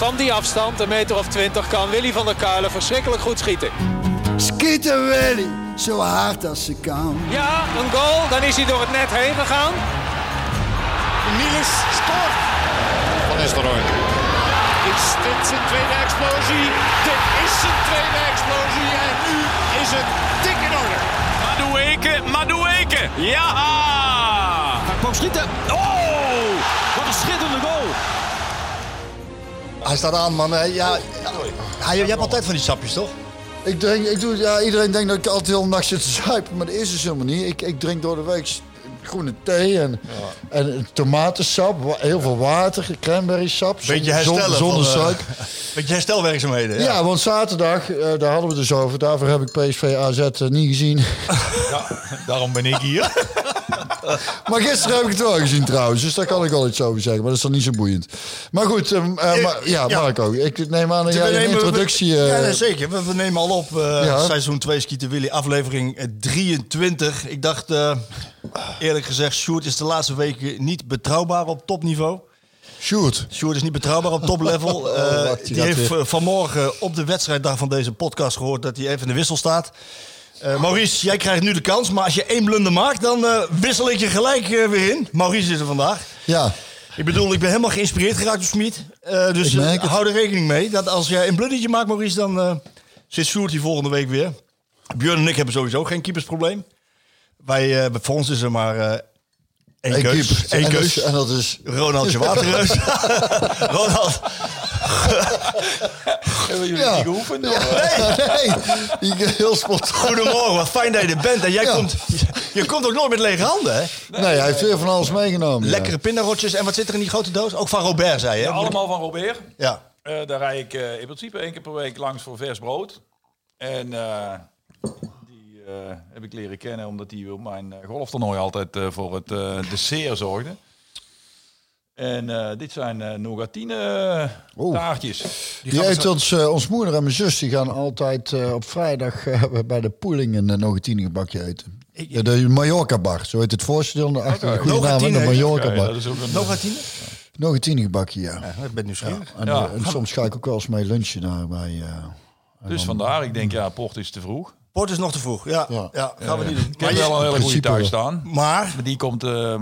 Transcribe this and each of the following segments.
Van die afstand, een meter of twintig, kan Willy van der Kuilen verschrikkelijk goed schieten. Schieten Willy, zo hard als ze kan. Ja, een goal, dan is hij door het net heen gegaan. Niels scoort. Van Nistelrooy. Is dit zijn tweede explosie? Dit is zijn tweede explosie en nu is het dik in orde. Madueke, Madueke. Ja! Hij kwam schieten. Oh, wat een schitterende goal. Hij staat aan, man. Ja, ja, je hebt altijd van die sapjes, toch? Ik drink, ik doe, ja, iedereen denkt dat ik altijd heel nacht zit te zuipen, maar dat is dus helemaal niet. Ik, ik drink door de week groene thee en, en tomatensap, heel veel water, cranberry sap, Beetje herstellen. van, eh, suiker. Beetje herstelwerkzaamheden. Ja. Ja, want zaterdag, eh, daar hadden we het dus over, daarvoor heb ik PSV AZ eh, niet gezien. Daarom ben ik hier. maar gisteren heb ik het wel gezien trouwens, dus daar kan ik wel iets over zeggen, maar dat is dan niet zo boeiend. Maar goed, eh, maar, ja, ja. Marco, ik neem aan dat jij een introductie... ja, nee, zeker. We, we nemen al op Ja. seizoen 2 Skieten Willy, aflevering eh, 23. Ik dacht, eh, eerlijk gezegd, Sjoerd is de laatste weken niet betrouwbaar op topniveau. Sjoerd. Sjoerd is niet betrouwbaar op toplevel. Eh, wacht, die heeft weer. vanmorgen op de wedstrijddag van deze podcast gehoord dat hij even in de wissel staat. Eh, Maurice, jij krijgt nu de kans, maar als je één blunder maakt, dan eh, wissel ik je gelijk weer in. Maurice is er vandaag. Ja, Ik bedoel, ik ben helemaal geïnspireerd geraakt door Smit. Dus hou er rekening mee dat als jij een blundertje maakt, Maurice, dan zit Sjoerd hier volgende week weer. Björn en ik hebben sowieso geen keepersprobleem. Wij, eh, voor ons is er maar eh één keus. Één En dat keus. is- En dat is... Ronaldje Waterreus. Ronald. Hebben jullie Ja. niet geoefend? Nee, nee. Die heel spontaan. Goedemorgen, wat fijn dat je er bent. En jij Ja. komt, je komt ook nooit met lege handen, hè? Nee, hij heeft weer van alles meegenomen. ja. Lekkere pindarotjes. En wat zit er in die grote doos? Ook van Robert, zei je? hè? Allemaal van Robert. Ja. Eh, daar rijd ik eh, in principe één keer per week langs voor vers brood. En heb ik leren kennen omdat hij op mijn eh, golftoernooi altijd eh, voor het eh, dessert zorgde. En eh, dit zijn eh Nougatine Oeh. taartjes. Die we eet zo- ons, eh, ons moeder en mijn zus die gaan altijd eh, op vrijdag eh, bij de poeling een uh, Nogatine gebakje eten. Ja, de Mallorca bar, zo heet het voorstel. Achter de goede naam, Nogatine de. Mallorca bar. een... Nogatine? Nogatine gebakje, ja. Ja, ik ben nieuwsgierig. En, Ja. eh, en soms ga ik ook wel eens mee lunchen daar bij... eh, Dus vandaar, ik denk ja, port is te vroeg. Port is nog te vroeg. Ja, ja. Ja. gaan we niet doen. Ik heb je- wel een hele goede thuis staan. maar Maar die komt, eh, eh,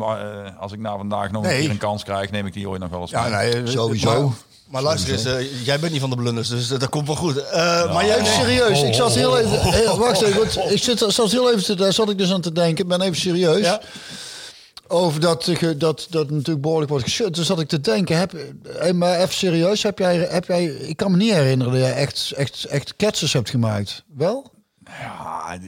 als ik na vandaag nog Nee. een keer een kans krijg, neem ik die ooit nog wel eens Ja, mee. nee, eh, Sowieso. Maar, maar luister eens, eh, jij bent niet van de blunders, dus dat, komt wel goed. Eh, Maar jij, Even serieus, ik zat heel even... heel- wacht even, want ik zit, zat heel even te, daar zat ik dus aan te denken. Ik ben even serieus. Ja. Over dat, dat, dat natuurlijk behoorlijk wordt geschud. Dus zat ik te denken, heb, eh, maar even serieus, heb jij, heb jij, ik kan me niet herinneren dat jij echt, echt, echt ketsers hebt gemaakt. Wel? Ja,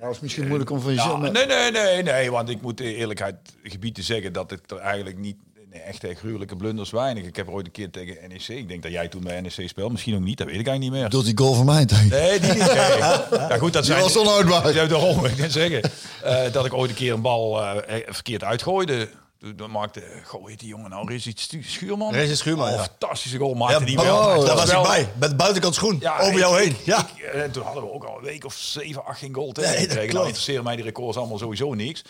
dat is misschien moeilijk om van jezelf... nee, nee, nee, nee, want ik moet de eerlijkheid gebied te zeggen dat ik er eigenlijk niet nee, echt eh, gruwelijke blunders weinig. Ik heb ooit een keer tegen NEC, ik denk dat jij toen bij NEC speelde, misschien ook niet, dat weet ik eigenlijk niet meer. Door die goal van mij tegen. Nee, die niet. Nee. Ja, goed, dat Die zijn. was onhoudbaar. Ja, daarom, ik zeggen. eh, dat ik ooit een keer een bal eh, eh, verkeerd uitgooide. Dan maakte, goh, heet die jongen nou, Stu- Schuurman? Rezi Schuurman, Oh, ja. fantastische goal maakte ja, die oh, wel. daar Dat was wel- hij bij, met de buitenkant schoen, Ja, over ik- jou heen. ik- Ja. ik- en toen hadden we ook al een week of zeven, acht geen goal Nee, tegen dat gekregen. klopt. Nou interesseren mij die records allemaal sowieso niks.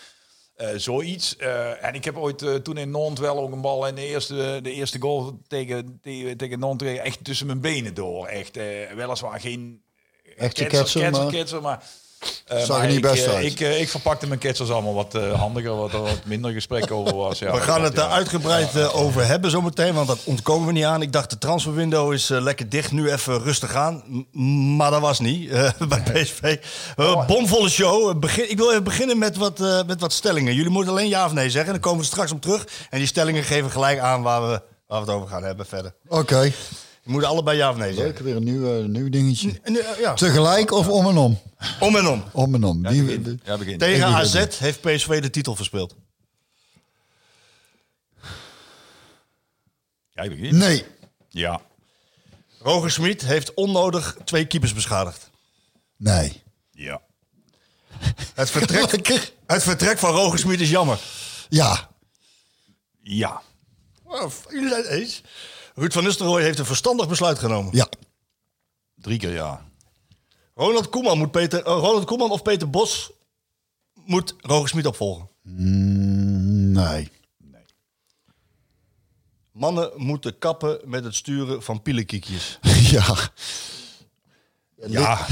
Eh, zoiets. Eh, en ik heb ooit eh, toen in Nantes wel ook een bal in de eerste, de eerste goal tegen, tegen, echt tussen mijn benen door. Echt, eh, weliswaar geen ketser, ketser, maar- ketser, maar... eh, Zag er niet ik, best eh, uit. Ik, eh, ik verpakte mijn ketsers allemaal wat eh, handiger, wat er wat minder gesprek over was. Ja, We gaan het daar ja. uitgebreid over hebben zometeen, want dat ontkomen we niet aan. Ik dacht, de transferwindow is lekker dicht, nu even rustig aan. M- maar dat was niet eh, bij PSV. Uh, bomvolle show. Begin, ik wil even beginnen met wat, eh, met wat stellingen. Jullie moeten alleen ja of nee zeggen, dan komen we straks op terug. En die stellingen geven gelijk aan waar we, waar we het over gaan hebben verder. Oké, moet allebei ja of nee zeggen. leuk. Weer een nieuw, nieuw dingetje. En, ja, Tegelijk of om en om? om en om. Om en om. Die, begin. Ja, begin. Tegen AZ heeft PSV de titel verspeeld. Jij begint? nee. Ja. Roger Smit heeft onnodig twee keepers beschadigd. Nee. Ja. Het vertrek, Lekker. het vertrek van Roger Smit is jammer. Ja. Ja. Oh, Ruud van Nistelrooy heeft een verstandig besluit genomen. Ja. Drie keer ja. Ronald Koeman, moet Peter, oh, Ronald Koeman of Peter Bos moet Roger Smit opvolgen. Mm, nee. Mannen moeten kappen met het sturen van pielenkiekjes. ja. Ja,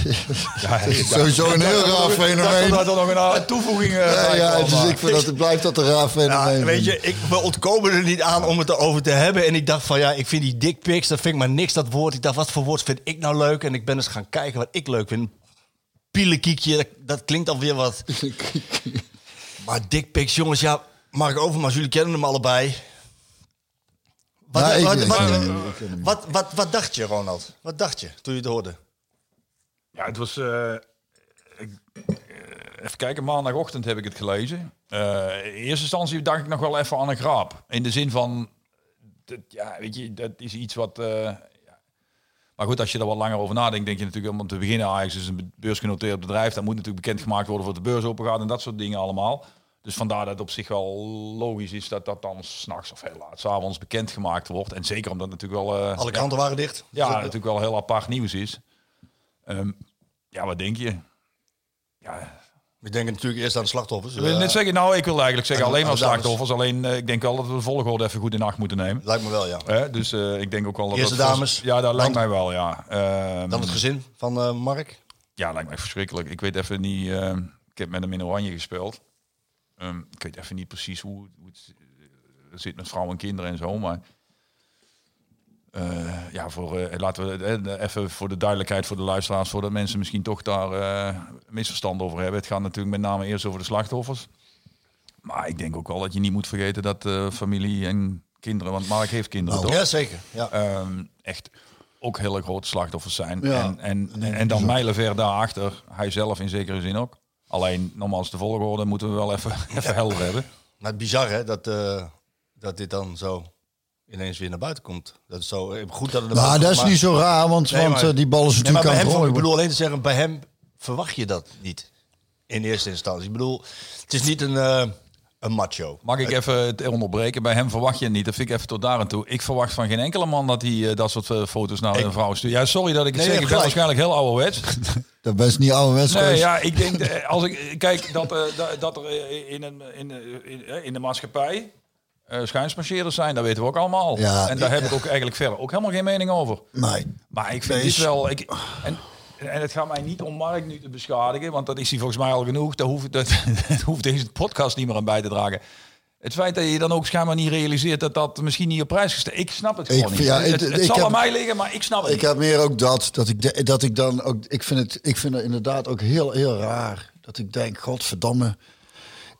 ja, Sowieso een heel raar fenomeen. Dat er nog een toevoeging Ja, ja, dus ik vind dat het blijft dat een raar fenomeen. Ja, weet je, ik, we ontkomen er niet aan om het erover te hebben. En ik dacht van ja, ik vind die dickpics, dat vind ik maar niks, dat woord. Ik dacht, wat voor woord vind ik nou leuk? En ik ben eens gaan kijken wat ik leuk vind. Pielenkiekje, dat, dat klinkt alweer wat. maar dickpics, jongens, ja, Mark Overmars, jullie kennen hem allebei. Wat, Nou, wat, wat, wat dacht je, Ronald? Wat dacht je toen je het hoorde? Ja, het was. eh, ik, eh, even kijken, maandagochtend heb ik het gelezen. Eh, in eerste instantie dacht ik nog wel even aan een graap. In de zin van. Dat, ja, weet je, dat is iets wat. Maar goed, als je er wat langer over nadenkt, denk je natuurlijk om te beginnen. Ajax is een beursgenoteerd bedrijf. Dat moet natuurlijk bekendgemaakt worden voor de beurs open gaat en dat soort dingen allemaal. Dus vandaar dat het op zich wel logisch is dat dat dan s'nachts of heel laat, s'avonds bekendgemaakt wordt. En zeker omdat natuurlijk wel. Alle kranten waren dicht. ja, Dus, natuurlijk wel heel apart nieuws is. Ehm, ja, wat denk je? Ja, We denken natuurlijk eerst aan de slachtoffers. ik wil Eh, net zeggen, nou, ik wil eigenlijk zeggen en- alleen maar slachtoffers. Alleen, eh, ik denk wel dat we de volgorde even goed in acht moeten nemen. Lijkt me wel, ja. Hè? Dus eh, ik denk ook wel dat Eerst de dat voor- dames, Ja, dat lijkt mij wel, ja. Ehm, Dan het gezin van eh, Mark. Ja, lijkt mij verschrikkelijk. Ik weet even niet. eh, ik heb met hem in Oranje gespeeld. Ehm, ik weet even niet precies hoe, hoe het eh, zit met vrouwen en kinderen en zo, maar. Eh, ja, voor, eh, laten we eh, even voor de duidelijkheid voor de luisteraars, voordat mensen misschien toch daar misverstand over hebben. Het gaat natuurlijk met name eerst over de slachtoffers. Maar ik denk ook wel dat je niet moet vergeten dat familie en kinderen, want Mark heeft kinderen toch? Ja, zeker. Ja. Ehm, echt ook hele grote slachtoffers zijn. Ja. En, en, en, en dan mijlenver daarachter, hij zelf in zekere zin ook. Alleen, nogmaals, de volgorde moeten we wel even, even helder hebben. Maar het bizar hè, dat, dat dit dan zo ineens weer naar buiten komt. Dat is zo eh, goed dat het buiten dat is niet zo raar, want, Nee, want maar- eh, die bal is Nee, maar natuurlijk bij aan hem, ik bedoel alleen te zeggen, bij hem verwacht je dat niet. In eerste instantie. Ik bedoel, het is niet een, eh, een macho. Mag ik even het onderbreken? Bij hem verwacht je het niet. Dat vind ik even tot daar en toe. Ik verwacht van geen enkele man dat hij dat soort foto's naar een vrouw stuurt. Ja, sorry dat ik het Nee, zeg. Ik ben waarschijnlijk heel ouderwets. Dat best niet oude Nee, wedstrijd. ja, ik denk, als ik kijk dat, dat, dat er in, een, in, in, in de maatschappij schijnsmarcheerders zijn, dat weten we ook allemaal. Ja, en daar heb ik ook eigenlijk verder ook helemaal geen mening over. Nee. Maar ik vind dit is- wel. Ik, en, en het gaat mij niet om Mark nu te beschadigen, want dat is hij volgens mij al genoeg. Daar hoeft, dat, dat hoeft deze podcast niet meer aan bij te dragen. Het feit dat je dan ook schijnbaar niet realiseert dat dat misschien niet op prijs gesteld Ik snap het gewoon Ik- niet. ja, het het- het zal heb- aan mij liggen, maar ik snap het Ik niet. heb meer ook dat, dat ik, de- dat ik dan ook, ik vind het, ik vind het inderdaad ook heel, heel raar. Dat ik denk, godverdamme.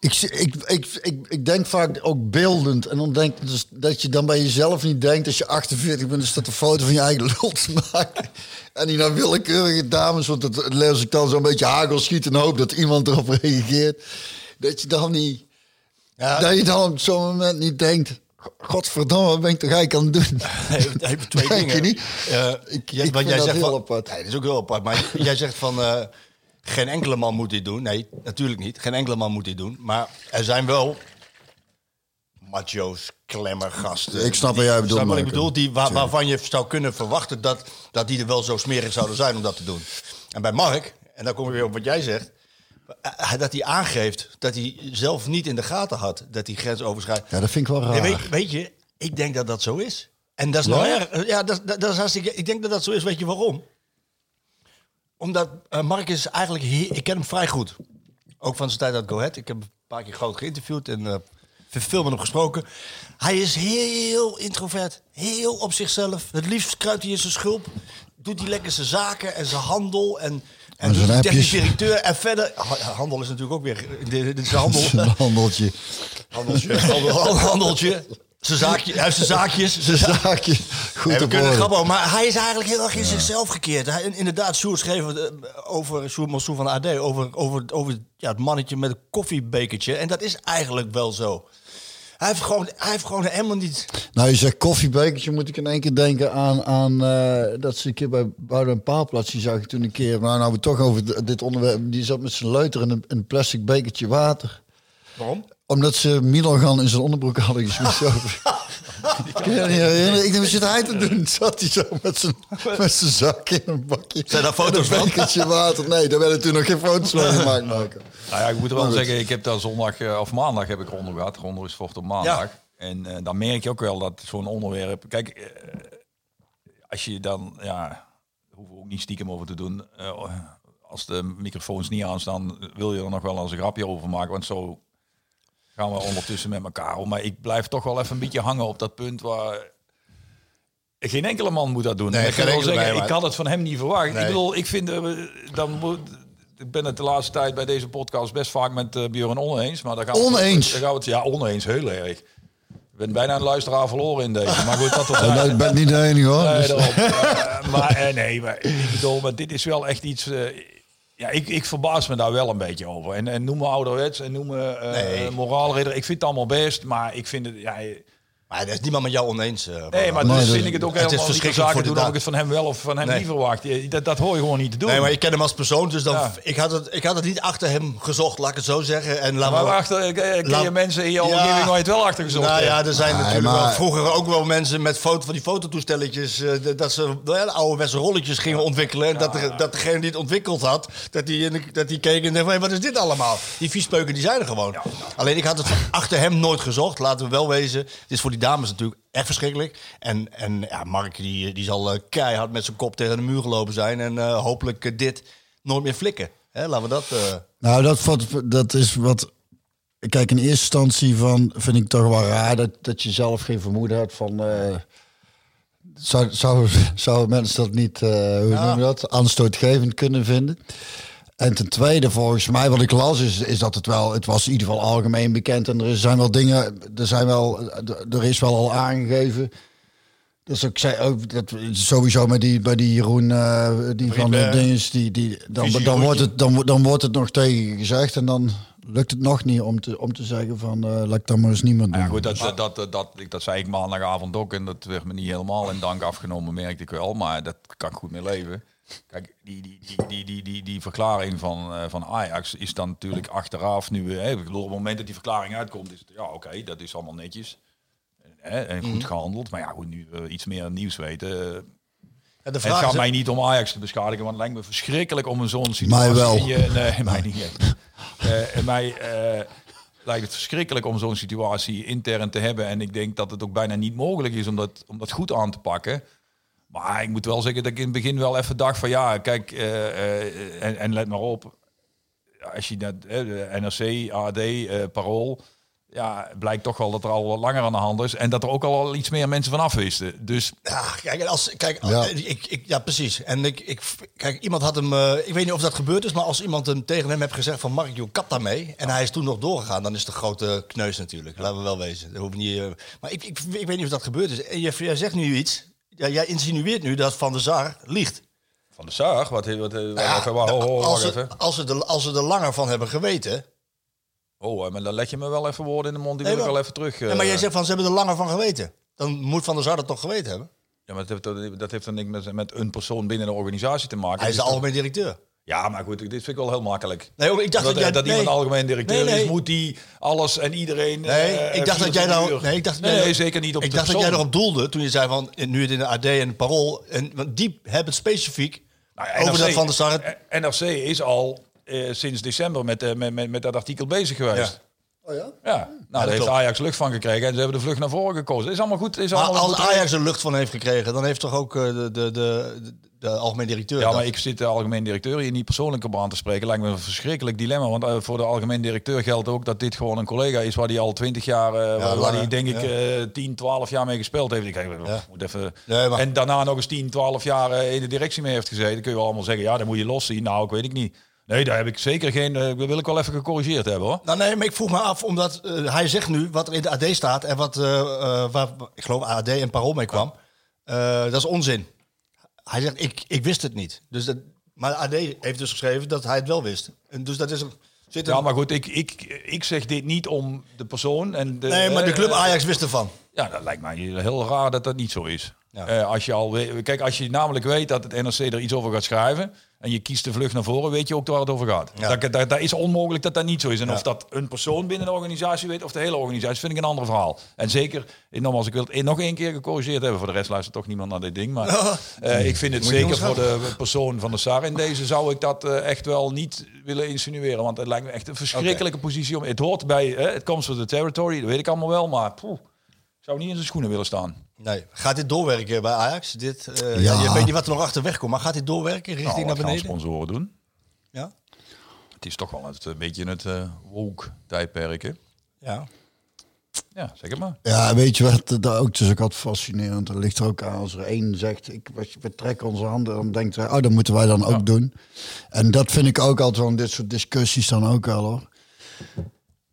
Ik, ik, ik, ik, ik denk vaak ook beeldend. En dan denk ik dus dat je dan bij jezelf niet denkt, als je 48 bent, is dat een foto van je eigen lul te maken. En die naar willekeurige dames, want dat lees ik dan zo'n beetje hagel schiet en hoop dat iemand erop reageert. Dat je dan niet, Ja, dat je dan op zo'n moment niet denkt, godverdamme, wat ben ik toch eigenlijk aan het doen? even, even twee Denk dingen. je niet? Eh, Ik- jij- ik vind dat heel van, apart. Nee, dat is ook heel apart. Maar jij zegt van, eh, geen enkele man moet dit doen. Nee, natuurlijk niet. Geen enkele man moet dit doen. Maar er zijn wel macho's, klemmergasten. Ik snap wat jij bedoelt, Snap wat ik bedoel? Die, waar- waarvan je zou kunnen verwachten dat, dat die er wel zo smerig zouden zijn om dat te doen. En bij Mark, en dan kom je weer op wat jij zegt... eh, Dat hij aangeeft dat hij zelf niet in de gaten had dat hij grens overschrijdt. Ja, dat vind ik wel raar. Nee, weet, weet je, ik denk dat dat zo is. En dat is nou Ja? erg. Ja, dat, dat, dat is hartstikke. Ik denk dat dat zo is. Weet je waarom? Omdat eh Mark is eigenlijk. Hier, ik ken hem vrij goed. Ook van zijn tijd uit Go Ahead. Ik heb hem een paar keer groot geïnterviewd en eh, veel met hem gesproken. Hij is heel introvert. Heel op zichzelf. Het liefst kruipt hij in zijn schulp. Doet hij lekker zijn zaken en zijn handel. En, en doet hij technisch directeur. En verder. ha- Handel is natuurlijk ook weer. Dit is handel. Een handeltje. Handeltje. Handel, handeltje. Zijn zaakje, hij heeft zijn zaakjes. Zijn za- Zaakje. Goed Nee, we kunnen maar hij is eigenlijk heel erg in zichzelf gekeerd. Hij, inderdaad, Sjoerd schreef eh, over Sjoerd Mossoe van de AD, over, over, over ja, het mannetje met het koffiebekertje. En dat is eigenlijk wel zo. Hij heeft gewoon, hij heeft gewoon helemaal niet... Nou, je zegt koffiebekertje, moet ik in één keer denken aan, aan eh, dat ze een keer bij Boudewijn Paalplaats, die zag ik toen een keer, maar nou we toch over dit onderwerp, die zat met zijn leuter in een, in een plastic bekertje water. Waarom? Omdat ze Milorgan in zijn onderbroek hadden geschoten. ik kan je niet herinneren. Ik denk, wat zit hij te doen? Zat hij zo met zijn, met zijn zak in een bakje. Zijn daar foto's Een van? bekertje water. Nee, daar werden toen nog geen foto's van gemaakt, Marco. Nou ja, ik moet wel Maar zeggen, ik heb daar zondag eh, of maandag heb ik Rondo gehad. Rondo is vocht op maandag. En eh, dan merk je ook wel dat zo'n onderwerp... Kijk, eh, als je dan... Ja, hoeven we ook niet stiekem over te doen. Als de microfoons niet aanstaan, wil je er nog wel eens een grapje over maken. Want zo gaan we ondertussen met elkaar om. Maar ik blijf toch wel even een beetje hangen op dat punt waar... Geen enkele man moet dat doen. Nee, ik, kan wel zeggen, bij, ik had het van hem niet verwacht. Nee. Ik bedoel, ik vind... dan moet, ik ben het de laatste tijd bij deze podcast best vaak met eh Björn oneens. Maar dan gaan we, Oneens? Dan gaan we het, ja, oneens, heel erg. Ik ben bijna een luisteraar verloren in deze. Maar goed, dat tot Ja, ik ben niet de enige hoor. Nee, Dus-. Eh, maar eh, nee, maar ik bedoel, maar dit is wel echt iets. Ja, ik, ik verbaas me daar wel een beetje over. En, en noem me ouderwets en noem me Nee. moraalridder. Ik vind het allemaal best, maar ik vind het. Ja, Maar daar is niemand met jou oneens. eh, nee, maar Nee, dus dat- vind ik het ook het is helemaal niet de verschrikkelijk zaken voor de doen of ik het van hem wel of van hem Nee. niet verwacht. Je- Dat, dat hoor je gewoon niet te doen. Nee, maar ik ken hem als persoon, dus dan, Ja. ik, had het, ik had het niet achter hem gezocht, laat ik het zo zeggen. En laat maar achter, eh, ken je Laat- mensen in je Ja. omgeving waar je het wel achter gezocht Nou ja, er zijn Nee, natuurlijk wel vroeger ook wel mensen met foto, van die fototoestelletjes. eh, dat ze wel ouderwetse rolletjes gingen ontwikkelen. En dat, dat degene die het ontwikkeld had, dat die, in de- dat die keek en dacht: van, "Hé, wat is dit allemaal? Die viespeuken die zijn er gewoon. Alleen ik had het achter hem nooit gezocht, laten we wel wezen. Het is voor die dames natuurlijk echt verschrikkelijk. En, en ja, Mark die, die zal eh, keihard met zijn kop tegen de muur gelopen zijn. En eh, hopelijk eh, dit nooit meer flikken. Hè, laten we dat. Nou, dat, dat is wat. Kijk, in eerste instantie van, vind ik toch wel raar dat, dat je zelf geen vermoeden hebt van. eh zou, zou, zou mensen dat niet, hoe noem je dat, aanstootgevend kunnen vinden? En ten tweede, volgens mij, wat ik las, is, is dat het wel, het was in ieder geval algemeen bekend. En er zijn wel dingen, er zijn wel, er is wel al aangegeven. Dus ik zei ook dat sowieso met die, bij die Jeroen, eh, die van de dinges, die, die, dan, dan, wordt het, dan, dan wordt het nog tegen gezegd. En dan lukt het nog niet om te, om te zeggen van, eh laat ik dat maar eens niemand doen. Ja, goed, dat, dat, dat, dat, ik- dat zei ik maandagavond ook en dat werd me niet helemaal in dank afgenomen, merkte ik wel. Maar dat kan ik goed mee leven. Kijk, die, die, die, die, die, die, die verklaring van, eh, van Ajax is dan natuurlijk achteraf nu... Hè, ik bedoel, op het moment dat die verklaring uitkomt, is het... Ja, oké, dat is allemaal netjes. Hè, en goed gehandeld. Maar ja, goed, nu we iets meer nieuws weten... eh, ja, de het vraag gaat is- mij niet om Ajax te beschadigen, want het lijkt me verschrikkelijk om een zo'n situatie... Mij wel. in Je, nee, mij niet echt. Eh, en mij eh, lijkt het verschrikkelijk om zo'n situatie intern te hebben. En ik denk dat het ook bijna niet mogelijk is om dat, om dat goed aan te pakken. Maar ik moet wel zeggen dat ik in het begin wel even dacht van ja, kijk, eh, eh, en, en let maar op. Als je dat, eh, de NRC, AD, eh, Parool, ja, blijkt toch wel dat er al wat langer aan de hand is. En dat er ook al iets meer mensen vanaf wisten. Dus Ja, kijk, als, kijk Ja. Ik, ik, ja, precies. En ik, ik, kijk, iemand had hem, eh, ik weet niet of dat gebeurd is, maar als iemand hem tegen hem heeft gezegd van Mark, joh, kap daarmee. En hij is toen nog doorgegaan, dan is een grote kneus natuurlijk. Laten we wel wezen. Dat hoeft niet, maar ik, ik, ik weet niet of dat gebeurd is. En jij zegt nu iets, ja, jij insinueert nu dat Van der Sar liegt. van de Saar, wat, wat, als, ze, even. als, ze er, als ze er langer van hebben geweten. Oh, eh, maar dan let je me wel even woorden in de mond. Die Nee, wil ik wel even terug. Maar jij eh, zegt van ze hebben er langer van geweten. Dan moet Van der Sar dat toch geweten hebben? Ja, maar dat heeft, dat heeft dan niks met, met een persoon binnen de organisatie te maken. Hij is de Het toch- algemeen directeur. Ja, maar goed, dit vind ik wel heel makkelijk. Nee, hoor, ik dacht dat, dat, jij, dat nee. iemand algemeen directeur Nee, nee. is, moet die alles en iedereen. Nee, eh, ik dacht dat jij 24 nou. Nee, ik dacht dat nee, jij- zeker niet op Ik de dacht dat jij erop doelde toen je zei van nu het in de AD en het Parool. En want die hebben het specifiek Nou ja, over NRC dat Van het- eh, NRC is al eh, sinds december met, eh, met, met, met dat artikel bezig geweest. Oh ja? Ja, nou, daar heeft klopt. Ajax lucht van gekregen en ze hebben de vlucht naar voren gekozen. Is allemaal goed. Is Maar allemaal als goed. Ajax er lucht van heeft gekregen, dan heeft toch ook eh, de, de, de, de, de algemeen directeur. Ja, dat. maar ik zit de algemeen directeur hier niet persoonlijk op aan te spreken. Lijkt me een verschrikkelijk dilemma. Want eh, voor de algemeen directeur geldt ook dat dit gewoon een collega is waar die al twintig jaar, eh, waar, die denk ik eh 10, 12 jaar mee gespeeld heeft. Ik denk, Ja. moet even... Nee, maar- En daarna nog eens 10, 12 jaar in de directie mee heeft gezeten. Dan kun je wel allemaal zeggen, ja, dan moet je los zien. Nou, ik weet ik niet. Nee, daar heb ik zeker geen... dat wil ik wel even gecorrigeerd hebben hoor. Nou nee, maar ik vroeg me af, omdat eh, hij zegt nu wat er in de AD staat en wat, eh, waar, ik geloof AD en Parool mee kwam. Dat is onzin. Hij zegt, ik, ik wist het niet. Dus dat, maar AD heeft dus geschreven dat hij het wel wist. En dus dat is een... Zit Ja, maar goed, ik, ik, ik zeg dit niet om de persoon en de... nee, maar de club Ajax wist ervan. Ja, dat lijkt mij heel raar dat dat niet zo is. Ja. Als je al weet, kijk, als je namelijk weet dat het NRC er iets over gaat schrijven en je kiest de vlucht naar voren, weet je ook waar het over gaat. Ja. Dat, dat, dat is onmogelijk dat dat niet zo is. En of dat een persoon binnen de organisatie weet of de hele organisatie, vind ik een ander verhaal. En zeker, eh, nogmaals, ik wil het nog één keer gecorrigeerd hebben. Voor de rest luistert toch niemand naar dit ding. Maar eh, ik vind het Moet zeker voor de persoon van de SAR in deze zou ik dat eh, echt wel niet willen insinueren. Want het lijkt me echt een verschrikkelijke positie om. Het hoort bij, eh, het comes with the territory, dat weet ik allemaal wel, maar. poeh. zou niet in zijn schoenen willen staan. Nee. Gaat dit doorwerken bij Ajax? Dit, eh, Ja. ja. Je weet niet wat er nog achterweg komt, maar gaat dit doorwerken richting Nou, naar wat gaan beneden? sponsoren doen? Ja. Het is toch wel het, een beetje het eh woke tijdperk, hè? ja. Ja, zeg het maar. Ja, weet je wat dat ook dus ook altijd fascinerend. Er ligt er ook aan als er één zegt, ik, we trekken onze handen, dan denkt hij, oh, dat moeten wij dan ook doen. En dat vind ik ook altijd wel in dit soort discussies dan ook wel hoor.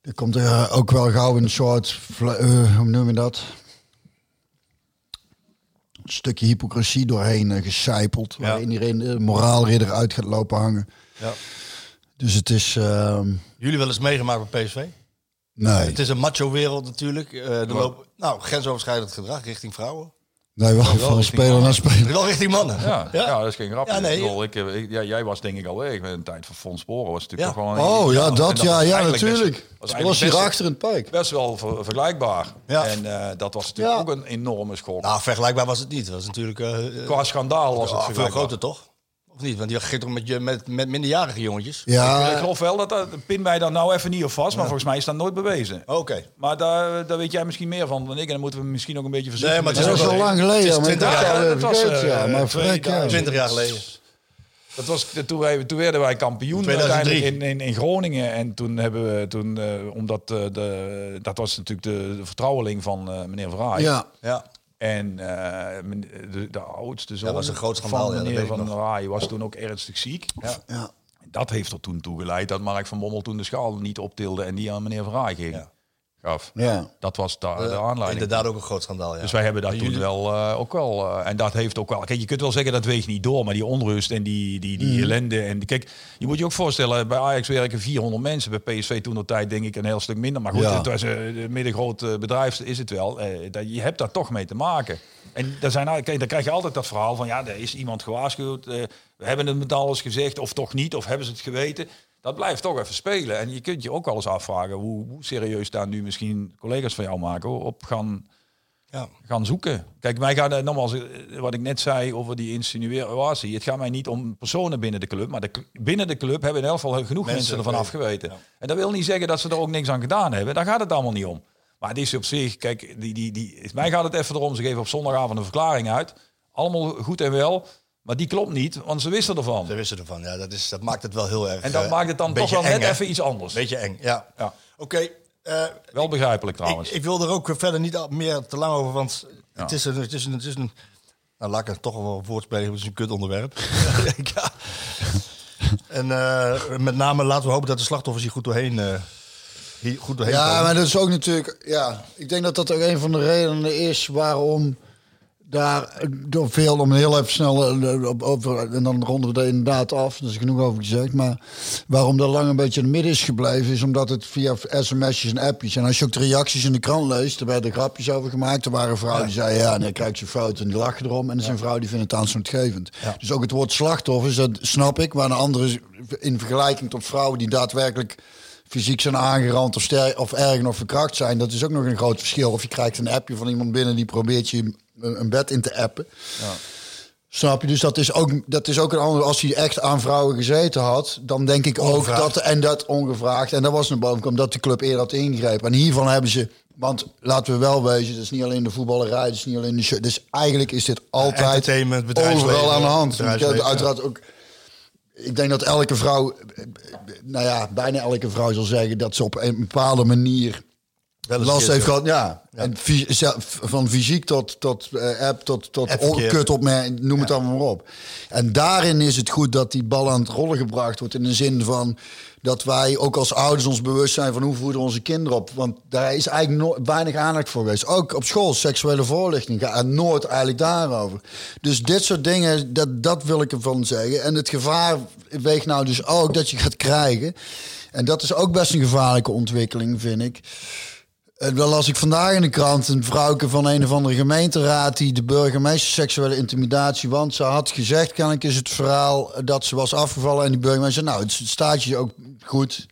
Er komt er eh, ook wel gauw een soort, eh, hoe noem je dat? Stukje hypocrisie doorheen uh, gecijpeld. Waar Ja. iedereen de moraalridder uit gaat lopen hangen. Ja. Dus het is, ehm, Jullie wel eens meegemaakt bij PSV? nee. Het is een macho-wereld natuurlijk. Eh er loopt, nou, grensoverschrijdend gedrag richting vrouwen. Nee, wel van speler naar speler. Wel richting mannen. Ja, ja. dat is geen grapje. Ja, nee. Ik bedoel, ik, ja, jij was denk ik al weg. Een tijd van Fons Sporen was natuurlijk wel een... Oh ja, dat ja, ja eigenlijk best- natuurlijk. was hier best- achter in het park. Best wel ver- vergelijkbaar. Ja. En eh, dat was natuurlijk Ja. ook een enorme schok. Nou, vergelijkbaar was het niet. Het was natuurlijk eh, eh, Qua schandaal was het veel groter, toch? Of niet? Want je ging toch met, je, met, met minderjarige jongetjes? Ik Ja, geloof wel dat dat... Pin mij daar nou even niet op vast, maar volgens mij is dat nooit bewezen. Oké. Maar daar, daar weet jij misschien meer van dan ik. En dan moeten we misschien ook een beetje verzoeken. Nee, maar het dat is al wel- lang geleden. het is maar ik 20 dacht jaar- alweer dat was, vergeten, ja. eh, Maar 2000. verrek, ja. 20 jaar geleden. Dat was, de- toen, wij, toen werden wij kampioen 2003. uiteindelijk in, in, in Groningen. En toen hebben we, toen, eh, omdat eh, de, dat was natuurlijk de, de vertrouweling van eh, meneer Verhaai. Ja, Ja. En eh, de, de oudste zoon was een groot schandaal, van meneer Van nog. Verhaai was toen ook ernstig ziek. Ja. ja. Dat heeft er toen toe geleid dat Mark van Bommel toen de schaal niet optilde en die aan meneer Verhaai ging. Ja. Gaf. ja. Dat was da- de Eh, aanleiding. Inderdaad ook een groot schandaal, ja. Dus wij hebben dat En toen wel eh, ook wel. eh, en dat heeft ook wel. Kijk, je kunt wel zeggen dat weegt niet door, maar die onrust en die, die, Mm. die ellende. En kijk, je moet je ook voorstellen, bij Ajax werken 400 mensen. Bij PSV toen de tijd denk ik een heel stuk minder. Maar goed, Ja. het was een middengroot bedrijf, is het wel. Eh, dat, je hebt daar toch mee te maken. En daar zijn, kijk, dan krijg je altijd dat verhaal van ja, er is iemand gewaarschuwd. eh, we hebben het met alles gezegd, of toch niet, of hebben ze het geweten. Dat blijft toch even spelen. En je kunt je ook wel eens afvragen hoe, hoe serieus daar nu misschien collega's van jou maken op gaan Ja. gaan zoeken. Kijk, mij gaat het nogmaals, eh, wat ik net zei over die insinuatie. Het gaat mij niet om personen binnen de club, maar de, binnen de club hebben in elk geval genoeg mensen, Mensen ervan weten, afgeweten. ja. En dat wil niet zeggen dat ze er ook niks aan gedaan hebben. Daar gaat het allemaal niet om. Maar het is op zich, kijk, die, die, die, mij gaat het even erom. Ze geven op zondagavond een verklaring uit. Allemaal goed en wel. Maar die klopt niet, want ze wisten ervan. Ze wisten ervan. Ja, dat, is, dat maakt het wel heel erg... En dat eh, maakt het dan toch wel net even iets anders. Beetje eng, ja. Ja. Oké. eh, Wel begrijpelijk trouwens. ik, ik wil er ook verder niet meer te lang over, want het, is een, het, is een, het is een... Nou, laat ik er toch wel een woord spelen, het is een kut onderwerp. ja. En eh, met name laten we hopen dat de slachtoffers hier goed doorheen, eh, hier goed doorheen ja, komen. maar dat is ook natuurlijk... Ja, ik denk dat dat ook een van de redenen is waarom daar eh, door veel om heel even snel eh, op- over en dan ronden we er inderdaad af. Is genoeg over gezegd, maar waarom dat lang een beetje in het midden is gebleven is omdat het via sms'jes en appjes en als je ook de reacties in de krant leest, er werden grapjes over gemaakt. Er waren vrouwen die zeiden ja, en dan krijg je fout en die lachen erom en er zijn vrouwen die vinden het aanstootgevend. Dus ook het woord slachtoffers, dat snap ik, maar een andere in vergelijking tot vrouwen die daadwerkelijk fysiek zijn aangerand of, ster of erg nog verkracht zijn. Dat is ook nog een groot verschil. Of je krijgt een appje van iemand binnen die probeert je een bed in te appen. Snap je? Dus dat is ook, dat is ook een andere. Als hij echt aan vrouwen gezeten had, dan denk ik ook dat. En dat ongevraagd. En dat was een bovenkom dat de club eerder had ingegrepen. En hiervan hebben ze. Want laten we wel wezen, het is niet alleen de voetballerij, het is niet alleen de show. Dus eigenlijk is dit altijd overal aan de hand. ja. Uiteraard ook. Ik denk dat elke vrouw, eh, nou ja, bijna elke vrouw zal zeggen dat ze op een bepaalde manier last heeft gehad. Ja, En van fysiek tot, tot eh, app, tot, tot kut op noem het allemaal maar op. En daarin is het goed dat die bal aan het rollen gebracht wordt. In de zin van dat wij ook als ouders ons bewust zijn van hoe voeden onze kinderen op. Want daar is eigenlijk no- weinig aandacht voor geweest. Ook op school, seksuele voorlichting gaat nooit eigenlijk daarover. Dus dit soort dingen, dat, dat wil ik ervan zeggen. En het gevaar weegt nou dus ook dat je gaat krijgen. En dat is ook best een gevaarlijke ontwikkeling, vind ik. Eh, Wel las ik vandaag in de krant een vrouwke van een of andere gemeenteraad die de burgemeester seksuele intimidatie, want ze had gezegd, kennelijk is het verhaal dat ze was afgevallen en die burgemeester, nou het staat je ook goed.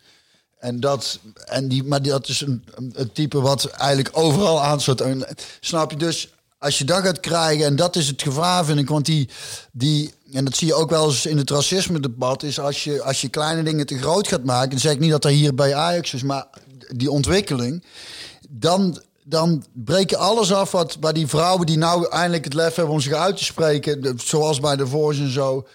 En dat, en die, maar dat is een, een, een type wat eigenlijk overal aansluit. En, snap je dus, als je dat gaat krijgen, en dat is het gevaar, vind ik, want die, die en dat zie je ook wel eens in het racisme-debat, is als je, als je kleine dingen te groot gaat maken, dan zeg ik niet dat dat hier bij Ajax is, maar die ontwikkeling, dan dan breek je alles af wat bij die vrouwen die nou eindelijk het lef hebben om zich uit te spreken, zoals bij de Voice en zo,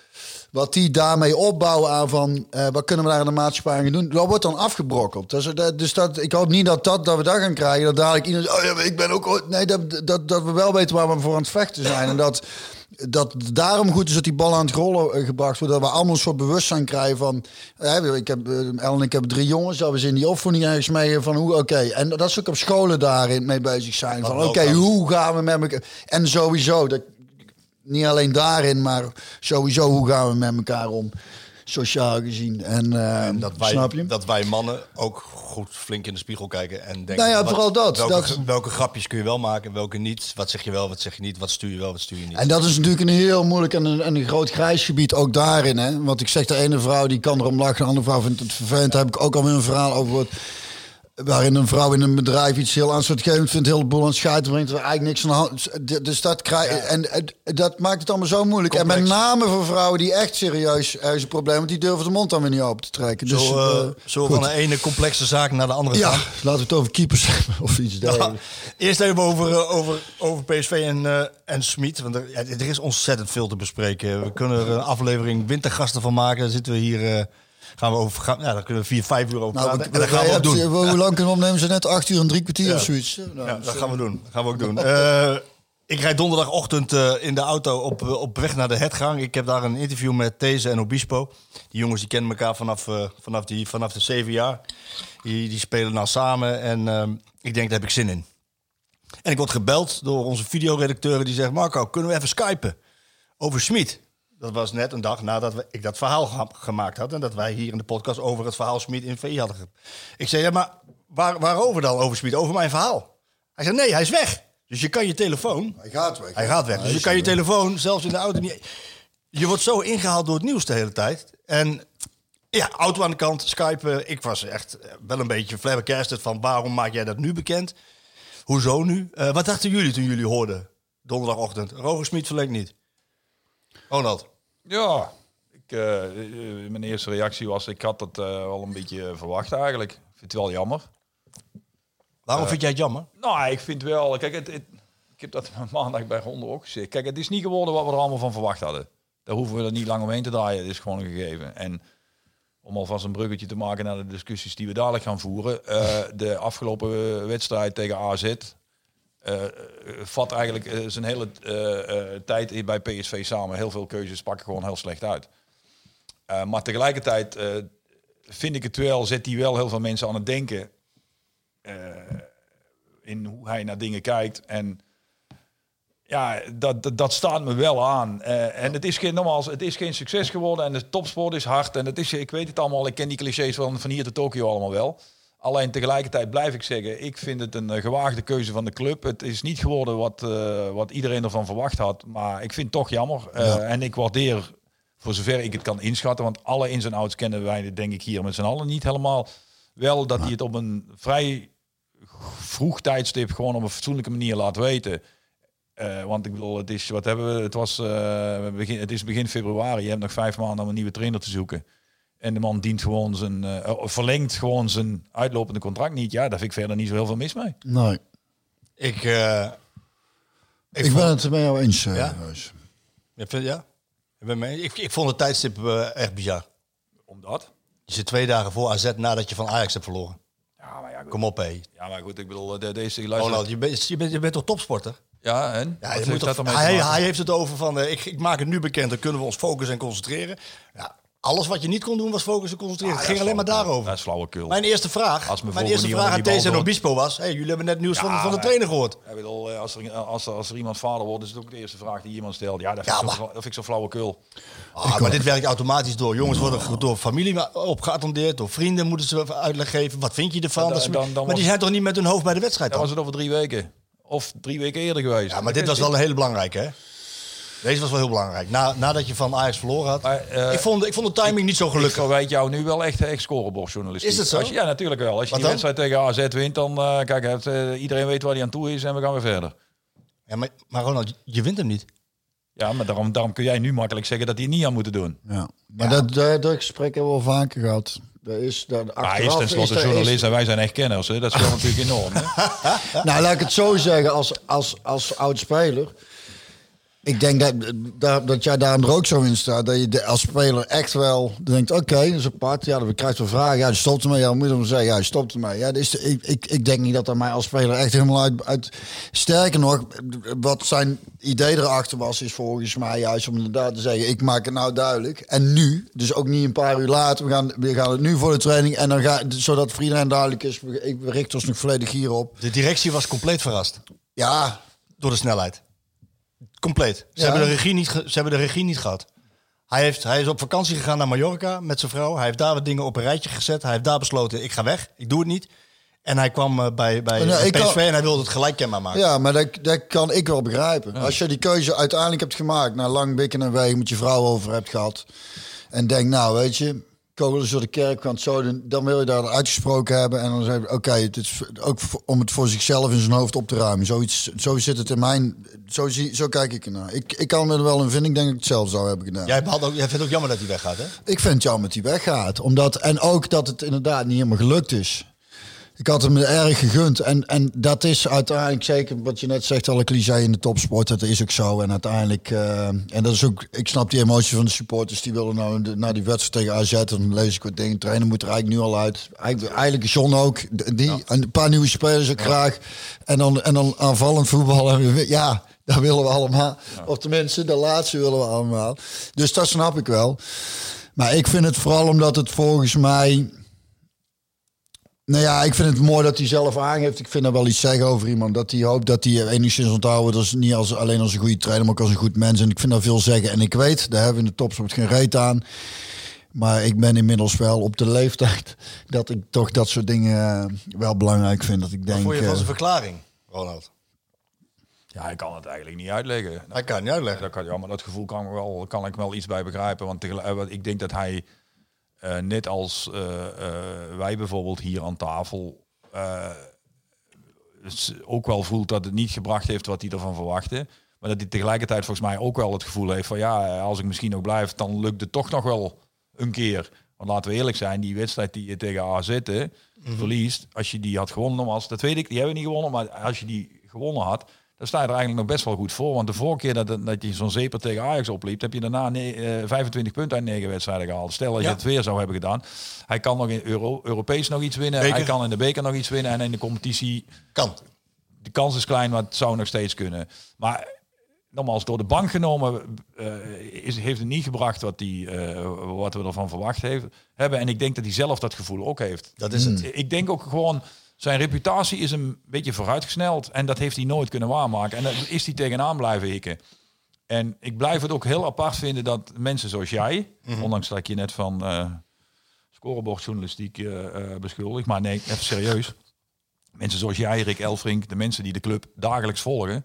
wat die daarmee opbouwen aan van eh, wat kunnen we daar in de maatschappij aan doen, dat wordt dan afgebrokkeld. Dus, dat, dus dat, ik hoop niet dat, dat, dat we dat gaan krijgen, dat dadelijk iedereen oh ja, ik ben ook, ooit-" nee, dat, dat, dat we wel weten waar we voor aan het vechten zijn en dat dat het daarom goed is dat die bal aan het rollen eh, gebracht wordt. Dat we allemaal een soort bewustzijn krijgen van... eh, ik heb, eh, El en ik hebben drie jongens. Dat we ze in die opvoeding ergens mee van hoe... Oké, en dat ze ook op scholen daarin mee bezig zijn. Van oké, hoe gaan we met elkaar... En sowieso, dat, niet alleen daarin, maar sowieso hoe gaan we met elkaar om. Sociaal gezien. En, eh, En dat wij, snap je? dat wij mannen ook goed flink in de spiegel kijken en denken... Nou ja, wat- vooral dat. Welke, Dat- welke grapjes kun je wel maken, welke niet? Wat zeg je wel, wat zeg je niet? Wat stuur je wel, wat stuur je niet? En dat is natuurlijk een heel moeilijk en een, en een groot grijs gebied ook daarin. Hè? Want ik zeg, de ene vrouw die kan erom lachen, de andere vrouw vindt het vervelend. Daar heb ik ook alweer een verhaal over gehoord. Waarin een vrouw in een bedrijf iets heel aanstootgevend vindt, heel boel aan het scheiden brengt, er eigenlijk niks aan de hand. Dus dat, krijg, en, en dat maakt het allemaal zo moeilijk. En met name voor vrouwen die echt serieus probleem hebben, die durven de mond dan weer niet open te trekken. Dus, zo eh, eh, zo van de ene complexe zaak naar de andere Ja, gaan. laten we het over keepers hebben of iets dergelijks. Eerst even over, eh, over, over PSV en, eh en Smit. Want er, ja, er is ontzettend veel te bespreken. We kunnen er een aflevering wintergasten van maken. Dan zitten we hier. Eh, gaan we over, gaan, ja, daar kunnen we vier, vijf uur over Nou, praten. we- en dat gaan we ook doen. Hoe lang kunnen we opnemen? Ze net acht uur en drie kwartier of zoiets. Nou, Ja, dat gaan we doen. Dat gaan we ook doen. Eh, ik rijd donderdagochtend eh, in de auto op, eh, op weg naar de Hetgang. Ik heb daar een interview met These en Obispo. Die jongens die kennen elkaar vanaf, eh, vanaf, die, vanaf de zeven jaar. Die, die spelen nou samen en ehm, ik denk, daar heb ik zin in. En ik word gebeld door onze videoredacteur die zegt... Marco, kunnen we even skypen over Smit? Dat was net een dag nadat we, ik dat verhaal gemaakt had... en dat wij hier in de podcast over het verhaal Smit in VI hadden. ge- Ik zei, ja, maar waar, waarover dan over Smit? Over mijn verhaal. Hij zei, nee, hij is weg. Dus je kan je telefoon... Hij gaat weg. Hij gaat weg. Dus je kan je telefoon, zelfs in de auto niet... Je wordt zo ingehaald door het nieuws de hele tijd. En ja, auto aan de kant, Skype. Ik was echt eh, wel een beetje flabbergasted van... waarom maak jij dat nu bekend? Hoezo nu? Eh, wat dachten jullie toen jullie hoorden donderdagochtend? Roger Smit verlengt niet. Ronald. Ja, ik, eh, eh, mijn eerste reactie was, ik had het eh, al een beetje verwacht eigenlijk. Ik vind het wel jammer. Waarom vind jij het jammer? Nou, ik vind wel, kijk, het, het- ik heb dat maandag bij Ronde ook gezegd. Kijk, het is niet geworden wat we er allemaal van verwacht hadden. Daar hoeven we er niet lang omheen te draaien. Het is gewoon een gegeven. En om alvast een bruggetje te maken naar de discussies die we dadelijk gaan voeren. de afgelopen wedstrijd tegen AZ eh, vat eigenlijk eh, zijn hele tijd bij PSV samen. Heel veel keuzes pakken gewoon heel slecht uit. Maar tegelijkertijd vind ik het wel, zet hij wel heel veel mensen aan het denken in hoe hij naar dingen kijkt. En ja, dat, dat, dat staat me wel aan. En het is geen, nogmaals, het is geen succes geworden en de topsport is hard. En het is, ik weet het allemaal, ik ken die clichés van, van hier tot Tokio allemaal wel. Alleen tegelijkertijd blijf ik zeggen, ik vind het een eh, gewaagde keuze van de club. Het is niet geworden wat, eh, wat iedereen ervan verwacht had. Maar ik vind het toch jammer. Eh, En ik waardeer, voor zover ik het kan inschatten, want alle ins en outs kennen wij denk ik hier met z'n allen niet helemaal. Wel dat hij het op een vrij vroeg tijdstip gewoon op een fatsoenlijke manier laat weten. Want ik bedoel, het is, wat hebben we? Het was begin, het is begin februari. Je hebt nog vijf maanden om een nieuwe trainer te zoeken. En de man dient gewoon zijn, eh, oh, verlengt gewoon zijn uitlopende contract niet. Ja, daar vind ik verder niet zo heel veel mis mee. Nee. Ik, eh, Ik, vond- ben het met jou eens, eh, Ja? Huis. Je vindt- ja? Ik, ben mee. Ik, ik vond het tijdstip echt bizar. Omdat? Je zit twee dagen voor AZ nadat je van Ajax hebt verloren. Ja, maar ja, goed. Kom op, hé. Ja, maar goed, ik bedoel, de, deze luister. Ronald, je bent, je, bent, je bent toch topsporter? Ja, en? Ja, je moet toch, hij, hij heeft het over van, eh, ik, ik maak het nu bekend, dan kunnen we ons focussen en concentreren. Ja, alles wat je niet kon doen was focussen en concentreren. Ah, het ging alleen maar daarover. Dat is flauwekul. Mijn eerste vraag, Als mijn eerste vraag aan bal Obispo was, hey, jullie hebben net nieuws van, Ja, van de maar- trainer gehoord. Ik bedoel, eh, als er, als, er, als er iemand vader wordt, is het ook de eerste vraag die iemand stelt. Ja, dat vind, maar- zo, dat vind ik zo flauwekul. Ah, maar dit werkt automatisch door. Jongens worden door familie op geattendeerd, door vrienden moeten ze uitleg geven. Wat vind je ervan? Dan- Dat is- dan- dan maar die zijn toch niet met hun hoofd bij de wedstrijd Dan dan? was het over drie weken. Of drie weken eerder geweest. Ja, maar dit was wel een hele belangrijke, hè? Deze was wel heel belangrijk. Na, nadat je van Ajax verloren had. Maar, eh, ik, vond, ik vond de timing niet zo Ik gelukkig. verwijt jou nu wel echt echt scorebordjournalistiek. Is het zo? Als je, ja, natuurlijk wel. Als je Wat die dan? wedstrijd tegen AZ wint, dan uh, kijk, het, uh, iedereen weet waar hij aan toe is en we gaan weer verder. Ja, maar, maar Ronald, je wint hem niet. Ja, maar daarom, daarom kun jij nu makkelijk zeggen dat hij het niet aan moeten doen. Ja. Maar Dat, dat, dat gesprek hebben we al vaker gehad. Dat is, dat hij is tenslotte journalist en wij zijn echt kenners. Hè? Dat is wel natuurlijk enorm. Hè? Nou, laat ik het zo zeggen, als, als, als oud-speler. Ik denk dat, dat, dat jij daar er ook zo in staat. Dat je als speler echt wel denkt, oké, dat is apart. Ja, dan krijg je wel vragen. Ja, je stopt ermee. Ja, moet je dan zeggen? Ja, je stopt ermee. Ja, de- ik, ik, ik denk niet dat dat mij als speler echt helemaal uit, uit... Sterker nog, wat zijn idee erachter was, is volgens mij juist om inderdaad te zeggen, ik maak het nou duidelijk. En nu, dus ook niet een paar uur later, we gaan, we gaan het nu voor de training. En dan ga, zodat voor iedereen duidelijk is, ik- we richten ons nog volledig hierop. De directie was compleet verrast Ja, door de snelheid. Compleet. Ze, Ja. hebben, de regie niet ze hebben de regie niet gehad. Hij, heeft, hij is op vakantie gegaan naar Mallorca met zijn vrouw. Hij heeft daar wat dingen op een rijtje gezet. Hij heeft daar besloten, ik ga weg. Ik doe het niet. En hij kwam eh, bij, bij, bij ik PSV kan- en hij wilde het gelijk kenbaar maken. Ja, maar dat, dat kan ik wel begrijpen. Als je die keuze uiteindelijk hebt gemaakt, na lang bikken en wegen met je vrouw over hebt gehad. En denk, nou weet je, kogels door de kerk kan het zo. Dan wil je daar uitgesproken hebben. En dan zeg je, oké, het is ook om het voor zichzelf in zijn hoofd op te ruimen. Zoiets, zo zit het in mijn, zo, zie, zo kijk ik ernaar. Ik, ik kan er wel in vinden. Ik denk ik het zelf zou hebben gedaan. Jij, ook, jij vindt het ook jammer dat hij weggaat, hè? Ik vind het jammer dat hij weggaat. Omdat, en ook dat het inderdaad niet helemaal gelukt is. Ik had hem erg gegund. En, en dat is uiteindelijk zeker wat je net zegt, alle cliché in de topsport. Dat is ook zo. En uiteindelijk, eh, en dat is ook, ik snap die emotie van de supporters. Die willen nou de- naar die wedstrijd tegen AZ. En dan lees ik wat dingen. Trainer moet er eigenlijk nu al uit. Eigenlijk, eigenlijk John ook. Die, Een paar nieuwe spelers ook graag. En dan, en dan aanvallend voetballen. Ja, dat willen we allemaal. Of tenminste, de laatste willen we allemaal. Dus dat snap ik wel. Maar ik vind het vooral omdat het volgens mij. Nou ja, ik vind het mooi dat hij zelf aangeeft. Ik vind er wel iets zeggen over iemand. Dat hij hoopt dat hij enigszins onthouden. Dat is niet als, alleen als een goede trainer, maar ook als een goed mens. En ik vind dat veel zeggen. En ik weet, daar hebben we in de topsport geen reet aan. Maar ik ben inmiddels wel op de leeftijd dat ik toch dat soort dingen eh, wel belangrijk vind. Dat ik Wat denk. vond je van eh, zijn verklaring, Ronald? Ja, ik kan het eigenlijk niet uitleggen. Hij kan het niet uitleggen. Dat kan, ja, maar dat gevoel kan, ik wel, kan ik wel iets bij begrijpen. Want eh, want ik denk dat hij, eh, net als eh, eh, wij bijvoorbeeld hier aan tafel, ook wel voelt dat het niet gebracht heeft wat hij ervan verwachtte. Maar dat hij tegelijkertijd volgens mij ook wel het gevoel heeft van ja, als ik misschien ook blijf, dan lukt het toch nog wel een keer. Want laten we eerlijk zijn, die wedstrijd die je tegen AZ hè, verliest, als je die had gewonnen, nogmaals, dat weet ik, die hebben we niet gewonnen, maar als je die gewonnen had, dan sta je er eigenlijk nog best wel goed voor. Want de vorige keer dat, dat je zo'n zeper tegen Ajax opliep, heb je daarna ne- eh, 25 punten uit 9 wedstrijden gehaald. Stel dat je Ja. het weer zou hebben gedaan. Hij kan nog in Euro, Europees nog iets winnen. Beker. Hij kan in de beker nog iets winnen. En in de competitie Kan. de kans is klein, maar het zou nog steeds kunnen. Maar nogmaals, door de bank genomen eh, is, heeft het niet gebracht wat, die, eh, wat we ervan verwacht heeft, hebben. En ik denk dat hij zelf dat gevoel ook heeft. Dat is het. Ik denk ook gewoon, zijn reputatie is een beetje vooruitgesneld. En dat heeft hij nooit kunnen waarmaken. En daar is hij tegenaan blijven hikken. En ik blijf het ook heel apart vinden dat mensen zoals jij, ondanks dat ik je net van eh scorebordjournalistiek eh eh, beschuldig, maar nee, even serieus. Mensen zoals jij, Rick Elfrink, de mensen die de club dagelijks volgen,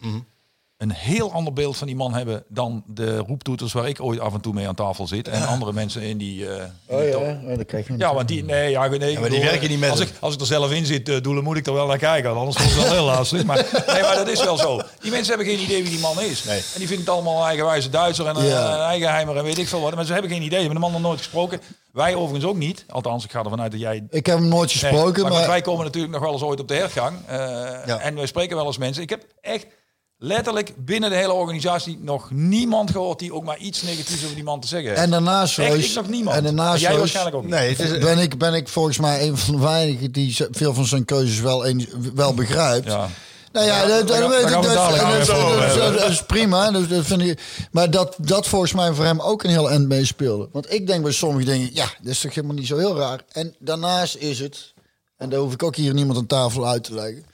een heel ander beeld van die man hebben dan de roeptoeters waar ik ooit af en toe mee aan tafel zit. En andere mensen in die... eh, die Oh top. ja, oh, dat krijg je Ja, want die, nee, ja, nee, maar die werken niet met als ik, als ik er zelf in zit, uh, doelen moet ik er wel naar kijken. Anders wordt het wel heel lastig. Maar, nee, maar dat is wel zo. Die mensen hebben geen idee wie die man is. Nee. En die vinden het allemaal eigenwijze Duitser en een, Ja. een eigenheimer en weet ik veel wat. Maar ze hebben geen idee. Ze hebben de man nog nooit gesproken. Wij overigens ook niet. Althans, ik ga ervan uit dat jij... Ik heb hem nooit Nee, gesproken, maar, maar, goed, wij komen natuurlijk nog wel eens ooit op de hertgang. Eh, Ja. En wij spreken wel eens mensen. Ik heb echt letterlijk binnen de hele organisatie nog niemand gehoord die ook maar iets negatiefs over die man te zeggen heeft. en daarnaast Echt, ik nog niemand. En daarnaast jij waarschijnlijk ook niet. Nee, het is, ben ik, ben ik volgens mij een van de weinigen die veel van zijn keuzes wel, een, wel begrijpt. Ja. Nou ja, dat, is prima. Dat, dat vind ik, maar dat, dat volgens mij voor hem ook een heel eind meespeelde. Want ik denk bij sommige dingen, ja, dat is toch helemaal niet zo heel raar. En daarnaast is het, en daar hoef ik ook hier niemand aan tafel uit te leggen,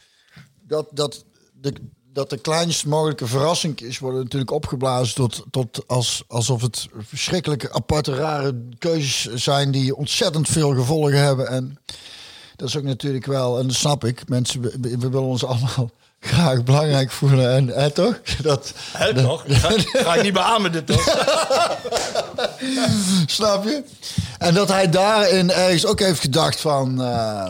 dat, dat, de, dat de kleinst mogelijke verrassing is, worden natuurlijk opgeblazen tot, tot als, alsof het verschrikkelijke, aparte, rare keuzes zijn die ontzettend veel gevolgen hebben. En dat is ook natuurlijk wel, en dat snap ik, mensen, we, we willen ons allemaal graag belangrijk voelen. En hè, toch? Dat, Hè, toch? Ga, ga ik niet beamen dit toch? snap je? En dat hij daarin ergens ook heeft gedacht van... eh,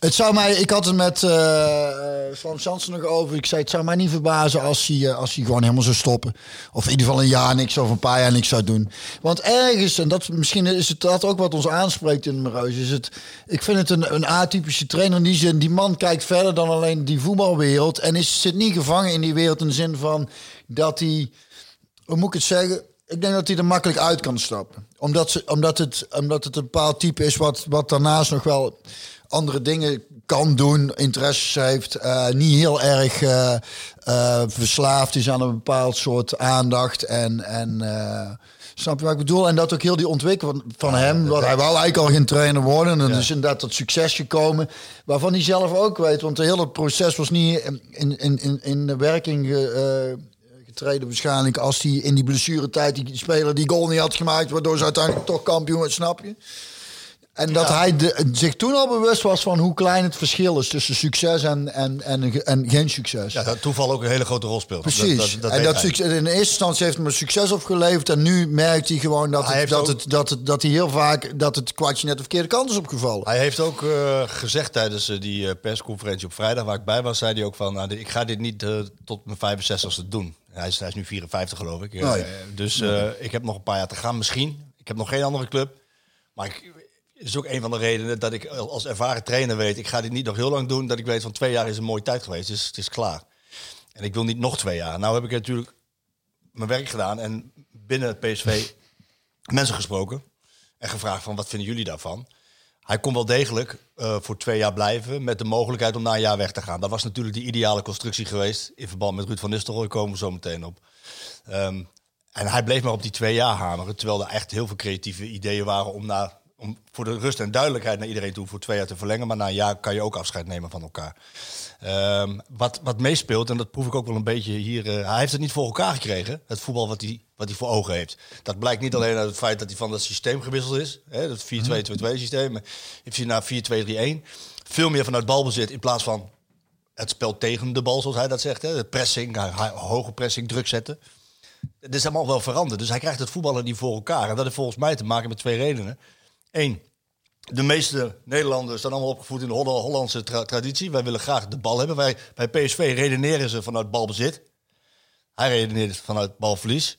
Het zou mij, ik had het met eh Frans Jansen nog over. Ik zei, het zou mij niet verbazen als hij, eh, als hij gewoon helemaal zou stoppen. Of in ieder geval een jaar niks of een paar jaar niks zou doen. Want ergens, en dat, misschien is het dat ook wat ons aanspreekt in de Mereus, is het, ik vind het een, een atypische trainer in die zin. Die man kijkt verder dan alleen die voetbalwereld. En is, zit niet gevangen in die wereld in de zin van dat hij, hoe moet ik het zeggen? Ik denk dat hij er makkelijk uit kan stappen. Omdat, ze, omdat, het, omdat het een bepaald type is wat, wat daarnaast nog wel andere dingen kan doen, interesses heeft, eh, niet heel erg eh, eh, verslaafd is aan een bepaald soort aandacht en, en snap je wat ik bedoel? En dat ook heel die ontwikkeling van, van hem, want hij wou eigenlijk al geen trainer worden en dan is inderdaad tot succes gekomen, waarvan hij zelf ook weet, want het hele proces was niet in, in, in, in de werking ge- getreden waarschijnlijk als hij in die blessuretijd die speler die goal niet had gemaakt, waardoor ze uiteindelijk toch kampioen werd, snap je? En dat hij de, zich toen al bewust was van hoe klein het verschil is tussen succes en, en, en, en geen succes. Ja, dat toeval ook een hele grote rol speelt. Precies. Dat, dat, dat en dat succes, in de eerste instantie heeft hem een succes opgeleverd. En nu merkt hij gewoon dat, Hij het, dat, ook- het, dat, het, dat hij heel vaak dat het kwartje net de verkeerde kant is opgevallen. Hij heeft ook eh, gezegd tijdens eh, die eh, persconferentie op vrijdag, waar ik bij was, zei hij ook van, nou, ik ga dit niet tot mijn 65ste doen. Hij is, hij is nu 54 geloof ik. Nee. dus ik heb nog een paar jaar te gaan misschien. Ik heb nog geen andere club. Maar ik, is ook een van de redenen dat ik als ervaren trainer weet, ik ga dit niet nog heel lang doen, dat ik weet van twee jaar is een mooie tijd geweest, dus het is klaar. En ik wil niet nog twee jaar. Nou heb ik natuurlijk mijn werk gedaan en binnen het PSV mensen gesproken en gevraagd van wat vinden jullie daarvan? Hij kon wel degelijk eh, voor twee jaar blijven met de mogelijkheid om na een jaar weg te gaan. Dat was natuurlijk die ideale constructie geweest. In verband met Ruud van Nistelrooy komen we zo meteen op. Ehm, en hij bleef maar op die twee jaar hameren. Terwijl er echt heel veel creatieve ideeën waren om, na, om voor de rust en duidelijkheid naar iedereen toe voor twee jaar te verlengen. Maar na een jaar kan je ook afscheid nemen van elkaar. Ehm, wat, wat meespeelt, en dat proef ik ook wel een beetje hier. eh, hij heeft het niet voor elkaar gekregen, het voetbal wat hij, wat hij voor ogen heeft. Dat blijkt niet alleen uit het feit dat hij van dat systeem gewisseld is. Hè, dat 4-2-2-2 systeem. maar Heeft hij naar 4-2-3-1. Veel meer vanuit balbezit in plaats van het spel tegen de bal, zoals hij dat zegt. Hè. De pressing, hoge pressing, druk zetten. Het is allemaal wel veranderd. Dus hij krijgt het voetballen niet voor elkaar. En dat heeft volgens mij te maken met twee redenen. Eén, de meeste Nederlanders zijn allemaal opgevoed in de Holla- Hollandse tra- traditie. Wij willen graag de bal hebben. Wij, bij PSV redeneren ze vanuit balbezit. Hij redeneert vanuit balverlies.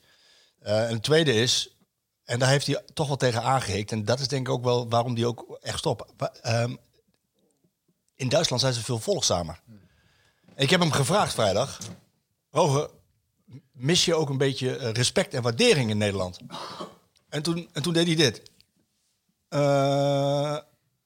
Eh, en het tweede is, en daar heeft hij toch wel tegen aangehikt. En dat is denk ik ook wel waarom hij ook echt stopt. Ehm, in Duitsland zijn ze veel volgzamer. Ik heb hem gevraagd vrijdag. Roger, mis je ook een beetje eh, respect en waardering in Nederland? En toen, en toen deed hij dit. Eh,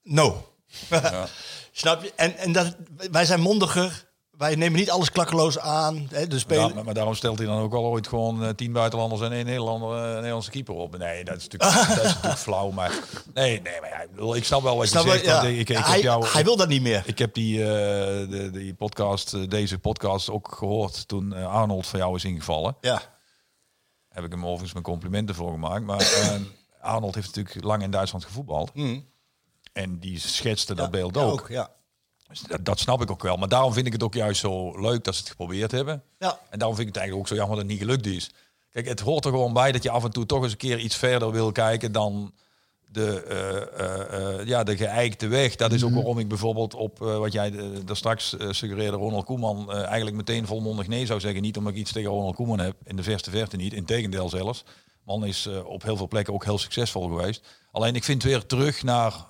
no. Snap je? En, en dat, wij zijn mondiger. Wij nemen niet alles klakkeloos aan. Hè, de spelen. Ja, maar, maar daarom stelt hij dan ook al ooit gewoon eh, tien buitenlanders en één Nederlander, eh, Nederlandse keeper op. Nee, dat is natuurlijk, dat is natuurlijk flauw. Maar nee, nee, maar ja, ik, bedoel, ik snap wel wat Snap je zegt. Ja. Ik, ik, heb hij, jou, hij wil dat niet meer. Ik heb die, de, die podcast, deze podcast ook gehoord toen Arnold van jou is ingevallen. Ja. Heb ik hem overigens mijn complimenten voor gemaakt. Maar eh, Arnold heeft natuurlijk lang in Duitsland gevoetbald. En die schetste dat beeld Mm. Ook. Ja. Dus dat, dat snap ik ook wel. Maar daarom vind ik het ook juist zo leuk dat ze het geprobeerd hebben. Ja. En daarom vind ik het eigenlijk ook zo jammer dat het niet gelukt is. Kijk, het hoort er gewoon bij dat je af en toe toch eens een keer iets verder wil kijken dan de, eh, eh, eh, ja, de geëikte weg. Dat is ook waarom ik bijvoorbeeld op wat jij daar straks suggereerde, Ronald Koeman, eigenlijk meteen volmondig nee zou zeggen. Niet omdat ik iets tegen Ronald Koeman heb, in de verste verte niet. Integendeel zelfs. Man is eh, op heel veel plekken ook heel succesvol geweest. Alleen ik vind weer terug naar,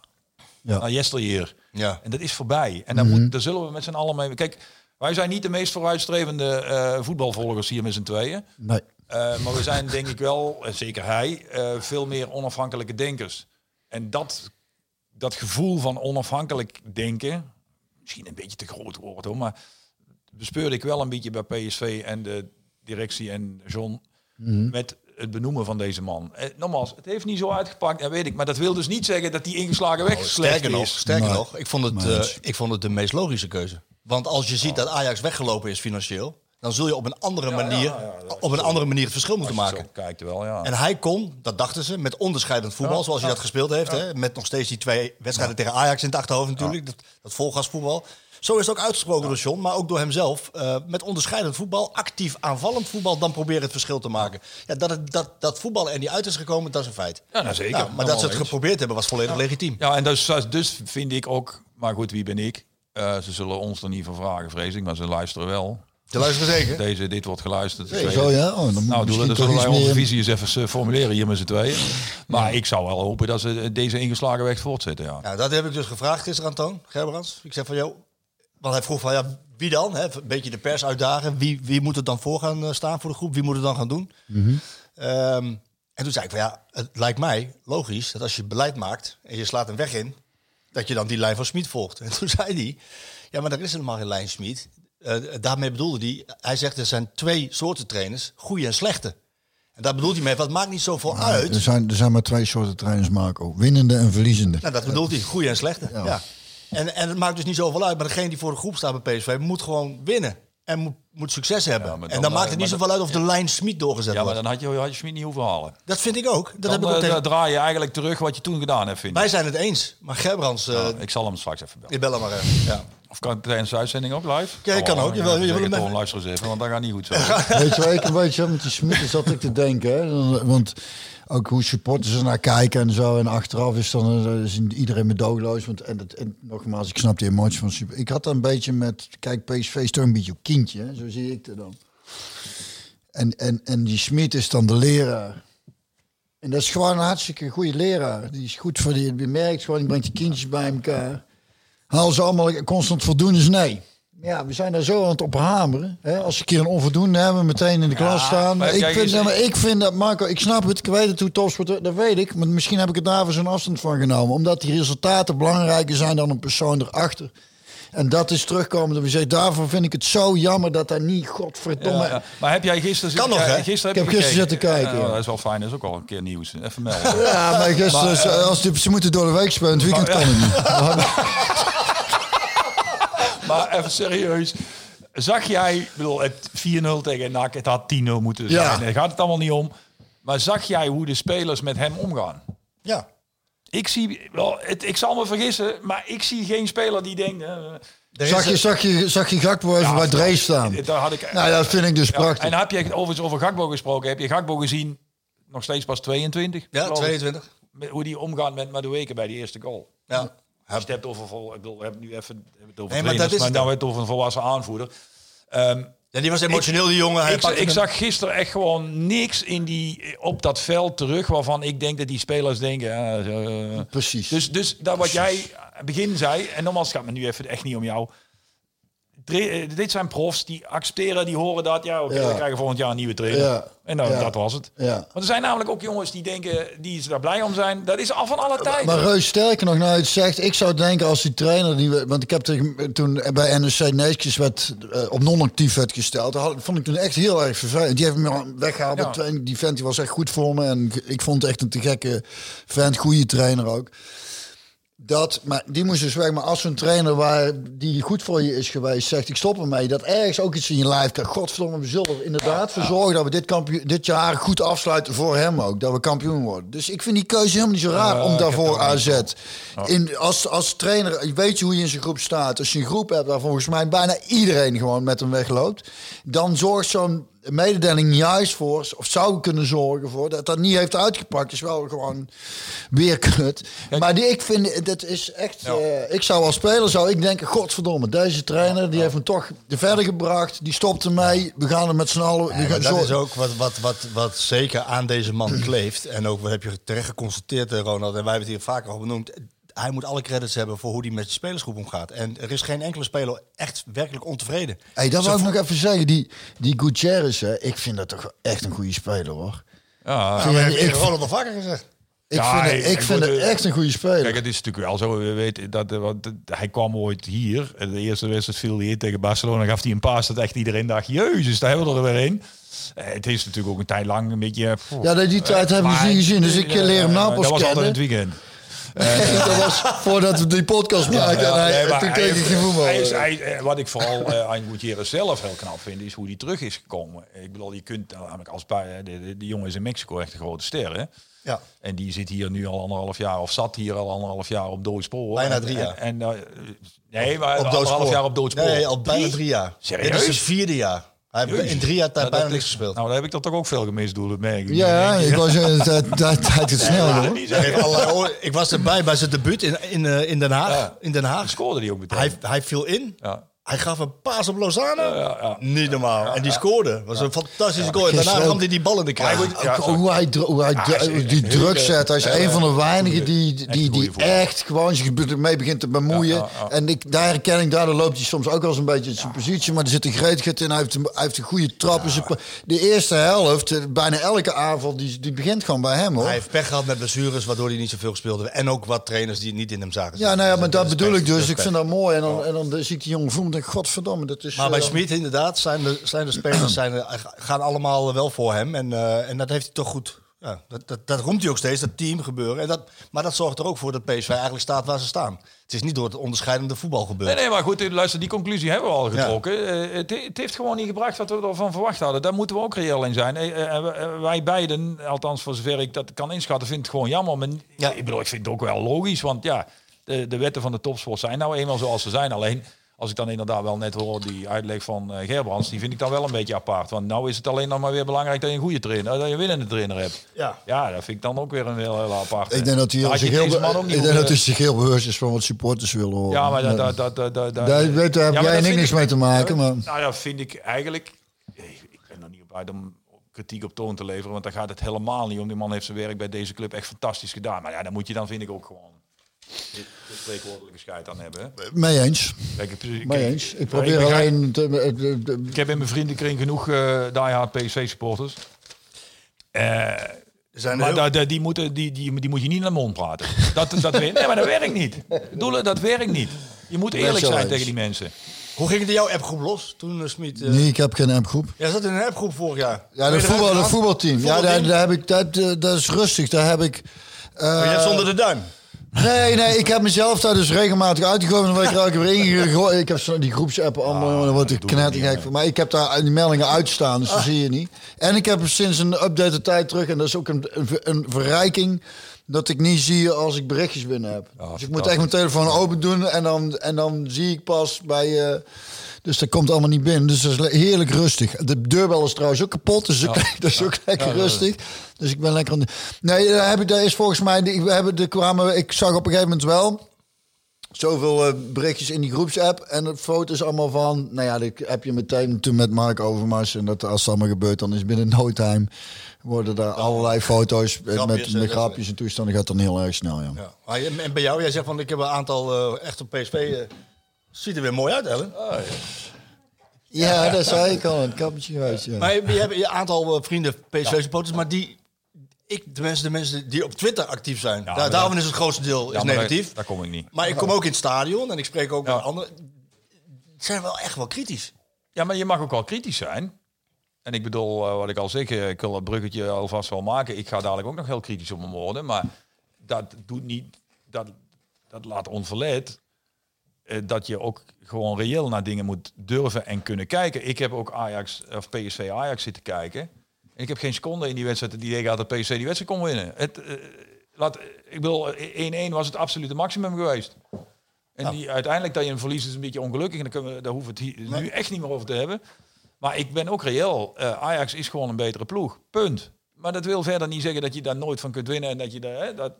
Ja. naar yesteryear. Ja. En dat is voorbij. En daar, moet, daar zullen we met z'n allen mee... Kijk, wij zijn niet de meest vooruitstrevende eh, voetbalvolgers hier met z'n tweeën. Nee. Eh, maar we zijn denk ik wel, en zeker hij, eh, veel meer onafhankelijke denkers. En dat, dat gevoel van onafhankelijk denken, misschien een beetje te groot woord hoor, maar bespeurde ik wel een beetje bij PSV en de directie en John met het benoemen van deze man. Eh, nogmaals, het heeft niet zo uitgepakt, dat weet ik. Maar dat wil dus niet zeggen dat die ingeslagen weg slecht Sterker nog, is. sterker Nee. nog ik, vond het, eh, het- ik vond het de meest logische keuze. Want als je ziet dat Ajax weggelopen is financieel, dan zul je op een andere manier, ja, ja, dat op een andere manier het verschil moeten maken. kijkt wel, ja. En hij kon, dat dachten ze, met onderscheidend voetbal, zoals hij dat gespeeld heeft. Hè, met nog steeds die twee wedstrijden tegen Ajax in het achterhoofd natuurlijk. Dat, dat volgasvoetbal. Zo is het ook uitgesproken door John, maar ook door hemzelf. eh, met onderscheidend voetbal, actief aanvallend voetbal, dan proberen het verschil te maken. Ja, dat, het, dat, dat voetbal er niet uit is gekomen, dat is een feit. Ja, nou, zeker. Nou, maar dat ze het eens. geprobeerd hebben, was volledig legitiem. Ja, en dus, dus vind ik ook Maar goed, wie ben ik? Eh, ze zullen ons er niet van vragen, vrees ik. Maar ze luisteren wel. Te luisteren zeker. Deze, dit wordt geluisterd. Nee, zo ja. Oh, dan Nou, misschien dan zullen wij onze meer- visie eens even eh, formuleren hier met z'n tweeën. Maar ik zou wel hopen dat ze deze ingeslagen weg voortzetten, ja. Nou, dat heb ik dus gevraagd gisteren aan Toon Gerbrands. Ik zeg van, joh, want hij vroeg van, ja, wie dan? Hè? Een beetje de pers uitdagen. Wie, wie moet er dan voor gaan eh, staan voor de groep? Wie moet het dan gaan doen? Ehm, en toen zei ik van, ja, het lijkt mij logisch dat als je beleid maakt en je slaat een weg in, dat je dan die lijn van Smit volgt. En toen zei hij, ja, maar er is helemaal geen lijn Smit. Eh, daarmee bedoelde hij, hij zegt er zijn twee soorten trainers, goede en slechte. En daar bedoelt hij mee, wat maakt niet zoveel uit. Er zijn, er zijn maar twee soorten trainers, Marco. Winnende en verliezende. Nou, dat bedoelt hij. Goede en slechte. Ja. En, en het maakt dus niet zoveel uit. Maar degene die voor de groep staat bij PSV moet gewoon winnen. En moet, moet succes hebben. Ja, en dan, dan eh, maakt het niet zoveel uit of de lijn Smit doorgezet Ja, maar wordt. dan had je, had je Schmid niet hoeven halen. Dat vind ik ook. Dat Dan heb ik ook eh, tegen... draai je eigenlijk terug wat je toen gedaan hebt, vind ik. Wij zijn het eens. Maar Gerbrands, eh Ja, ik zal hem straks even bellen. ik bel hem maar even. Ja. Of kan het tijdens de uitzending ook live? Ja, kan ook. Je wil je wil hem toch even- want dat gaat niet goed zo. Weet je waar ik een beetje met die Smitten zat ik te denken. Hè? Want ook hoe supporters er naar kijken en zo. En achteraf is dan eh, is iedereen medogeloos. Want, en, het, en nogmaals, ik snap die emotie van super. Ik had dan een beetje met, kijk, PSV is toch een beetje op kindje. Zo zie ik het dan. En, en, en die Smit is dan de leraar. En dat is gewoon een hartstikke goede leraar. Die is goed voor die, je merkt gewoon, die brengt die kindjes bij elkaar. Haal ze allemaal constant voldoende? Is nee. Ja, we zijn daar zo aan het ophameren. Hè? Als ze een keer een onvoldoende hebben, meteen in de klas staan. maar Ik kijk vind, maar ik vind dat, Marco, ik snap het. Ik weet het hoe topsport, dat weet ik. Maar misschien heb ik het daar zo'n afstand van genomen. Omdat die resultaten belangrijker zijn dan een persoon erachter. En dat is terugkomen. Dat we zeggen, daarvoor vind ik het zo jammer dat daar niet, godverdomme... Ja, ja. Maar heb jij gisteren Kan nog, hè? Gisteren Ik heb gisteren gekeken? zitten kijken, Ja, dat is wel fijn. Dat is ook al een keer nieuws. Even melden. Ja, maar gisteren, Maar, eh, als die, ze moeten door de week spelen, het weekend kan het niet. maar even serieus. Zag jij, ik bedoel, het 4-0 tegen NAC, het had 10-0 moeten zijn. Ja. Daar gaat het allemaal niet om. Maar zag jij hoe de spelers met hem omgaan? Ja. Ik zie, wel, het, ik zal me vergissen, maar ik zie geen speler die denkt... eh, Er Zag je, zag je, zag je Gakpo even Ja, bij Drees staan? daar had ik... Nou, dat vind ik dus Ja, prachtig. en heb je overigens over Gakbo gesproken? Heb je Gakbo gezien? Nog steeds pas 22? Ja, geloof ik. 22. Met Hoe die omgaat met Madueke bij die eerste goal. Ja. Als je het hebt over, vol- ik bedoel, we hebben nu even het over Nee, maar trainers, dat is maar het nou het over een volwassen aanvoerder. Ehm, ja, die was emotioneel, die jongen. Hij ik, ik hem. zag gisteren echt gewoon niks in die, op dat veld terug waarvan ik denk dat die spelers denken. eh. Precies. Dus, dus dat wat jij begin zei, en nogmaals het gaat me nu even echt niet om jou. Eh, dit zijn profs die accepteren, die horen dat. Ja, oké, Ja. we krijgen volgend jaar een nieuwe trainer. Ja. En Ja. dat was het. Want er zijn namelijk ook jongens die denken, die daar blij om zijn. Dat is al van alle tijden. Maar Reus, sterker nog, nou het zegt, ik zou denken als die trainer, die, want ik heb tegen, toen bij NEC Neeskjes werd eh, op non-actief werd gesteld, dat had- vond ik toen echt heel erg vervelend. Die heeft me weggehaald. Die vent die was echt goed voor me en ik vond het echt een te gekke vent, goede trainer ook. Dat, maar die moest dus weg. Maar als zo'n trainer waar die goed voor je is geweest zegt, ik stop ermee, dat ergens ook iets in je lijf krijgt. Godverdomme, we zullen er inderdaad voor zorgen dat we dit, kampioen, dit jaar goed afsluiten voor hem ook, dat we kampioen worden. Dus ik vind die keuze helemaal niet zo raar om daarvoor AZ. In, als, als trainer, weet je hoe je in zijn groep staat. Als je een groep hebt waar volgens mij bijna iedereen gewoon met hem wegloopt, dan zorgt zo'n mededeling juist voor, of zou kunnen zorgen voor, dat dat niet heeft uitgepakt. Is wel gewoon weer kut. Maar die, ik vind, dat is echt, eh, ik zou als speler, zou ik denken, godverdomme, deze trainer, die heeft me toch verder gebracht, die stopt ermee, we gaan er met z'n allen, we gaan dat is ook wat, wat, wat, wat zeker aan deze man kleeft. En ook wat heb je terecht geconstateerd, eh, Ronald. En wij hebben het hier vaker al benoemd. Hij moet alle credits hebben voor hoe hij met de spelersgroep omgaat. En er is geen enkele speler echt werkelijk ontevreden. Hey, dat wil ik nog even zeggen. Die, die Gutierrez, hè, ik vind dat toch echt een goede speler, hoor. Ja, ik, Ronald al vaker gezegd. ik Ja, vind, ik- het, ik vind het eh, echt een goede speler. Kijk, het is natuurlijk wel zo. We weten dat, eh, want, eh, hij kwam ooit hier. En De eerste wedstrijd viel hij in tegen Barcelona. Gaf hij een paas dat echt iedereen dacht: Jezus, daar hebben we er weer in. Eh, het is natuurlijk ook een tijd lang een beetje. ja, die, tijd hebben we niet gezien, dus ik eh, leer hem eh, pas Dat was altijd kennen. het weekend. dat was voordat we die podcast maakten. en hij, nee, maar toen hij keek ik heeft- geen voetbal. hij is- hij- eh, wat ik vooral eh, aan Gutierrez zelf heel knap vind, is hoe hij terug is gekomen. Ik bedoel, je kunt namelijk als bij, de, de, die jongen is in Mexico echt een grote ster, hè? Ja. En die zit hier nu al anderhalf jaar, of zat hier al anderhalf jaar op doodspoor. Bijna drie jaar. En, en, eh, nee, maar Op anderhalf doodspoor. jaar op doodspoor. Nee, al bijna drie jaar. Serieus? Dit is zijn vierde jaar. Hij heeft in drie jaar tijd Ja, bijna dat niks gespeeld. Nou, daar heb ik er toch ook veel gemist, doe dat merk ik. Ja, ik was in de tijd het snel, hoor. Hij ik was erbij bij zijn debuut in, in, eh, in Den Haag. In Den Haag. scoorde die ook meteen. Hij, hij viel in. ja. Hij gaf een paas op Lozano. ja, ja. Niet normaal. en die scoorde. was een fantastische goal. En daarna ramde hij die bal in de kruis. Hoe hij, hoe hij dru- hij is die druk zet. Hij is een van de weinigen die, echt die, die echt gewoon zich mee begint te bemoeien. Ja, ja, ja. En ik, daar herken ik, daardoor loopt hij soms ook wel eens een beetje in zijn positie. Maar er zit een gretigheid in. Hij heeft een, hij heeft een goede trap. De eerste helft, eh, bijna elke aanval, die, die begint gewoon bij hem hoor. Hij heeft pech gehad met blessures, waardoor hij niet zoveel speelde. En ook wat trainers die niet in hem zagen. Ja, nou ja, maar dat bedoel ik dus. Ik vind dat mooi. En dan, en dan zie ik die jongen denk, godverdomme, dat is... Maar bij eh, Smit inderdaad zijn de, zijn de spelers zijn, er- gaan allemaal wel voor hem. En, eh, en dat heeft hij toch goed. Ja, dat, dat, dat roemt hij ook steeds, dat team gebeuren. En dat, maar dat zorgt er ook voor dat PSV eigenlijk staat waar ze staan. Het is niet door het onderscheidende voetbal gebeurd. Nee, nee, maar goed, luister, die conclusie hebben we al getrokken. Eh, het, het heeft gewoon niet gebracht wat we ervan verwacht hadden. Daar moeten we ook reëel in zijn. Wij beiden, althans voor zover ik dat kan inschatten, vind het gewoon jammer. Maar Ja. ik bedoel, ik vind het ook wel logisch, want ja, de, de wetten van de topsport zijn nou eenmaal zoals ze zijn. Alleen, als ik dan inderdaad wel net hoor die uitleg van eh Gerbrands, die vind ik dan wel een beetje apart. Want nou is het alleen nog maar weer belangrijk dat je een goede trainer, dat je een winnende trainer hebt. Ja. Ja, dat vind ik dan ook weer een heel, heel apart. Ik denk dat hij zich je heel, ik denk dat hij zich heel bewust is van wat supporters willen horen. Ja, maar dat, dat, dat, dat, dat, dat- Daar, weet, daar heb jij dat niks mee te maken. Maar... Nou ja, vind ik eigenlijk. Ik ik ben er niet op uit om kritiek op toon te leveren, want daar gaat het helemaal niet om. Die man heeft zijn werk bij deze club echt fantastisch gedaan. Maar ja, dan moet je dan vind ik ook gewoon de de spreekwoordelijke scheid aan hebben. hè. Mee eens. Kijk, ik, Mee kijk, eens. Ik probeer begrijp- alleen... Te, de- de- Ik heb in mijn vriendenkring genoeg eh diehard PSV supporters. Eh, zijn maar heel- da- da- die, moeten, die, die, die moet je niet naar de mond praten. Dat, dat, werkt- nee, maar dat werkt niet. Bedoel, dat werkt niet. Je moet eerlijk zijn eens. tegen die mensen. Hoe ging het in jouw appgroep los toen uh, Smit... eh, Nee, ik heb geen appgroep. Jij zat in een appgroep vorig jaar. Ja, de voetbal, de voetbalteam. Ja, daar, daar heb ik, dat, eh, dat is rustig. Daar heb ik... eh, Oh, je hebt zonder de duim. Nee, nee, ik heb mezelf daar dus regelmatig uitgegooid. En dan word ik er elke keer ingegooid. Ik heb zo die groepsappen allemaal, jongen, dan word ik knettergek van. Maar ik heb daar die meldingen uitstaan, dus dat zie je niet. En ik heb sinds een update tijd terug, en dat is ook een, een, een verrijking, dat ik niet zie als ik berichtjes binnen heb. dus ik moet echt mijn telefoon open doen en dan, en dan zie ik pas bij... eh, dus dat komt allemaal niet binnen. Dus dat is heerlijk rustig. De deurbel is trouwens ook kapot. Dus dat is ook lekker rustig. Dus ik ben lekker aan de... Nee, daar, heb ik, daar is volgens mij... We hebben, er kwamen, ik zag op een gegeven moment wel... Zoveel eh, berichtjes in die groepsapp. En de foto's allemaal van... Nou ja, dat heb je meteen toen met Mark Overmars. En dat als het allemaal gebeurt, dan is binnen no time... worden daar allerlei foto's eh, Grapjes, met, met dat- grapjes en toestanden. gaat dan heel erg snel, ja. Ja. En bij jou, jij zegt van ik heb een aantal eh, echt op PSV. eh, ziet er weer mooi uit, Ellen. Ja, dat zei ik al. Een kappetje geweest, ja. Maar je, je hebt een aantal eh, vrienden PSV-supporters, maar die... Ik, de mensen, de mensen die op Twitter actief zijn, daar, maar daarvan is het grootste deel Ja, is negatief. Daar, daar kom ik niet. Maar ik kom ook in het stadion en ik spreek ook Ja. met anderen. Het zijn wel echt wel kritisch. Ja, maar je mag ook wel kritisch zijn. En ik bedoel, eh, wat ik al zeg, eh, ik wil dat bruggetje alvast wel maken. Ik ga dadelijk ook nog heel kritisch op mijn woorden. Maar dat doet niet, dat, dat laat onverlet eh, dat je ook gewoon reëel naar dingen moet durven en kunnen kijken. Ik heb ook Ajax of PSV Ajax zitten kijken. En ik heb geen seconde in die wedstrijd het idee gehad dat PSV die wedstrijd kon winnen. Het, eh, laat, ik bedoel, 1-1 was het absolute maximum geweest. En die, uiteindelijk dat je een verlies is een beetje ongelukkig. En daar, kunnen we, daar hoeven we het hier, nu echt niet meer over te hebben. Maar ik ben ook reëel. Eh, Ajax is gewoon een betere ploeg. Punt. Maar dat wil verder niet zeggen dat je daar nooit van kunt winnen. En dat je daar. Hè, dat,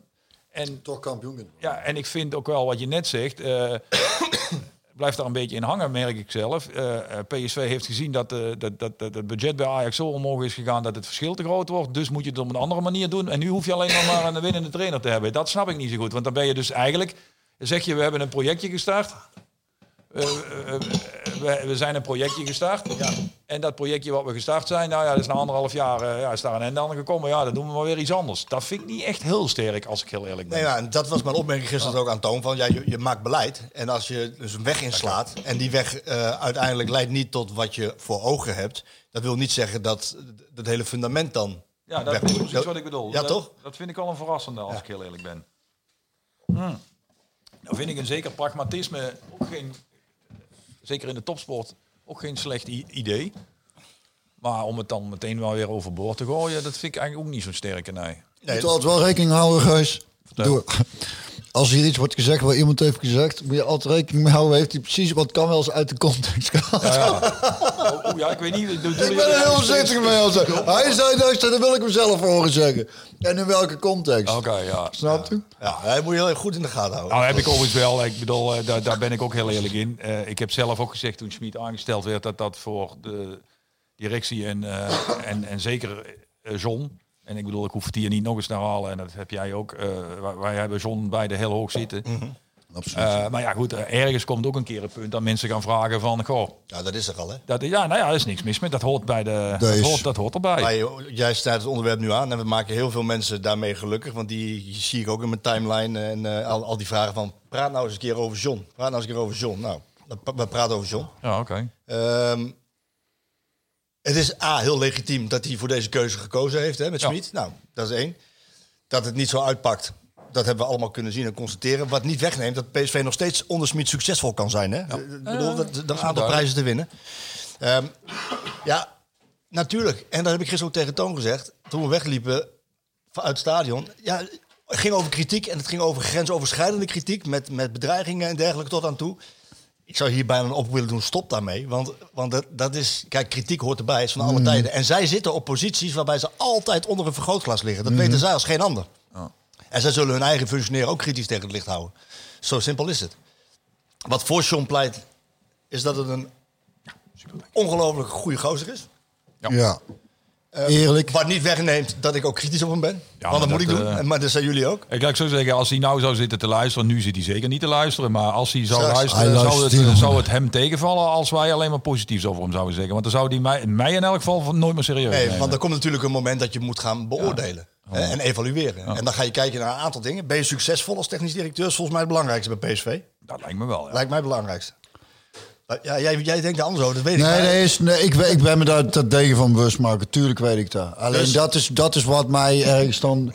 en, Toch kampioen. ja, en ik vind ook wel wat je net zegt. eh blijft daar een beetje in hangen, merk ik zelf. Eh, eh, PSV heeft gezien dat, dat, dat, dat het budget bij Ajax zo omhoog is gegaan dat het verschil te groot wordt. Dus moet je het op een andere manier doen. En nu hoef je alleen nog maar een winnende trainer te hebben. Dat snap ik niet zo goed. Want dan ben je dus eigenlijk. Zeg je, we hebben een projectje gestart. Eh, eh, eh, we, we zijn een projectje gestart. En dat projectje wat we gestart zijn, nou ja, dat is na anderhalf jaar ja, is daar een einde aan gekomen. Ja, dan doen we maar weer iets anders. Dat vind ik niet echt heel sterk, als ik heel eerlijk ben. Nee, ja, en dat was mijn opmerking gisteren ook aan Toon. Van, ja, je, je maakt beleid. En als je dus een weg inslaat. En die weg uiteindelijk leidt niet tot wat je voor ogen hebt. Dat wil niet zeggen dat het hele fundament dan. Ja, dat is precies wat ik bedoel. Ja, dat, toch? Dat vind ik al een verrassende, als ik heel eerlijk ben. Hmm. Nou vind ik een zeker pragmatisme ook geen, zeker in de topsport, ook geen slecht idee. Maar om het dan meteen wel weer overboord te gooien, dat vind ik eigenlijk ook niet zo'n sterke nee. Je moet altijd wel rekening houden, Geus. Door. Als hier iets wordt gezegd waar iemand heeft gezegd, moet je altijd rekening mee houden. Heeft hij precies wat kan wel eens uit de context gehaald. Oh, oh, ja, ik weet niet. Ik, Ik ben er heel voorzichtig mee. Als hij zei dat, dan wil ik hem zelf horen zeggen. En in welke context? Oké, ja. Snap je? Ja, hij moet je heel goed in de gaten houden. Nou heb ik overigens wel. Ik bedoel, eh, daar, daar ben ik ook heel eerlijk in. Eh, ik heb zelf ook gezegd toen Schmid aangesteld werd dat dat voor de directie en, eh, en, en zeker John. En ik bedoel, ik hoef het hier niet nog eens te halen. En dat heb jij ook. eh, wij, hebben John beide heel hoog zitten. Absoluut. Eh, maar ja, goed, eh, ergens komt ook een keer een punt dat mensen gaan vragen van, goh, Ja, dat is er al, hè? dat, ja, nou ja, is niks mis met. Dat hoort bij de, dat, is- hoort, dat hoort erbij. Maar jij snijdt het onderwerp nu aan en we maken heel veel mensen daarmee gelukkig. Want die, zie ik ook in mijn timeline en al, al die vragen van... praat nou eens een keer over John. Praat nou eens een keer over John. Nou, we- we praten over John. Ja, oké. Ehm, het is A, heel legitiem dat hij voor deze keuze gekozen heeft hè, met Ja. Smit. Nou, dat is één. Dat het niet zo uitpakt, dat hebben we allemaal kunnen zien en constateren. Wat niet wegneemt dat PSV nog steeds onder Smit succesvol kan zijn. Hè? Ik bedoel, dat, dat een aantal prijzen te winnen. Ehm, ja, natuurlijk. En dat heb ik gisteren ook tegen Toon gezegd. Toen we wegliepen uit het stadion. Ja, het ging over kritiek en het ging over grensoverschrijdende kritiek. Met, met bedreigingen en dergelijke tot aan toe. Ik zou hier bijna een op willen doen, stop daarmee. Want, want dat, dat is, kijk, kritiek hoort erbij, is van alle tijden. En zij zitten op posities waarbij ze altijd onder een vergrootglas liggen. Dat weten zij als geen ander. En zij zullen hun eigen functioneren ook kritisch tegen het licht houden. Zo simpel is het. Wat voor John pleit, is dat het een ongelooflijk goede gozer is. Ja. Eerlijk. Wat niet wegneemt dat ik ook kritisch op hem ben. Ja, Want dat moet ik doen. eh, maar dat zijn jullie ook. Ik laat zo zeggen, als hij nou zou zitten te luisteren, nu zit hij zeker niet te luisteren, maar als hij zou Straks. luisteren, Hij zou het, zou het hem tegenvallen als wij alleen maar positiefs over hem zouden zeggen. Want dan zou hij mij, mij in elk geval nooit meer serieus Nee, nemen. want er komt natuurlijk een moment dat je moet gaan beoordelen. En evalueren. En dan ga je kijken naar een aantal dingen. Ben je succesvol als technisch directeur? is volgens mij het belangrijkste bij PSV. Dat lijkt me wel, ja. Lijkt mij het belangrijkste. Ja, jij, jij denkt anders over, dat weet ik. Nee, Maar- nee, is, nee ik, ik ben me daar dat tegen van bewust maken. Tuurlijk weet ik dat. Alleen Dus- dat, is, dat is wat mij ergens dan...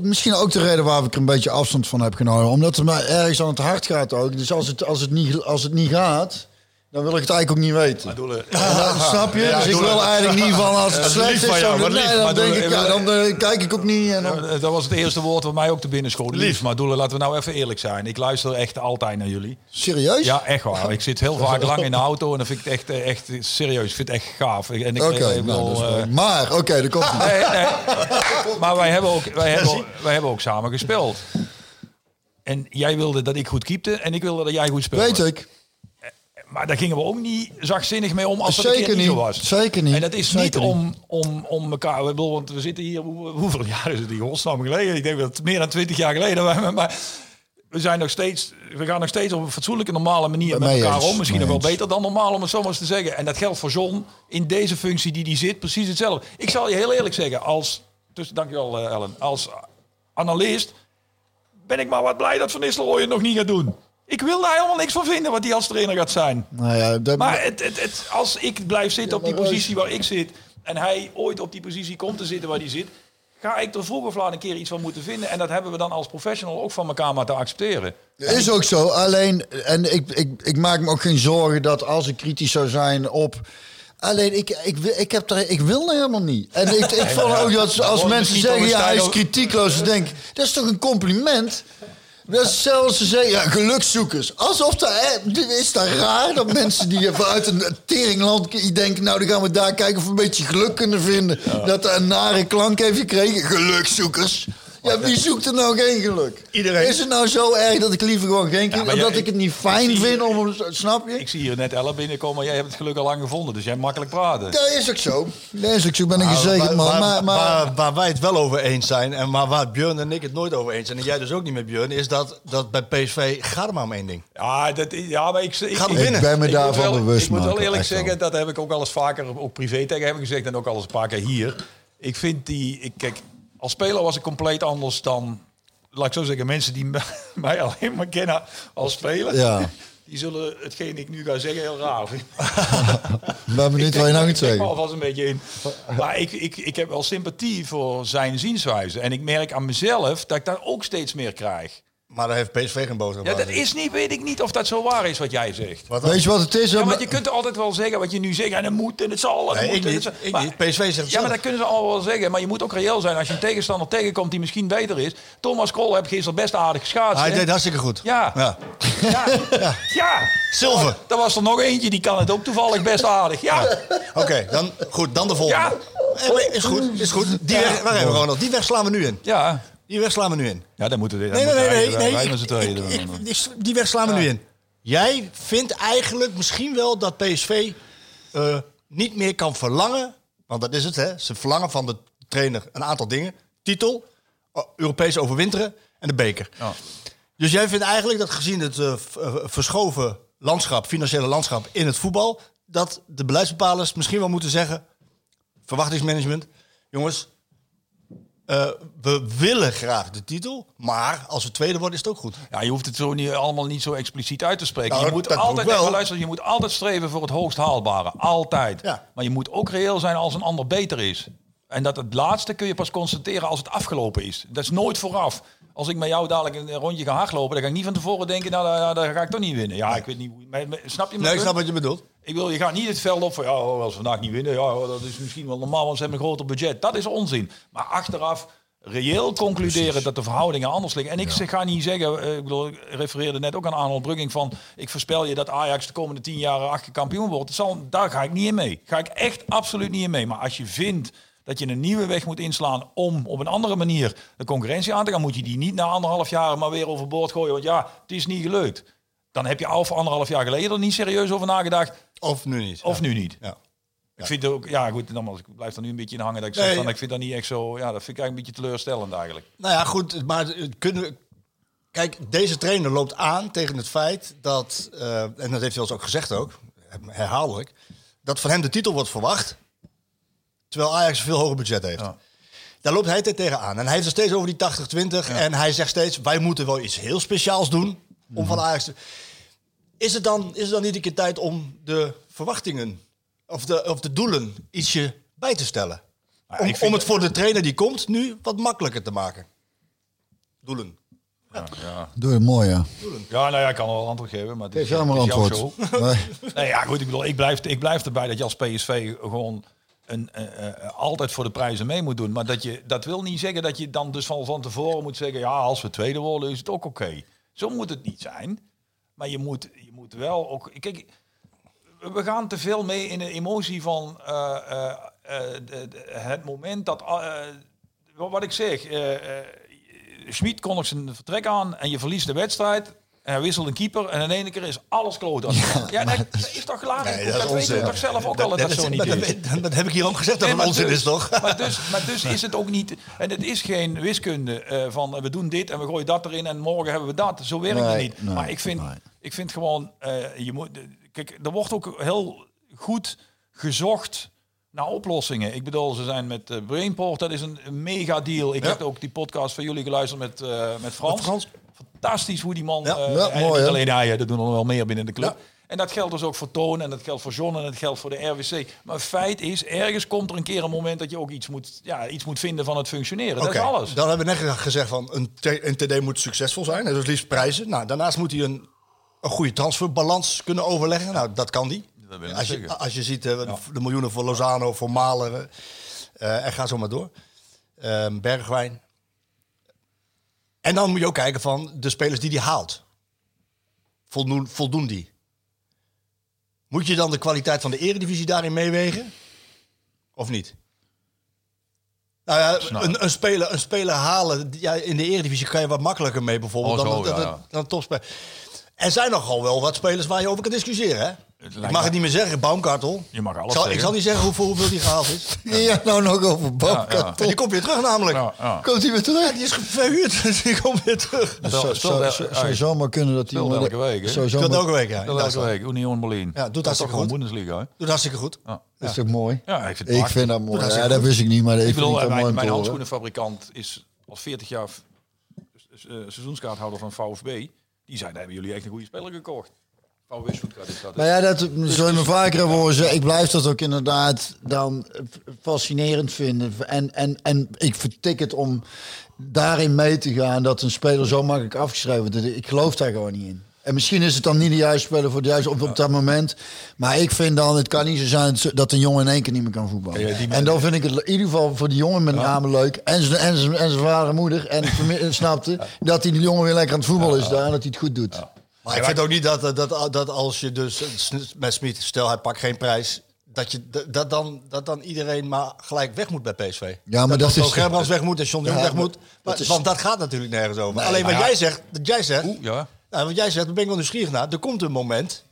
Misschien ook de reden waar ik er een beetje afstand van heb genomen. Omdat het mij ergens aan het hart gaat ook. Dus als het, als het, niet, als het niet gaat, dan wil ik het eigenlijk ook niet weten. Doelen, En dan- snap je? Ja, dus ik wil eigenlijk niet van als het slecht is. jou, nee, dan Maar denk ik, ja, dan eh, kijk ik ook niet. En dan, dat was het eerste woord wat mij ook te binnen schoot. Lief. Maar Doelen, laten we nou even eerlijk zijn. Ik luister echt altijd naar jullie. serieus? Ja, echt waar. Ik zit heel vaak lang in de auto en dan vind ik het echt, eh, echt serieus. Ik vind het echt gaaf. En ik, Oké, nou, is eh, wel- maar oké, dat komt niet. Nee, nee. Maar wij hebben, ook, wij, hebben, wij hebben ook samen gespeeld. En jij wilde dat ik goed keepte en ik wilde dat jij goed speelde. Weet ik. Maar daar gingen we ook niet zachtzinnig mee om als een Zeker keer niet zo was. Zeker niet. En dat is Zeker niet om, om, om elkaar... Bedoel, want we zitten hier... hoe- hoeveel jaar is het die godsnaam geleden? Ik denk dat het meer dan twintig jaar geleden was. Maar we zijn nog steeds... We gaan nog steeds op een fatsoenlijke, normale manier met elkaar eens, om. Misschien nog wel eens. beter dan normaal, om het zo maar eens te zeggen. En dat geldt voor John in deze functie die die zit. Precies hetzelfde. Ik zal je heel eerlijk zeggen, als... Dus dankjewel eh, Ellen. Als analist ben ik maar wat blij dat Van Nistelrooy het nog niet gaat doen. Ik wil daar helemaal niks van vinden wat hij als trainer gaat zijn. Nou ja, dat, Maar het, het, het, als ik blijf zitten op die positie waar ik zit... en hij ooit op die positie komt te zitten waar hij zit... ga ik er vroeg of laat een keer iets van moeten vinden. En dat hebben we dan als professional ook van elkaar maar te accepteren. Is ook zo. Alleen, en ik, ik, ik maak me ook geen zorgen dat als ik kritisch zou zijn op. Alleen, ik, ik, wil- ik, heb er, ik wil helemaal niet. En ik, ik vond ook dat als mensen zeggen, ja, hij is kritiekloos. Dan denk ik, dat is toch een compliment? Dat is zelfs ze zeggen, ja, gelukzoekers. Alsof dat, hè, is dat raar dat mensen die vanuit een teringland denken, nou, dan gaan we daar kijken of we een beetje geluk kunnen vinden. Dat dat een nare klank heeft gekregen. Gelukzoekers. Ja, wie zoekt er nou geen geluk? Iedereen. Is het nou zo erg dat ik liever gewoon geen maar omdat jij- ik het niet fijn vind om snap je? Ik zie hier net Ella binnenkomen, maar jij hebt het geluk al lang gevonden. Dus jij hebt makkelijk praten. Dat is ook zo. Dat is ook zo, ben ik Nou, gezegend man. waar, Maar, maar, waar, waar wij het wel over eens zijn, en maar waar Björn en ik het nooit over eens zijn, en jij dus ook niet met Björn, is dat, dat bij PSV gaat het maar om één ding. Ja, dat, ja maar ik, ik, ik, winnen. ik ben me ik daarvan wel- bewust Ik moet wel eerlijk zeggen, dat heb ik ook al eens vaker, ook privé tegen hem gezegd en ook al eens een paar keer hier. Ik vind die, ik, kijk, als speler was ik compleet anders dan, laat ik zo zeggen, mensen die mij alleen maar kennen als speler. Ja. Die zullen hetgeen ik nu ga zeggen heel raar vinden. ik ben benieuwd wat je nou Ik me zeggen. alvast een beetje in. Maar ik, ik, ik heb wel sympathie voor zijn zienswijze. En ik merk aan mezelf dat ik daar ook steeds meer krijg. Maar daar heeft PSV geen boodschap Ja, dat is niet, weet ik niet of dat zo waar is wat jij zegt. Wat? Weet je wat het is? Ja, want je kunt altijd wel zeggen wat je nu zegt. En het moet en het zal. en het Nee, moet, ik en niet. het zal- Ik maar- niet. PSV zegt het Ja, zelf. maar dat kunnen ze allemaal wel zeggen. Maar je moet ook reëel zijn als je een tegenstander tegenkomt die misschien beter is. Thomas Krol heeft gisteren best aardig geschaatst. Hij deed hartstikke goed. Ja. ja. Ja. ja. Zilver. Er was er nog eentje, die kan het ook toevallig best aardig. Ja. Oké, dan, goed, dan de volgende. Ja. Eh, Is goed, is goed. Die weg, waar hebben we Ronald? Die weg slaan we nu in. Ja. Die weg slaan we nu in. Ja, dan moeten we. Nee, nee, nee. nee, Ik- ik- ik- die- die weg slaan we nu in. Jij vindt eigenlijk misschien wel dat PSV eh, niet meer kan verlangen. Want dat is het, hè? Ze verlangen van de trainer een aantal dingen: titel, eh, Europees overwinteren en de beker. Ja. Dus jij vindt eigenlijk dat gezien het eh, verschoven landschap, financiële landschap in het voetbal, dat de beleidsbepalers misschien wel moeten zeggen: verwachtingsmanagement, jongens, eh, we willen graag de titel, maar als we tweede worden is het ook goed. Ja, je hoeft het zo niet, allemaal niet zo expliciet uit te spreken. Nou, je moet altijd, wel. even luisteren, je moet altijd streven voor het hoogst haalbare. Altijd. Ja. Maar je moet ook reëel zijn als een ander beter is. En dat het laatste kun je pas constateren als het afgelopen is. Dat is nooit vooraf. Als ik met jou dadelijk een rondje ga hardlopen, dan ga ik niet van tevoren denken, nou, daar, ga ik toch niet winnen. Ja, ik weet niet hoe. maar- maar- Snap je me? Nee, ik snap wat je bedoelt. Ik wil, je gaat niet het veld op van, ja, oh, als we vandaag niet winnen, ja, dat is misschien wel normaal, want ze hebben een groter budget. Dat is onzin. Maar achteraf reëel concluderen dat de verhoudingen anders liggen. En ik ga niet zeggen, eh, ik bedoel, ik refereerde net ook aan Arnold Brugging van, ik voorspel je dat Ajax de komende tien jaar achter kampioen wordt. Dat zal, daar ga ik niet in mee. Ga ik echt absoluut niet in mee. Maar als je vindt dat je een nieuwe weg moet inslaan om op een andere manier de concurrentie aan te gaan, moet je die niet na anderhalf jaar maar weer overboord gooien. Want ja, het is niet gelukt. Dan heb je al voor anderhalf jaar geleden er niet serieus over nagedacht. Of nu niet. Of Ja. nu niet. Ja. Ik vind het ook, ja goed, nogmaals, ik blijf er nu een beetje in hangen dat ik Nee, zeg van, ik vind dat niet echt zo, ja, dat vind ik eigenlijk een beetje teleurstellend eigenlijk. Nou ja, goed, maar kunnen we... Kijk, deze trainer loopt aan tegen het feit dat, eh, en dat heeft hij ons ook gezegd ook, herhaaldelijk, dat van hem de titel wordt verwacht, terwijl Ajax een veel hoger budget heeft. Ja. Daar loopt hij tegen aan. En hij heeft het steeds over die 80-20. En hij zegt steeds, wij moeten wel iets heel speciaals doen om van Ajax te... Is het, dan, is het dan niet een keer tijd om de verwachtingen of de, of de doelen ietsje bij te stellen? Om, om het voor de trainer die komt nu wat makkelijker te maken. Doelen. Ja, ja. Doe het mooi, ja. ja, nou ja, ik kan wel antwoord geven, maar het is, het is antwoord. Nee. Nee, ja, goed, ik bedoel, ik blijf, ik blijf erbij dat je als PSV gewoon een, eh, eh, altijd voor de prijzen mee moet doen. Maar dat, je, dat wil niet zeggen dat je dan dus van, van tevoren moet zeggen, ja, als we tweede worden is het ook oké. Zo moet het niet zijn. Maar je moet, je moet wel ook... Kijk, we gaan te veel mee in de emotie van eh, eh, eh, het moment dat... eh, wat ik zeg, eh eh Schmid kondigt zijn vertrek aan en je verliest de wedstrijd. En hij wisselt een keeper en in één keer is alles kloot. Ja, dat, dat is toch klaar? Nee, dat weet je toch zelf ook al dat dat, zo niet dat, is. dat, dat heb ik hier ook gezegd dat Nee, het maar onzin dus- is, toch? Maar dus, maar dus is het ook niet... En het is geen wiskunde eh, van eh, we doen dit en we gooien dat erin en morgen hebben we dat. Zo werkt het niet. nee, maar ik vind, ik vind gewoon... eh, je moet, kijk, er wordt ook heel goed gezocht naar oplossingen. Ik bedoel, ze zijn met Brainport, dat is een, mega deal. Ik Ja. heb ook die podcast van jullie geluisterd met, eh, met Frans. Frans. Fantastisch hoe die man... Ja, eh, ja, en mooi, niet hè? alleen hij, dat doen er wel meer binnen de club. Ja. En dat geldt dus ook voor Toon en dat geldt voor John en dat geldt voor de RWC. Maar feit is, ergens komt er een keer een moment dat je ook iets moet, ja, iets moet vinden van het functioneren. Dat is alles. Dan hebben we net gezegd van een, een TD moet succesvol zijn. En dus liefst prijzen. Nou, daarnaast moet hij een, een goede transferbalans kunnen overleggen. Nou, dat kan die. Dat Als je, als je ziet eh, de miljoenen voor Lozano, voor Malen. eh, en ga zo maar door. Ehm, Bergwijn. En dan moet je ook kijken van de spelers die hij haalt. Voldoen, voldoen die? Moet je dan de kwaliteit van de eredivisie daarin meewegen? Of niet? Nou ja, een, een, speler, een speler halen ja, in de eredivisie kan je wat makkelijker mee bijvoorbeeld Oh, dan, zo, dan, dan, ja. dan topspeler. Er zijn nogal wel wat spelers waar je over kan discussiëren. Hè? Ik mag het niet meer zeggen, Baumkartel. Je mag alles Ik zal, ik zeggen. zal niet zeggen hoeveel, hoeveel die gehaald is. Ja, nou nog over Ja. En die komt weer terug namelijk. Ja, ja. Komt hij weer terug? Die is verhuurd, dus die komt weer terug. Speel- speel- zou- eh, zou- eh, zou zomaar kunnen dat onder de- elke week, hè? Speelt elke week, ja. elke week, Union Berlin. Ja, doet dat is toch hartstikke gewoon goed. Bundesliga, hè? Doet hartstikke goed. Ja. Dat is toch mooi? Ja, ik vind het Ik prachtig. vind dat mooi. Ja, dat wist ik niet, maar ik vind bedoel, wel mijn, mijn handschoenenfabrikant is al 40 jaar eh, seizoenskaarthouder van VfB. Die zei, daar hebben jullie echt een goede speler gekocht. Is dat. Maar ja, dat zul je me vaker horen. Ik blijf dat ook inderdaad dan fascinerend vinden. En, en, en ik vertik het om daarin mee te gaan dat een speler zo makkelijk afgeschreven wordt. Ik geloof daar gewoon niet in. En misschien is het dan niet de juiste speler voor het juiste op, op dat moment. Maar ik vind dan, het kan niet zo zijn dat een jongen in één keer niet meer kan voetballen. Ja, en dan vind ik het in ieder geval voor die jongen met name leuk. En zijn, en zijn, en zijn vader en moeder. En snapte dat die jongen weer lekker aan het voetballen is daar. En dat hij het goed doet. Maar ik vind ook niet dat, dat, dat als je dus met Smit, stel hij pakt geen prijs, dat, je, dat, dan, dat dan iedereen maar gelijk weg moet bij PSV. Ja, maar dat dan is- Gerbrands weg moet en John de Jong Ja, weg moet. maar Maar- dat is- Want dat gaat natuurlijk nergens over. Alleen wat ja. jij zegt, dat jij zegt, Ja. nou, wat jij zegt, daar ben ik wel nieuwsgierig naar. Er komt een moment.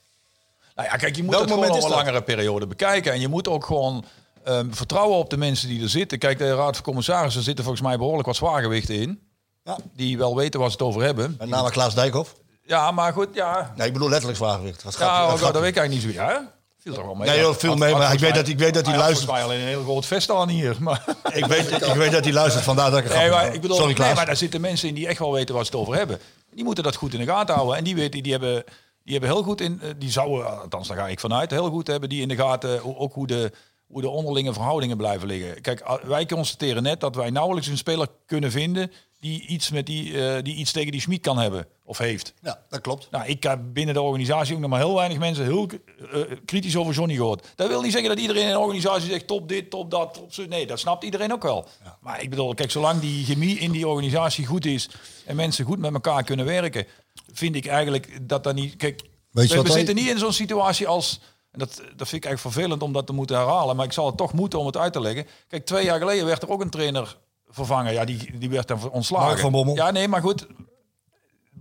Nou ja, kijk, je moet gewoon moment over is een dat? langere periode bekijken. En je moet ook gewoon ehm, vertrouwen op de mensen die er zitten. Kijk, de Raad van Commissarissen zitten volgens mij behoorlijk wat zwaargewichten in. Ja. Die wel weten waar ze het over hebben. Met name Klaas Dijkhoff. Ja, maar goed, ja. Nee, ik bedoel letterlijk zwaargewicht. Dat Ja, gaat, ook, dat dat weet ik eigenlijk niet zo. Ja, viel toch wel mee. Nee, joh, veel mee, maar ik weet dat- ik weet dat hij luistert. alleen een heel groot vest aan hier. Maar, ik, weet, ik weet dat hij luistert, vandaar dat ik nee, maar ik bedoel, Sorry nee, maar daar zitten mensen in die echt wel weten waar ze het over hebben. Die moeten dat goed in de gaten houden. En die weten, die hebben, die hebben heel goed in, eh, die zouden, althans daar ga ik vanuit, heel goed hebben die in de gaten ook hoe de, hoe de onderlinge verhoudingen blijven liggen. Kijk, wij constateren net dat wij nauwelijks een speler kunnen vinden die iets, met die, eh, die iets tegen die Schmid kan hebben of heeft. Ja, dat klopt. Nou, ik heb binnen de organisatie ook nog maar heel weinig mensen heel eh, kritisch over Johnny gehoord. Dat wil niet zeggen dat iedereen in de organisatie zegt top dit, top dat, top zo. Nee, dat snapt iedereen ook wel. Maar ik bedoel, kijk, zolang die chemie in die organisatie goed is en mensen goed met elkaar kunnen werken, vind ik eigenlijk dat dat niet. Kijk, Weet je we, zitten niet in zo'n situatie als. En dat, dat vind ik eigenlijk vervelend om dat te moeten herhalen, maar ik zal het toch moeten om het uit te leggen. Kijk, twee jaar geleden werd er ook een trainer vervangen. Ja, die, die werd dan ontslagen. Mark van Bommel. Ja, nee, maar goed.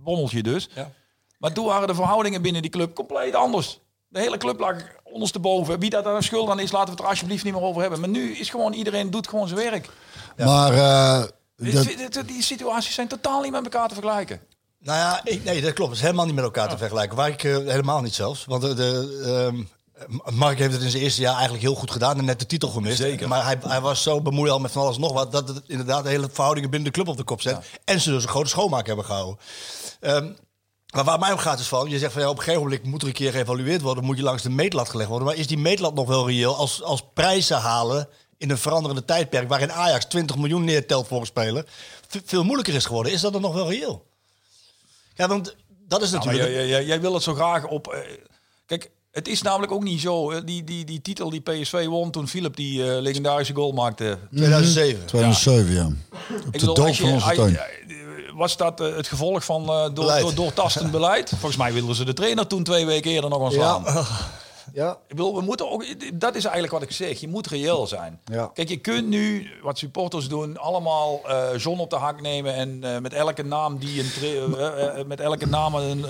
Bommeltje dus. Ja. Maar toen waren de verhoudingen binnen die club compleet anders. De hele club lag ondersteboven. Wie dat daar schuld aan is, laten we het er alsjeblieft niet meer over hebben. Maar nu is gewoon iedereen doet gewoon zijn werk. Maar eh, dat, Dit- dit- Die situaties zijn totaal niet met elkaar te vergelijken. Nou ja, ik, nee, dat klopt. Het is helemaal niet met elkaar te vergelijken. Waar ik eh, helemaal niet zelfs. Want de, de, ehm, Mark heeft het in zijn eerste jaar eigenlijk heel goed gedaan en net de titel gemist. Zeker. Maar hij, hij was zo bemoeid al met van alles en nog wat dat het inderdaad de hele verhoudingen binnen de club op de kop zet. En ze dus een grote schoonmaak hebben gehouden. Ehm, maar waar mij om gaat is van, je zegt van ja, op een gegeven moment moet er een keer geëvalueerd worden, moet je langs de meetlat gelegd worden. Maar is die meetlat nog wel reëel als, als prijzen halen in een veranderende tijdperk waarin Ajax 20 miljoen neertelt voor een speler, veel moeilijker is geworden? Is dat dan nog wel reëel? Ja, want dat is Nou, natuurlijk... jij, jij, jij wil het zo graag op. eh, kijk, het is namelijk ook niet zo. Die, die, die titel die PSV won toen Philip die eh, legendarische goal maakte. 2007. 2007, ja. Op Ik de bedoel, dood van onze tuin. eh, Was dat eh, het gevolg van eh, door, Beleid. door, doortastend beleid? Volgens mij wilden ze de trainer toen twee weken eerder nog ontslaan. Ja. Ik bedoel, we moeten ook, dat is eigenlijk wat ik zeg. Je moet reëel zijn. Ja. Kijk, je kunt nu, wat supporters doen, allemaal eh John op de hak nemen en eh, met elke naam die een, tra- met elke naam een,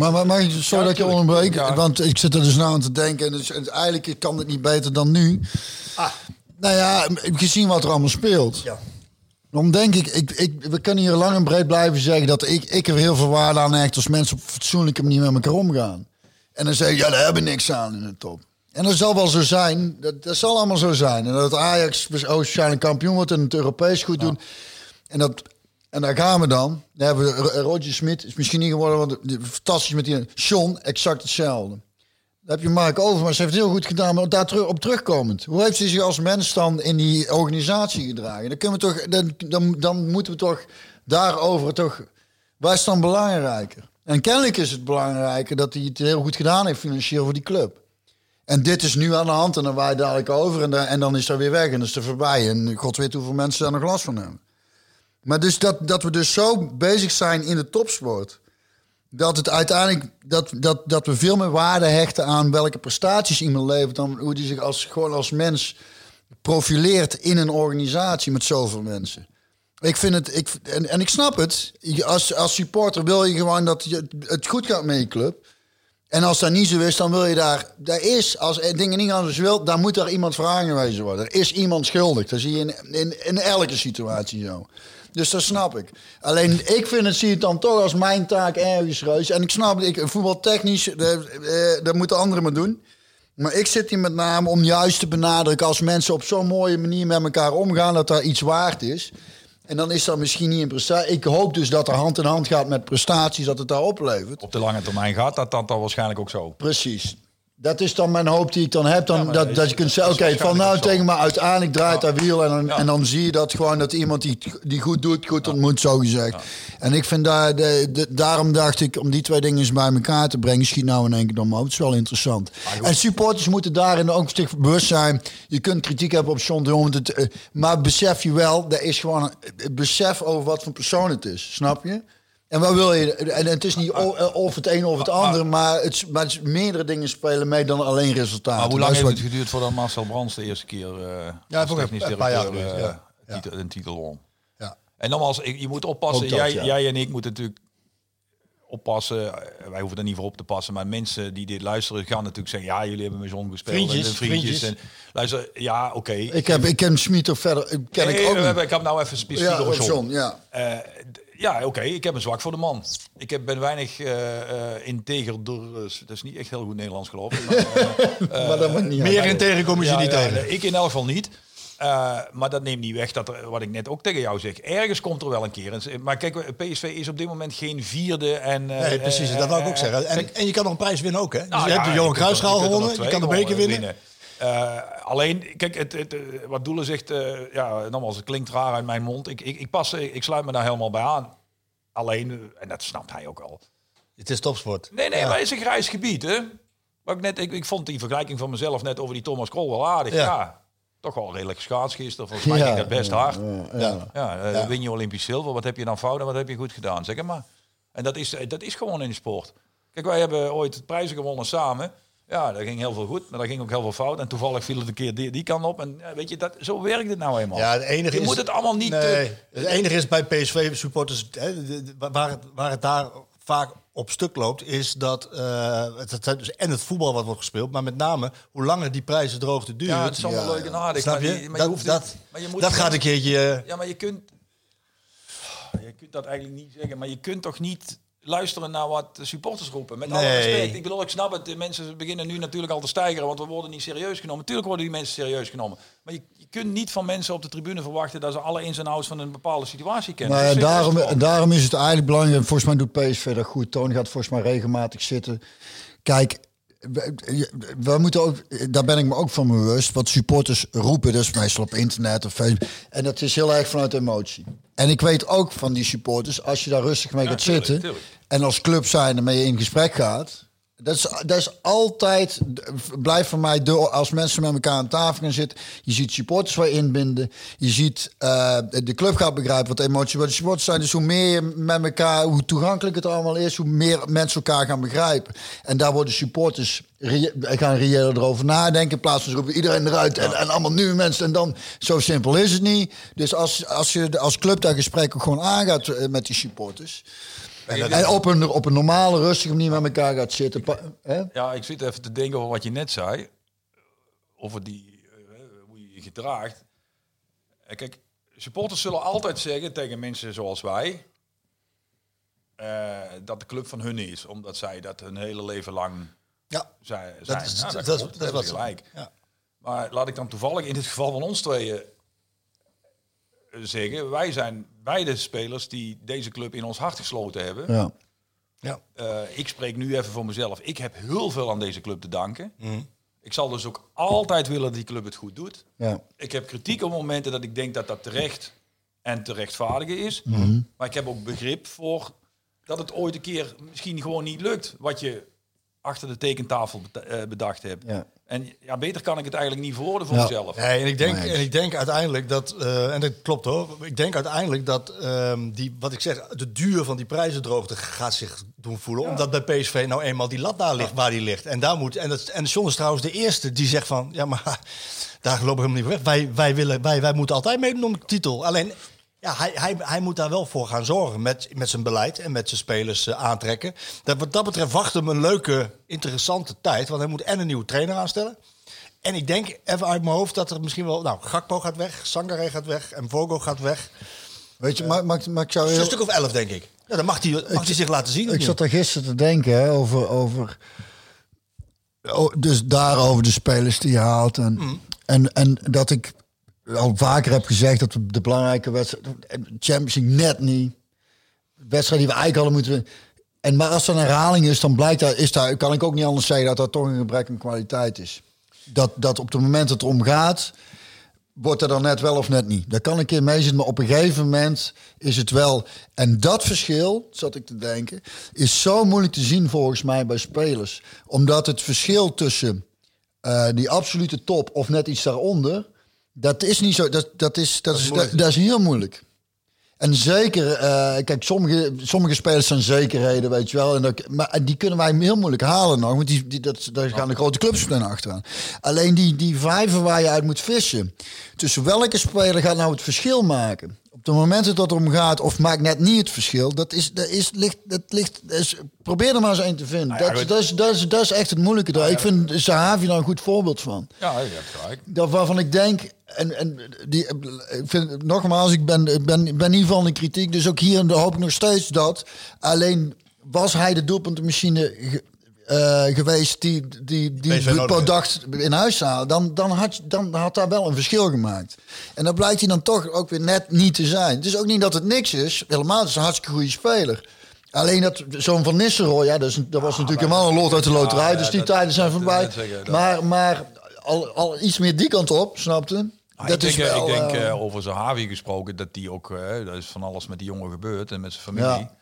Maar, maar, maar sorry Ja, dat ik je tuurlijk. onderbreek, Ja. want ik zit er dus nou aan te denken. En dus, en eigenlijk kan het niet beter dan nu. Nou ja, gezien wat er allemaal speelt. Ja. Dan denk ik, ik, ik, we kunnen hier lang en breed blijven zeggen dat ik, ik er heel veel waarde aan hecht als mensen op fatsoenlijke manier met elkaar omgaan. En dan zeg ik, ja, daar hebben we niks aan in de top. En dat zal wel zo zijn, dat, dat zal allemaal zo zijn. En dat Ajax waarschijnlijk kampioen wordt en het Europees goed doen. En, dat, en daar gaan we dan. Hebben we Ro- Roger Smit, is misschien niet geworden, want fantastisch met die Sean, exact hetzelfde. Dan heb je Mark Overmars, heeft het heel goed gedaan, maar daar terug, op terugkomend. Hoe heeft hij zich als mens dan in die organisatie gedragen? Dan, kunnen we toch, dan, dan, dan moeten we toch daarover toch... Waar is dan belangrijker? En kennelijk is het belangrijker dat hij het heel goed gedaan heeft financieel voor die club. En dit is nu aan de hand en dan waai dadelijk over en dan, is dat weer weg en is het voorbij. En god weet hoeveel mensen daar nog last van hebben. Maar dus dat, dat we dus zo bezig zijn in de topsport dat het uiteindelijk dat, dat, dat we veel meer waarde hechten aan welke prestaties iemand levert dan hoe die zich als gewoon als mens profileert in een organisatie met zoveel mensen. Ik vind het, ik, en, en ik snap het. Als, als supporter wil je gewoon dat je, het goed gaat met je club. En als dat niet zo is, dan wil je daar. Daar is, als dingen niet anders wil, dan moet daar iemand voor aangewezen worden. Er is iemand schuldig. Dat zie je in, in, in elke situatie zo. Dus dat snap ik. Alleen ik vind het, zie het dan toch als mijn taak ergens reus. En ik snap ik, voetbaltechnisch, eh, eh, dat moeten anderen maar doen. Maar ik zit hier met name om juist te benadrukken als mensen op zo'n mooie manier met elkaar omgaan, dat daar iets waard is. En dan is dat misschien niet een prestatie. Ik hoop dus dat er hand in hand gaat met prestaties, dat het daar oplevert. Op de lange termijn gaat dat dan, dan waarschijnlijk ook zo. Precies. Dat is dan mijn hoop die ik dan heb. Dan, Ja, dat, dat je kunt zeggen, oké, van nou tegen maar uiteindelijk draait dat wiel. En dan, Ja. en dan zie je dat gewoon dat iemand die, die goed doet, goed ontmoet, zo gezegd. En ik vind daar, de, de- daarom dacht ik, om die twee dingen eens bij elkaar te brengen, schiet nou in één keer hoofd. Dat is wel interessant. En supporters moeten daarin ook zich bewust zijn. Je kunt kritiek hebben op John de Jong, het, eh, maar besef je wel, er is gewoon een een besef over wat voor persoon het is. Snap je? En wat wil je? En het is niet eh, of het een of het ander, maar het, is- maar het is meerdere dingen spelen mee dan alleen resultaten. Maar hoe lang is heeft wat- het geduurd voordat Marcel Brands de eerste keer eh Ja, ook een- technisch een paar jaar directeur, geduurd, eh, ja. titel- een titel won? Ja. En nogmaals, ik- je moet oppassen. Dat, jij, ja. jij en ik moeten natuurlijk oppassen. Eh, Wij hoeven er niet voor op te passen. Maar mensen die dit luisteren gaan natuurlijk zeggen... ja, jullie hebben met zon gespeeld. Vriendjes, en vriendjes. vriendjes. En, luister, ja, oké. Ik, heb, ik ken Smit ook verder, ik ken Nee, ik ook we hebben- ik heb nou even specifiek Ja, over op John. John, ja. Eh, ja, oké, ik heb een zwak voor de man. Ik heb, ben weinig eh eh integer door. Dat is niet echt heel goed Nederlands geloof. Maar, eh, maar dat niet Meer uit. in tegen kom je ze niet tegen. ik in elk geval niet. Eh, maar dat neemt niet weg dat er, wat ik net ook tegen jou zeg, ergens komt er wel een keer. Maar kijk, PSV is op dit moment geen vierde en. eh, Nee, precies, eh, dat wou ik ook eh, zeggen. En, en je kan nog een prijs winnen ook, hè? Dus nou je hebt de Johan er gewonnen, je kan de beker winnen. Eh, alleen, kijk, het, het, eh, wat Doelen zegt, eh, ja, nogmaals, het klinkt raar uit mijn mond. Ik, ik, ik, pas, ik, sluit me daar helemaal bij aan. Alleen, en dat snapt hij ook al. Het is topsport. Nee, nee, Ja. maar het is een grijs gebied, hè? Wat ik, net, ik, ik vond die vergelijking van mezelf net over die Thomas Krol wel aardig. Ja. Ja. toch wel redelijk schaats gisteren. Volgens mij Ja, ging dat best hard. Ja. Ja, win je Olympisch zilver. Wat heb je dan fout en wat heb je goed gedaan? Zeg maar. En dat is, dat is gewoon in de sport. Kijk, wij hebben ooit prijzen gewonnen samen. Ja, dat ging heel veel goed, maar dat ging ook heel veel fout. En toevallig viel het een keer die, die kant op. En ja, weet je, dat, zo werkt het nou eenmaal. Ja, het enige je is, moet het allemaal niet... Nee, eh, het enige is bij PSV-supporters, waar, het, waar het daar vaak op stuk loopt, is dat eh, het, het, dus en het voetbal wat wordt gespeeld, maar met name hoe langer die prijzen droogte duurt. ja, het is allemaal Ja, leuk en aardig. snap maar je? die- maar je dat, hoeft dat, maar je moet dat gaat een keertje. eh, Ja, maar je kunt... Je kunt dat eigenlijk niet zeggen, maar je kunt toch niet luisteren naar wat de supporters roepen. Met alle respect. Ik bedoel, ik snap het. De mensen beginnen nu natuurlijk al te stijgeren, want we worden niet serieus genomen. Natuurlijk worden die mensen serieus genomen. Maar je, je kunt niet van mensen op de tribune verwachten dat ze alle ins en outs van een bepaalde situatie kennen. Maar daarom, daarom is het eigenlijk belangrijk. en Volgens mij doet PSV dat goed. Toon gaat volgens mij regelmatig zitten. Kijk, we, moeten ook, daar ben ik me ook van bewust. Wat supporters roepen, dus meestal op internet of Facebook. En dat is heel erg vanuit emotie. En ik weet ook van die supporters, als je daar rustig mee Ja, gaat tuurlijk, zitten. tuurlijk. En als club zijn ermee in gesprek gaat. Dat is, dat is altijd, blijft voor mij door als mensen met elkaar aan tafel gaan zitten. Je ziet supporters waar inbinden. Je ziet eh, de club gaat begrijpen wat emoties bij de supporters zijn. Dus hoe meer je met elkaar, hoe toegankelijk het allemaal is, hoe meer mensen elkaar gaan begrijpen. En daar worden supporters gaan reëler erover nadenken. In plaats van ze roepen iedereen eruit en, en allemaal nieuwe mensen. En dan, zo simpel is het niet. Dus als, als je als club dat gesprek ook gewoon aangaat eh, met die supporters. En, op, een, op een normale, rustige manier met elkaar gaat zitten. pa- hè? Ja, ik zit even te denken over wat je net zei. Over die, eh, hoe je je gedraagt. Eh, Kijk, supporters zullen altijd zeggen tegen mensen zoals wij... eh, dat de club van hun is. Omdat zij dat hun hele leven lang ja, zijn. dat zijn. is, Nou, dat, is gelijk. Ja. Maar laat ik dan toevallig in het geval van ons tweeën zeggen... wij zijn beide spelers die deze club in ons hart gesloten hebben. Ja. Ja. Eh, ik spreek nu even voor mezelf. Ik heb heel veel aan deze club te danken. Mhm. Ik zal dus ook altijd willen dat die club het goed doet. Ja. Ik heb kritiek op momenten dat ik denk dat dat terecht en te rechtvaardigen is. Mhm. Maar ik heb ook begrip voor dat het ooit een keer misschien gewoon niet lukt wat je achter de tekentafel eh, bedacht hebt. Ja. En ja, beter kan ik het eigenlijk niet verwoorden voor Ja. mezelf. Nee, en ik denk, en ik denk uiteindelijk dat, eh, en dat klopt hoor, ik denk uiteindelijk dat ehm, die, wat ik zeg, de duur van die prijzendroogte gaat zich doen voelen. Omdat bij PSV nou eenmaal die lat daar ligt waar die ligt. En daar moet, en, dat, en John is trouwens de eerste die zegt van, ja maar daar lopen we helemaal niet weg. Wij, wij, willen, wij, wij moeten altijd meedoen om de titel. Alleen, ja, hij, hij, hij moet daar wel voor gaan zorgen met, met zijn beleid en met zijn spelers eh, aantrekken. Dat, wat dat betreft wacht hem een leuke, interessante tijd. Want hij moet en een nieuwe trainer aanstellen. En ik denk even uit mijn hoofd dat er misschien wel... Nou, Gakpo gaat weg, Sangare gaat weg en Vogo gaat weg. Weet je, ik jou Zo'n heel- stuk of elf, denk ik. Ja, dan mag hij, mag hij zich laten zien. Ik niet? zat daar gisteren te denken hè, over, over. oh, Dus daarover de spelers die je haalt. En, Mm. en, en dat ik. Al vaker heb gezegd dat de belangrijke wedstrijd, Champions League net niet, wedstrijd die we eigenlijk hadden moeten. En maar als er een herhaling is, dan blijkt daar, is daar, kan ik ook niet anders zeggen dat dat toch een gebrek aan kwaliteit is. Dat, dat op het moment dat het om gaat, wordt er dan net wel of net niet. Daar kan ik in meezitten, maar op een gegeven moment is het wel. En dat verschil, zat ik te denken, is zo moeilijk te zien volgens mij bij spelers. Omdat het verschil tussen eh, die absolute top of net iets daaronder, dat is niet zo. Dat, dat, is, dat, is, dat, dat is heel moeilijk. En zeker, eh, kijk, sommige, sommige spelers zijn zekerheden, weet je wel. En dat, maar die kunnen wij heel moeilijk halen nog. Want die, die, dat, daar gaan de grote clubs meteen achteraan. Alleen die, die vijven waar je uit moet vissen. Tussen welke speler gaat nou het verschil maken? Op de momenten dat het om gaat, of maakt net niet het verschil. Dat is, dat is, ligt, dat ligt, dat is, probeer er maar eens een te vinden. Nou ja, dat, dat, is, dat, is, dat is echt het moeilijke. daar. Ik vind Sahavi daar een goed voorbeeld van. Ja, je hebt gelijk. Dat waarvan ik denk, en, en die, ik vind, nogmaals, ik ben, ik ben, ik ben niet van de kritiek, dus ook hier hoop ik nog steeds dat. Alleen was hij de doelpuntenmachine ge- eh, geweest die, die, die product in huis haalde, dan, dan, had, dan had daar wel een verschil gemaakt. En dan blijkt hij dan toch ook weer net niet te zijn. Het is ook niet dat het niks is, helemaal, het is een hartstikke goede speler. Alleen dat zo'n Van Nistelrooy, ja, dat, is, dat was natuurlijk helemaal een lot uit de loterij, ja, dus die dat- tijden zijn dat- voorbij. dat zeggen, dat- maar maar al, al iets meer die kant op, snapte? Ah, dat ik is denk, eh, wel, ik denk eh, over Zahavi gesproken, dat die ook, dat is van alles met die jongen gebeurd en met zijn familie. Ja.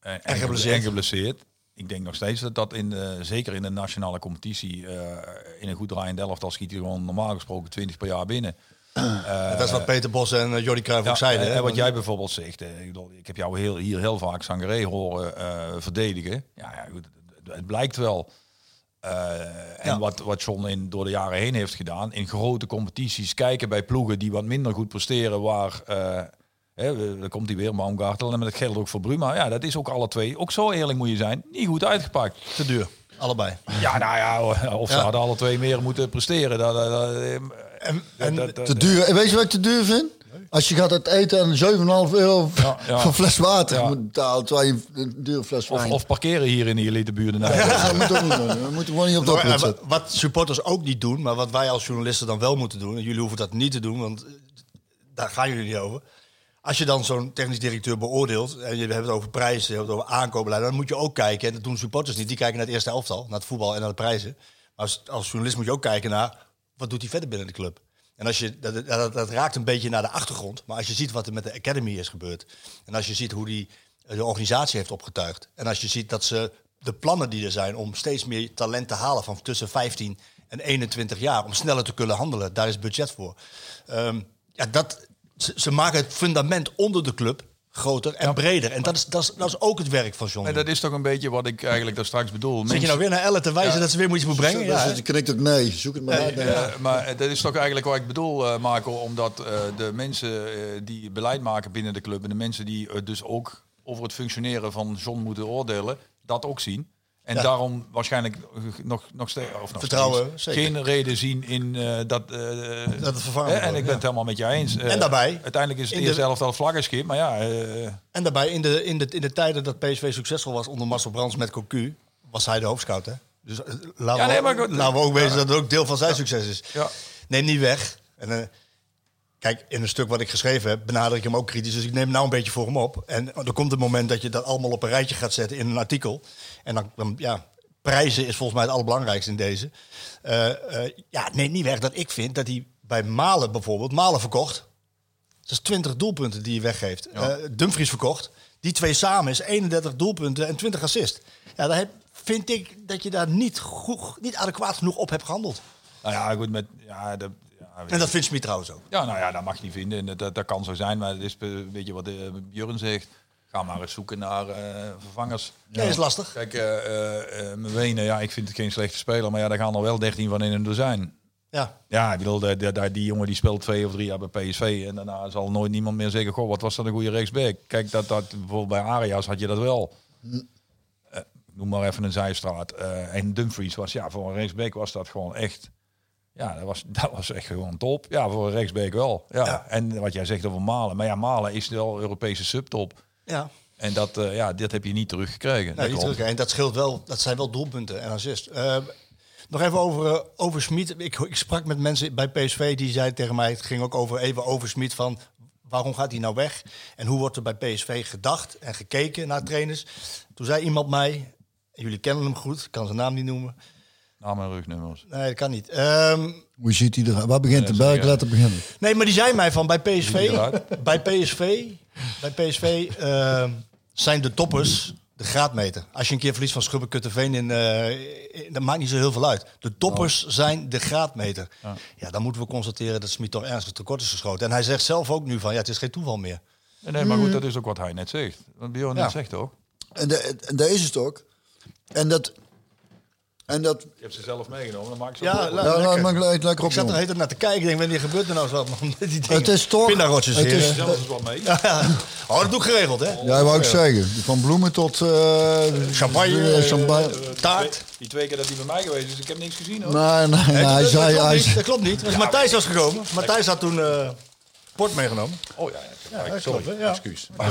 En, En geblesseerd. geblesseerd. en geblesseerd. Ik denk nog steeds dat dat in, de- zeker in de nationale competitie, in een goed draaiend elftal schiet hij gewoon normaal gesproken 20 per jaar binnen. dat is wat Peter Bos en uh, Jordi Cruijff ook zeiden. en, hè? wat jij bijvoorbeeld zegt, eh, ik, bedoel, ik heb jou heel, hier heel vaak Sangaré horen verdedigen. Ja, ja het blijkt wel. Eh, en Ja. wat, wat John in, door de jaren heen heeft gedaan, in grote competities kijken bij ploegen die wat minder goed presteren, waar, eh hè, dan komt hij weer, Baumgartel, en met het geldt ook voor Bruma. Ja, dat is ook alle twee, ook zo eerlijk moet je zijn, niet goed uitgepakt. te duur. Allebei. Ja, nou ja, of ze Ja. hadden alle twee meer moeten presteren. Dat, dat, dat, En, en dat- dat- te duur. En weet je wat ik te duur vind? Als je gaat uit eten en 7,5 euro Ja, ja. voor een fles water Ja. moet betalen, terwijl je een dure fles of, wijn... of parkeren hier in de elitebuurt. Ja, dat moet ook niet doen. We moeten gewoon niet op dat Maar, punt eh, zetten. wat supporters ook niet doen, maar wat wij als journalisten dan wel moeten doen, en jullie hoeven dat niet te doen, want eh, daar gaan jullie niet over. Als je dan zo'n technisch directeur beoordeelt, en je hebt het over prijzen, je hebt het over aankoopbeleid, dan moet je ook kijken, en dat doen supporters niet, die kijken naar het eerste elftal, naar het voetbal en naar de prijzen. Maar als, als journalist moet je ook kijken naar, wat doet hij verder binnen de club? En als je, dat, dat, dat raakt een beetje naar de achtergrond, maar als je ziet wat er met de Academy is gebeurd, en als je ziet hoe die eh, de organisatie heeft opgetuigd, en als je ziet dat ze de plannen die er zijn om steeds meer talent te halen van tussen 15 en 21 jaar, om sneller te kunnen handelen, daar is budget voor. Ehm, ja, dat, ze, ze maken het fundament onder de club groter en breder. En dat is, dat, is, dat is ook het werk van John. En dat is toch een beetje wat ik eigenlijk daar straks bedoel. Zit je nou weer naar Elle te wijzen Ja. dat ze weer moet iets moet brengen? Ja, je knikt ook nee, zoek het maar uit. nee. Ja, maar dat is toch eigenlijk wat ik bedoel, eh, Marco, omdat eh, de mensen eh, die beleid maken binnen de club en de mensen die dus ook over het functioneren van John moeten oordelen, dat ook zien. En Ja. daarom waarschijnlijk nog, nog steeds, of nog Vertrouwen, steeds zeker. geen reden zien in eh, dat, eh, Dat het vervangen En ik ben ja. het helemaal met je eens. Eh, En daarbij, Uiteindelijk is het eerste helft al vlaggenschip, maar ja, eh, En daarbij, in de, in, de, in de tijden dat PSV succesvol was onder Marcel Brands met Cocu, was hij de hoofdscout. Hè? Dus eh, laten, Ja, we, nee, maar goed. laten we ook wezen dat het ook deel van zijn succes is. Ja. Neem niet weg. En, eh, kijk, in een stuk wat ik geschreven heb, benader ik hem ook kritisch. Dus ik neem nou een beetje voor hem op. En er komt een moment dat je dat allemaal op een rijtje gaat zetten in een artikel. En dan, dan ja, prijzen is volgens mij het allerbelangrijkste in deze. Eh, eh, ja, neem niet weg dat ik vind dat hij bij Malen bijvoorbeeld, Malen verkocht. Dat is 20 doelpunten die hij weggeeft. Eh, Dumfries verkocht. Die twee samen is 31 doelpunten en 20 assist. Ja, daar heb, vind ik dat je daar niet, goed, niet adequaat genoeg op hebt gehandeld. nou ja, goed, met, ja, de, En dat vindt Smit trouwens ook. Ja, nou ja, dat mag je niet vinden. En dat, dat kan zo zijn, maar het is een beetje wat eh, Björn zegt. Ga maar eens zoeken naar eh, vervangers. Ja, is lastig. Kijk, Mwene, ja, ik vind het geen slechte speler, maar ja, daar gaan er wel 13 van in een dozijn. Ja. Ja, ik bedoel, de, die jongen die speelt twee of drie jaar bij PSV en daarna zal nooit niemand meer zeggen, goh, wat was dat een goede rechtsback. Kijk, dat, dat, bijvoorbeeld bij Arias had je dat wel. Noem maar even een zijstraat. En Dumfries was, ja, voor een rechtsback was dat gewoon echt... Ja, dat was, dat was echt gewoon top. Ja, voor een rechtsback wel. Ja. Ja. En wat jij zegt over Malen. Maar ja, Malen is wel Europese subtop. Ja. En dat, eh, ja, dit heb je niet teruggekregen. Nee, niet terug. En dat scheelt wel, dat zijn wel doelpunten en assist. Eh, Nog even over, eh, over Smit. Ik, ik sprak met mensen bij PSV die zeiden tegen mij... het ging ook over, even over Smit van... waarom gaat hij nou weg? En hoe wordt er bij PSV gedacht en gekeken naar trainers? Toen zei iemand mij... jullie kennen hem goed, ik kan zijn naam niet noemen. Naam en rugnummers. Nee, dat kan niet. Ehm, Hoe ziet hij er? Waar begint de Ja, bergletter beginnen? nee, maar die zei mij van bij PSV... eruit? bij PSV, bij PSV ehm, zijn de toppers de graadmeter. Als je een keer verliest van Schubbekutteveen, in, eh, in- dat maakt niet zo heel veel uit. De toppers zijn de graadmeter. Ja. dan moeten we constateren dat Smit toch ernstig tekort is geschoten. En hij zegt zelf ook nu van, ja, het is geen toeval meer. Nee, nee, maar goed, dat is ook wat hij net zegt. Wat Bjorn Ja. net zegt. En, de, en daar is het ook. En dat... En dat... Je hebt ze zelf meegenomen, dan maak ik ze Ja, op. Nou, lekker. maak ik lekker op, Ik zat er heet naar te kijken. Ik denk, wanneer gebeurt er nou eens wat? man? Die dingen. Het is toch- Pindarotjes het is-? Zelfs eens wat mee. Ja, ja. Oh, dat doe ik geregeld, hè? Ja, wou ik zeggen. Van bloemen tot... eh, Champagne, eh, champagne. eh, taart. Die twee keer dat hij bij mij geweest is, ik heb niks gezien hoor. Nee, nee, nee, Nee, hij dat, zei... dat, klopt hij niet, zei- dat klopt niet. Want Matthijs was gekomen. Matthijs had toen eh port meegenomen. Oh ja, ja, sorry. klopt, ja. Excuus. Eh. Maar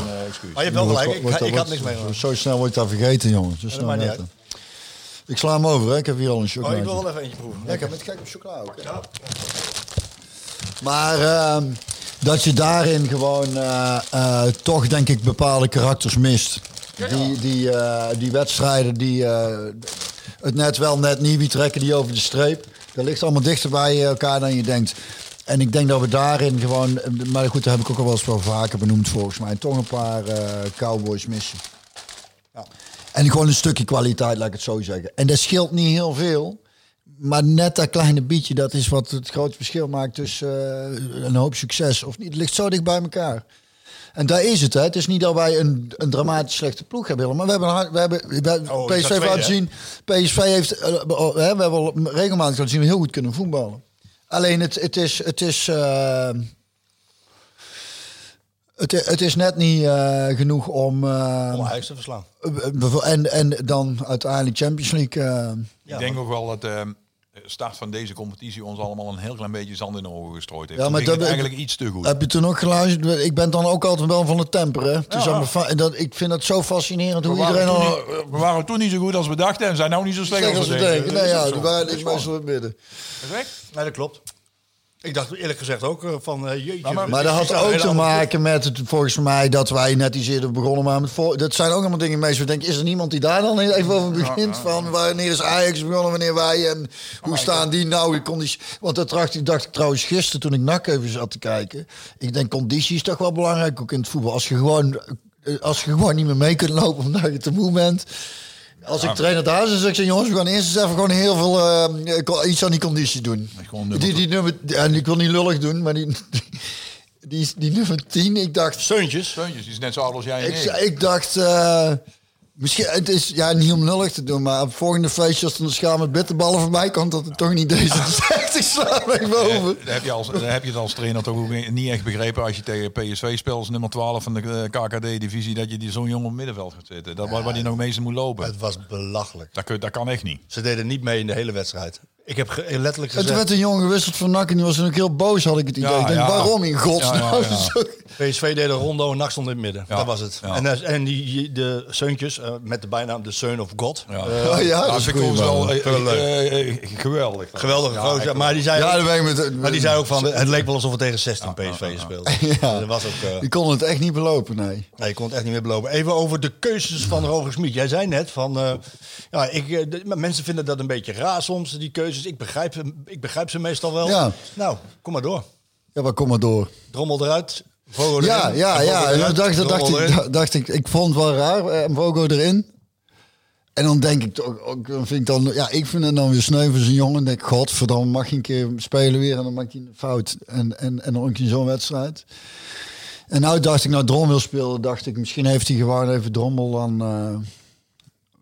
je hebt wel gelijk. Ik, had niks meegenomen. Zo snel word je dat vergeten, jongen. Zo snel Ik sla hem over, hè. Ik heb hier al een Oh, chocolade. ik wil wel even eentje proeven. Lekker, met kijk op chocola ook. hè. Maar ehm, dat je daarin gewoon eh, eh, toch, denk ik, bepaalde karakters mist. Die, die, eh, die wedstrijden die het net wel, net niet, wie trekken die over de streep. Dat ligt allemaal dichter bij elkaar dan je denkt. En ik denk dat we daarin gewoon, maar goed, daar heb ik ook al wel eens wel vaker benoemd volgens mij, toch een paar cowboys missen. En gewoon een stukje kwaliteit, laat ik het zo zeggen. En dat scheelt niet heel veel. Maar net dat kleine beetje, dat is wat het grote verschil maakt tussen eh, een hoop succes of niet. Het ligt zo dicht bij elkaar. En daar is het. Hè. Het is niet dat wij een, een dramatisch slechte ploeg hebben. Maar we hebben, we hebben we hebben Oh, je PSV staat laten tweede, zien. PSV heeft, eh, oh, we hebben al regelmatig laten zien we heel goed kunnen voetballen. Alleen het, het is, het is, eh, het, het is net niet eh, genoeg om. eh, Om Ajax te verslaan. en, en dan uiteindelijk Champions League. eh, Ik denk ook wel dat de start van deze competitie ons allemaal een heel klein beetje zand in de ogen gestrooid heeft. Ja, Ja, maar dat- eigenlijk iets te goed. Heb je toen ook geluisterd? Ik ben dan ook altijd wel van het temperen. Is Ja. dat, ik vind het zo fascinerend we, hoe waren iedereen toen al... niet, we waren toen niet zo goed als we dachten en zijn nou niet zo slecht Zeg als we denken. Nee, Dat ja, is zo. waren Dat ik is het midden. Perfect. Nee, dat klopt. Ik dacht eerlijk gezegd ook eh, van, eh, jeetje. maar- Maar dat had ook te maken met het, volgens mij dat wij net iets eerder begonnen waren met Dat zijn ook allemaal dingen meestal. denk is er niemand die daar dan even over begint? Van wanneer is Ajax begonnen, wanneer wij en hoe staan die nou in conditie? Want dat dacht ik, dacht ik trouwens gisteren toen ik NAC even zat te kijken. Ik denk conditie is toch wel belangrijk ook in het voetbal. Als je gewoon, eh, als je gewoon niet meer mee kunt lopen omdat je te moe bent. Als ik trainer thuis is, zeg ik zeg, jongens, we gaan eerst eens even gewoon heel veel eh, iets aan die conditie doen. nummer Die, die nummer, en ik wil niet lullig doen, maar die, die, die nummer 10, ik dacht, Steuntjes. Steuntjes, die is net zo oud als jij en ik, ik. ik dacht, eh, misschien, het is ja, niet om lullig te doen, maar op het volgende feestje als er een schaal met bitterballen voorbij komt, dat het toch niet deze 60 slaat weg boven. Dan heb, je als, dan heb je het als trainer toch ook niet echt begrepen als je tegen PSV speelt als nummer 12 van de eh, KKD-divisie dat je die zo'n jongen op het middenveld gaat zitten. Dat, waar, waar die nog meestal moet lopen. Het was belachelijk. Dat, kun- dat kan echt niet. Ze deden niet mee in de hele wedstrijd. Ik heb ge- letterlijk gezegd... werd een jongen gewisseld van NAC en die was ook heel boos, had ik het idee. Ja, ik denk, ja. waarom in godsnaam? PSV deed een rondo en NAC stond in het midden. Ja. Dat was het. Ja. En, eh, en die, de Seuntjes, eh, met de bijnaam de Son of God. Ja. Eh, Oh ja, dat vind ik wel geweldig. Ja, echt Maar die zei, Ja, ook, dan ben ik met, maar die zei ook van, het leek wel alsof we tegen 16 PSV speelden. Ja. Dat was ook... eh, Die kon het echt niet belopen, nee. Nee, je kon het echt niet meer belopen. Even over de keuzes van Roger Smit. Jij zei net van, eh, ja, ik, de- mensen vinden dat een beetje raar soms, die keuzes. Ik begrijp, hem- ik begrijp ze meestal wel. Ja. Nou, kom maar door. Ja, maar kom maar door. Drommel eruit, Ja, erin. ja, ja. Dan dacht, dacht, ik, dacht ik, ik vond het wel raar. En Vogo erin. En dan denk ik toch, ook, dan vind ik dan, ja, ik vind het dan weer sneu voor zo'n jongen. Denk ik, godverdamme, mag je een keer spelen weer en dan maak je een fout. En, en, en dan ook in zo'n wedstrijd. En nou dacht ik, nou Drommel speelde, dacht ik, misschien heeft hij gewoon even Drommel dan eh,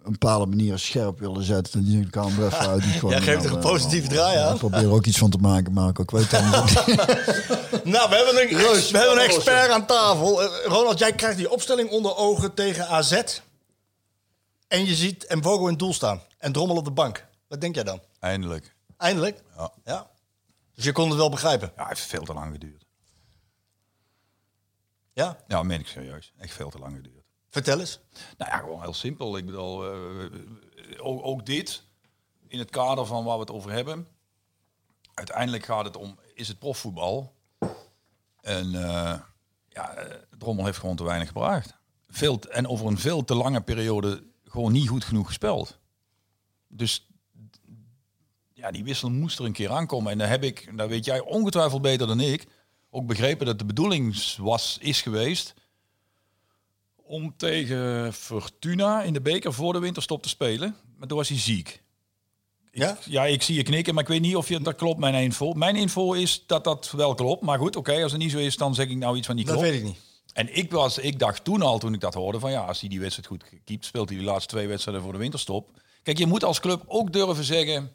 een bepaalde manier scherp willen zetten. En die kan er even uit. Die gewoon, Jij geeft er een positieve eh, draai aan. Ik probeer er ook iets van te maken, Marco. Ik weet het niet. Nou, we hebben een, we hebben een expert aan tafel. Eh, Ronald, jij krijgt die opstelling onder ogen tegen AZ. En je ziet en Vogel in het doel staan. En Drommel op de bank. Wat denk jij dan? Eindelijk. Eindelijk? Ja. ja. Dus je kon het wel begrijpen? Ja, het heeft veel te lang geduurd. Ja? Ja, meen ik serieus. Echt veel te lang geduurd. Vertel eens. Nou ja, gewoon heel simpel. Ik bedoel, eh, ook, dit. in het kader van waar we het over hebben. Uiteindelijk gaat het om, is het profvoetbal? En eh, ja, eh, Drommel heeft gewoon te weinig gebracht. Veel en over een veel te lange periode gewoon niet goed genoeg gespeeld. Dus ja, die wissel moest er een keer aankomen. En dan heb ik, daar weet jij ongetwijfeld beter dan ik, ook begrepen dat de bedoeling was, is geweest om tegen Fortuna in de beker voor de winterstop te spelen. Maar toen was hij ziek. Ja? Ja, ik zie je knikken, maar ik weet niet of je, dat klopt, mijn info. Mijn info is dat dat wel klopt. Maar goed, oké, als het niet zo is, dan zeg ik nou iets van niet Dat klopt. weet ik niet. En ik, was, ik dacht toen al, toen ik dat hoorde, van ja, als hij die wedstrijd goed keept, speelt hij de laatste twee wedstrijden voor de winterstop. Kijk, je moet als club ook durven zeggen,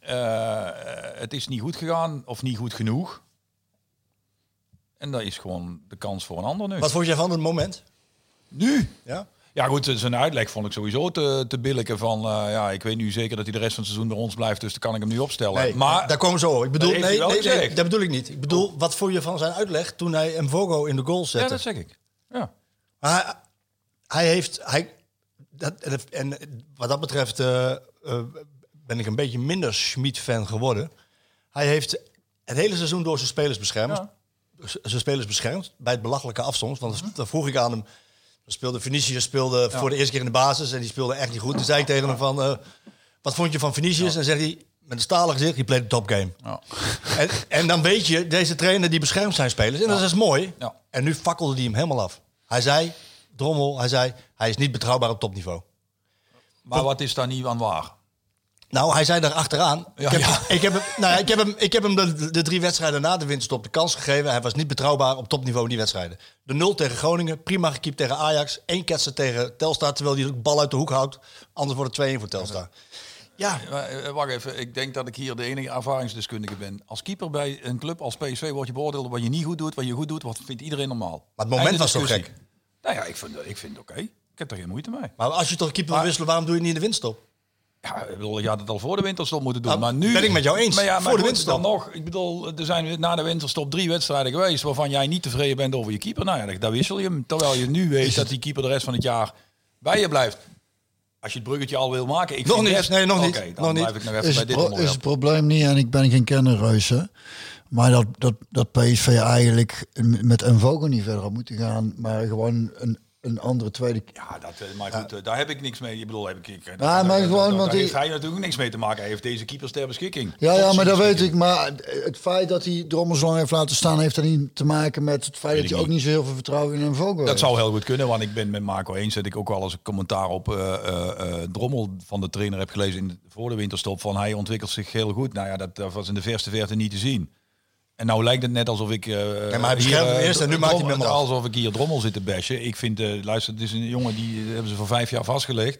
eh, het is niet goed gegaan of niet goed genoeg. En dat is gewoon de kans voor een ander nu. Wat vond jij van het moment? Nu? Ja? Ja goed, zijn uitleg vond ik sowieso te, te billijken van, eh, ja, ik weet nu zeker dat hij de rest van het seizoen bij ons blijft, dus dan kan ik hem nu opstellen. Nee, maar daar komen zo. Ik bedoel, nee, nee, nee, dat bedoel ik niet. Ik bedoel, wat vond je van zijn uitleg toen hij Mvogo in de goal ja, zette? dat zeg ik. Ja. Maar hij, hij heeft. Hij, dat, en wat dat betreft eh, eh, ben ik een beetje minder Schmid-fan geworden. Hij heeft het hele seizoen door zijn spelers beschermd. Ja. Zijn spelers beschermd bij het belachelijke afstand. Want dan vroeg ik aan hem. Speelde Vinicius speelde voor de eerste keer in de basis en die speelde echt niet goed. Toen zei ik tegen hem van, eh, wat vond je van Vinicius? En zegt hij met een stalen gezicht, die played the top game. Ja. En, en dan weet je, deze trainer die beschermt zijn spelers. En dat is mooi. Ja. En nu fakkelde hij hem helemaal af. Hij zei, Drommel, hij zei, hij is niet betrouwbaar op topniveau. Maar wat is daar niet aan waar? Nou, hij zei daar achteraan. Ja, ik, heb, ja. ik, heb, hem- nou, ja, ik heb hem, ik heb hem de, de drie wedstrijden na de winststop de kans gegeven. Hij was niet betrouwbaar op topniveau in die wedstrijden. De 0 tegen Groningen, prima gekiept tegen Ajax. één ketser tegen Telstar, terwijl hij de bal uit de hoek houdt. Anders wordt het 2-1 voor Telstar. Ja, eh, wacht even, ik denk dat ik hier de enige ervaringsdeskundige ben. Als keeper bij een club als PSV word je beoordeeld op wat je niet goed doet, wat je goed doet, wat vindt iedereen normaal. Maar het moment was toch gek? Nou ja, ik vind, ik vind het oké. Ik heb er geen moeite mee. maar als je toch keeper wil wisselen, waarom doe je het niet in de winststop? Ja, ik bedoel, je had het al voor de winterstop moeten doen. Nou, maar nu ben ik met jou eens. Maar ja, maar Voor de goed, winterstop. dan nog. Ik bedoel, er zijn na de winterstop drie wedstrijden geweest waarvan jij niet tevreden bent over je keeper. Nou ja, daar wissel je hem. Terwijl je nu weet dat die keeper de rest van het jaar bij je blijft. Als je het bruggetje al wil maken. Ik Nog vind niet. Nee, nog niet. dan Nog niet. blijf ik nog even is bij het, dit onderwerp. is het probleem niet, en ik ben geen kennerreus, hè, maar dat, dat, dat PSV eigenlijk met een vogel niet verder had moeten gaan, maar gewoon een, een andere tweede... Ja, dat, eh, maar goed, eh, daar heb ik niks mee. Ik bedoel, heb ik, ik eh, Ja, maar daar- gewoon, daar- want daar die- heeft hij natuurlijk niks mee te maken. Hij heeft deze keepers ter beschikking. Ja, ja, maar dat weet ik. Maar het feit dat hij Drommel zo lang heeft laten staan, heeft er niet te maken met het feit dat hij ook niet. zo heel veel vertrouwen in een vogel Dat heeft. zou heel goed kunnen, want ik ben met Marco eens dat ik ook wel eens een commentaar op eh, eh, eh, Drommel van de trainer heb gelezen in de, voor de winterstop. Van hij ontwikkelt zich heel goed. Nou ja, dat, dat was in de verste verte niet te zien. En nou lijkt het net alsof ik. eh maar hij beschermt hem eh, eerst en nu maakt hij hem. Alsof ik hier Drommel zit te bashen. Ik vind, eh, luister, het is een jongen die hebben ze voor vijf jaar vastgelegd.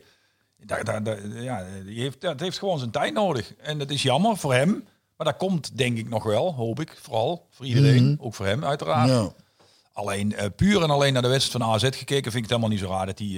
Daar, daar, daar- ja, die heeft, dat heeft gewoon zijn tijd nodig. En dat is jammer voor hem. Maar dat komt denk ik nog wel, hoop ik. Vooral voor iedereen. Ook voor hem uiteraard. Ja. Alleen puur en alleen naar de wedstrijd van AZ gekeken, vind ik het helemaal niet zo raar dat hij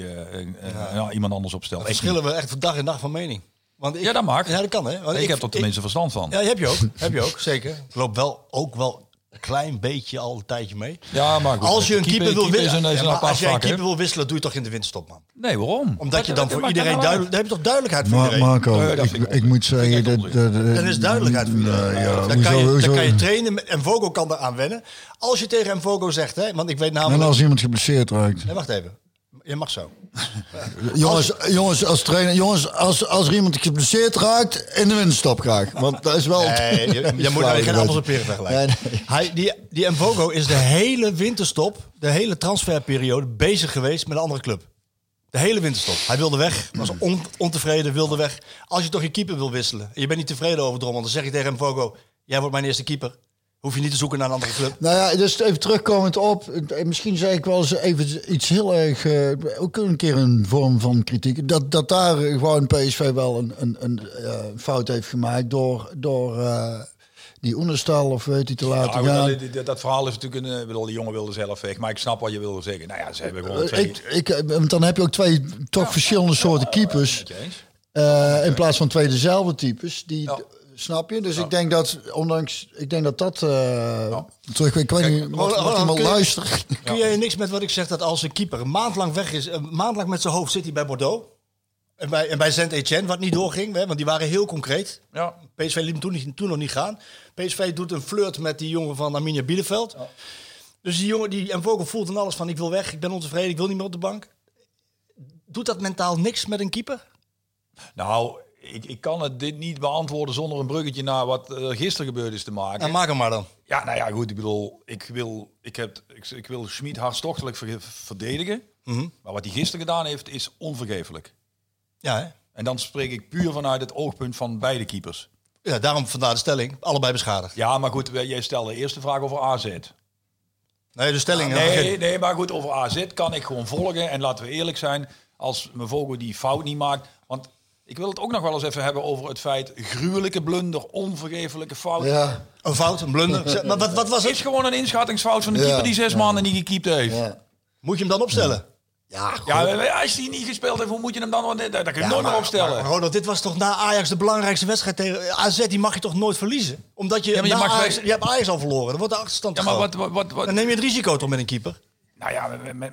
ja, iemand anders opstelt. Verschillen we echt van dag in dag van mening. Want ik, Ja, dat mag. Ja, dat kan hè. Want ik, heb er tenminste verstand van. Ja, heb je ook. heb je ook, zeker. Ik loop wel ook wel een klein beetje al een tijdje mee. Ja, maar goed, als je een keeper- keeper, wil wisselen, ja, als jij een keeper wil wisselen, doe je toch in de winststop, man. Nee, waarom? Omdat je dan dat voor iedereen duidelijk, dan heb je toch duidelijkheid voor Maar. Marco, ik, ik ik moet zeggen... Ik Dat, Dan is duidelijkheid voor iedereen. Nee, ja, dan, hoezo- kan je, dan kan je trainen en Vogo kan eraan wennen. Als je tegen Mvogo zegt, hè, want ik weet En namelijk... als iemand geblesseerd raakt. Nee, wacht even. Je mag zo. Jongens, jongens, als trainer, jongens, als, als er iemand geblesseerd raakt, in de winststop graag. Want dat is wel... Nee, je, je moet er geen appels en peren vergelijken. Nee, nee. Hij, die, die Mvogo is de hele winterstop, de hele transferperiode, bezig geweest met een andere club. De hele winterstop. Hij wilde weg, was on- ontevreden, wilde weg. Als je toch je keeper wil wisselen en je bent niet tevreden over Drommel, dan zeg je tegen Mvogo, jij wordt mijn eerste keeper. Hoef je niet te zoeken naar een andere club. Nou ja, dus even terugkomend op. eh, Misschien zeg ik wel eens even iets heel erg. eh, ook een keer een vorm van kritiek. Dat, dat daar gewoon PSV wel een, een, een eh, fout heeft gemaakt. door, door die onderstal of weet je te Ja, laten goed, gaan. dat, dat, dat verhaal is natuurlijk een. ik bedoel, die jongen wilde zelf weg, maar ik snap wat je wilde zeggen. Nou ja, ze hebben gewoon twee. ik, ik, want dan heb je ook twee toch verschillende soorten keepers. In plaats van twee dezelfde types. Die, Ja. Snap je? Dus ik denk dat, ondanks, ik denk dat dat eh, terug. Ik weet niet, mocht iemand kun je- luisteren? Kun jij niks met wat ik zeg dat als een keeper een maand lang weg is, een maand lang met zijn hoofd zit hij bij Bordeaux? En bij, en bij Saint-Etienne, wat niet doorging, hè, want die waren heel concreet. Ja. PSV liet hem toen, niet- toen nog niet gaan. PSV doet een flirt met die jongen van Arminia Bielefeld. Dus die jongen, die, en Vogel voelt en alles van ik wil weg, ik ben ontevreden, ik wil niet meer op de bank. Doet dat mentaal niks met een keeper? Nou, ik, ik kan het dit niet beantwoorden zonder een bruggetje naar wat er gisteren gebeurd is te maken. Nou, maak hem maar dan. Ja, nou ja, goed. Ik bedoel, ik wil, ik heb, ik, ik wil Schmid hartstochtelijk ver- verdedigen. Mhm. Maar wat hij gisteren gedaan heeft, is onvergeeflijk. Ja, hè? En dan spreek ik puur vanuit het oogpunt van beide keepers. ja, daarom vandaar de stelling. Allebei beschadigd. Ja, maar goed, jij stelde eerst de vraag over AZ. Nee, de stelling. Nee, nee, maar goed, over AZ kan ik gewoon volgen. En laten we eerlijk zijn, als mijn vogel die fout niet maakt. Want ik wil het ook nog wel eens even hebben over het feit... gruwelijke blunder, onvergeeflijke fout. Ja, Een fout, een blunder. Zeg, Maar wat, wat was Het is gewoon een inschattingsfout van de Ja, keeper die zes ja. maanden niet gekiept heeft. Ja, ja. Moet je hem dan opstellen? Ja, goed. als hij niet gespeeld heeft, hoe moet je hem dan? Dat, dat kun je nooit meer maar, opstellen. maar Ronald, dit was toch na Ajax de belangrijkste wedstrijd tegen AZ. Die mag je toch nooit verliezen? Omdat je, Ja, maar je na mag Ajax, je hebt Ajax al verloren. Dan wordt de achterstand ja, maar wat, wat, wat, wat- Dan neem je het risico toch met een keeper? Nou ja, met, met-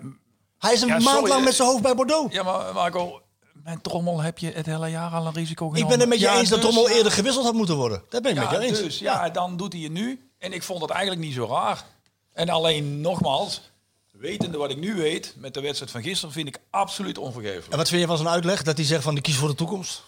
Hij is een Ja, maand sorry, lang met zijn hoofd bij Bordeaux. ja, maar Marco, met Trommel heb je het hele jaar al een risico genomen. ik ben het met je Ja, eens dat dus- Trommel eerder gewisseld had moeten worden. Daar ben ik Ja, met je eens. dus ja, dan doet hij het nu. En ik vond het eigenlijk niet zo raar. En alleen nogmaals, wetende wat ik nu weet met de wedstrijd van gisteren, vind ik absoluut onvergeeflijk. En wat vind je van zijn uitleg? Dat hij zegt van ik kies voor de toekomst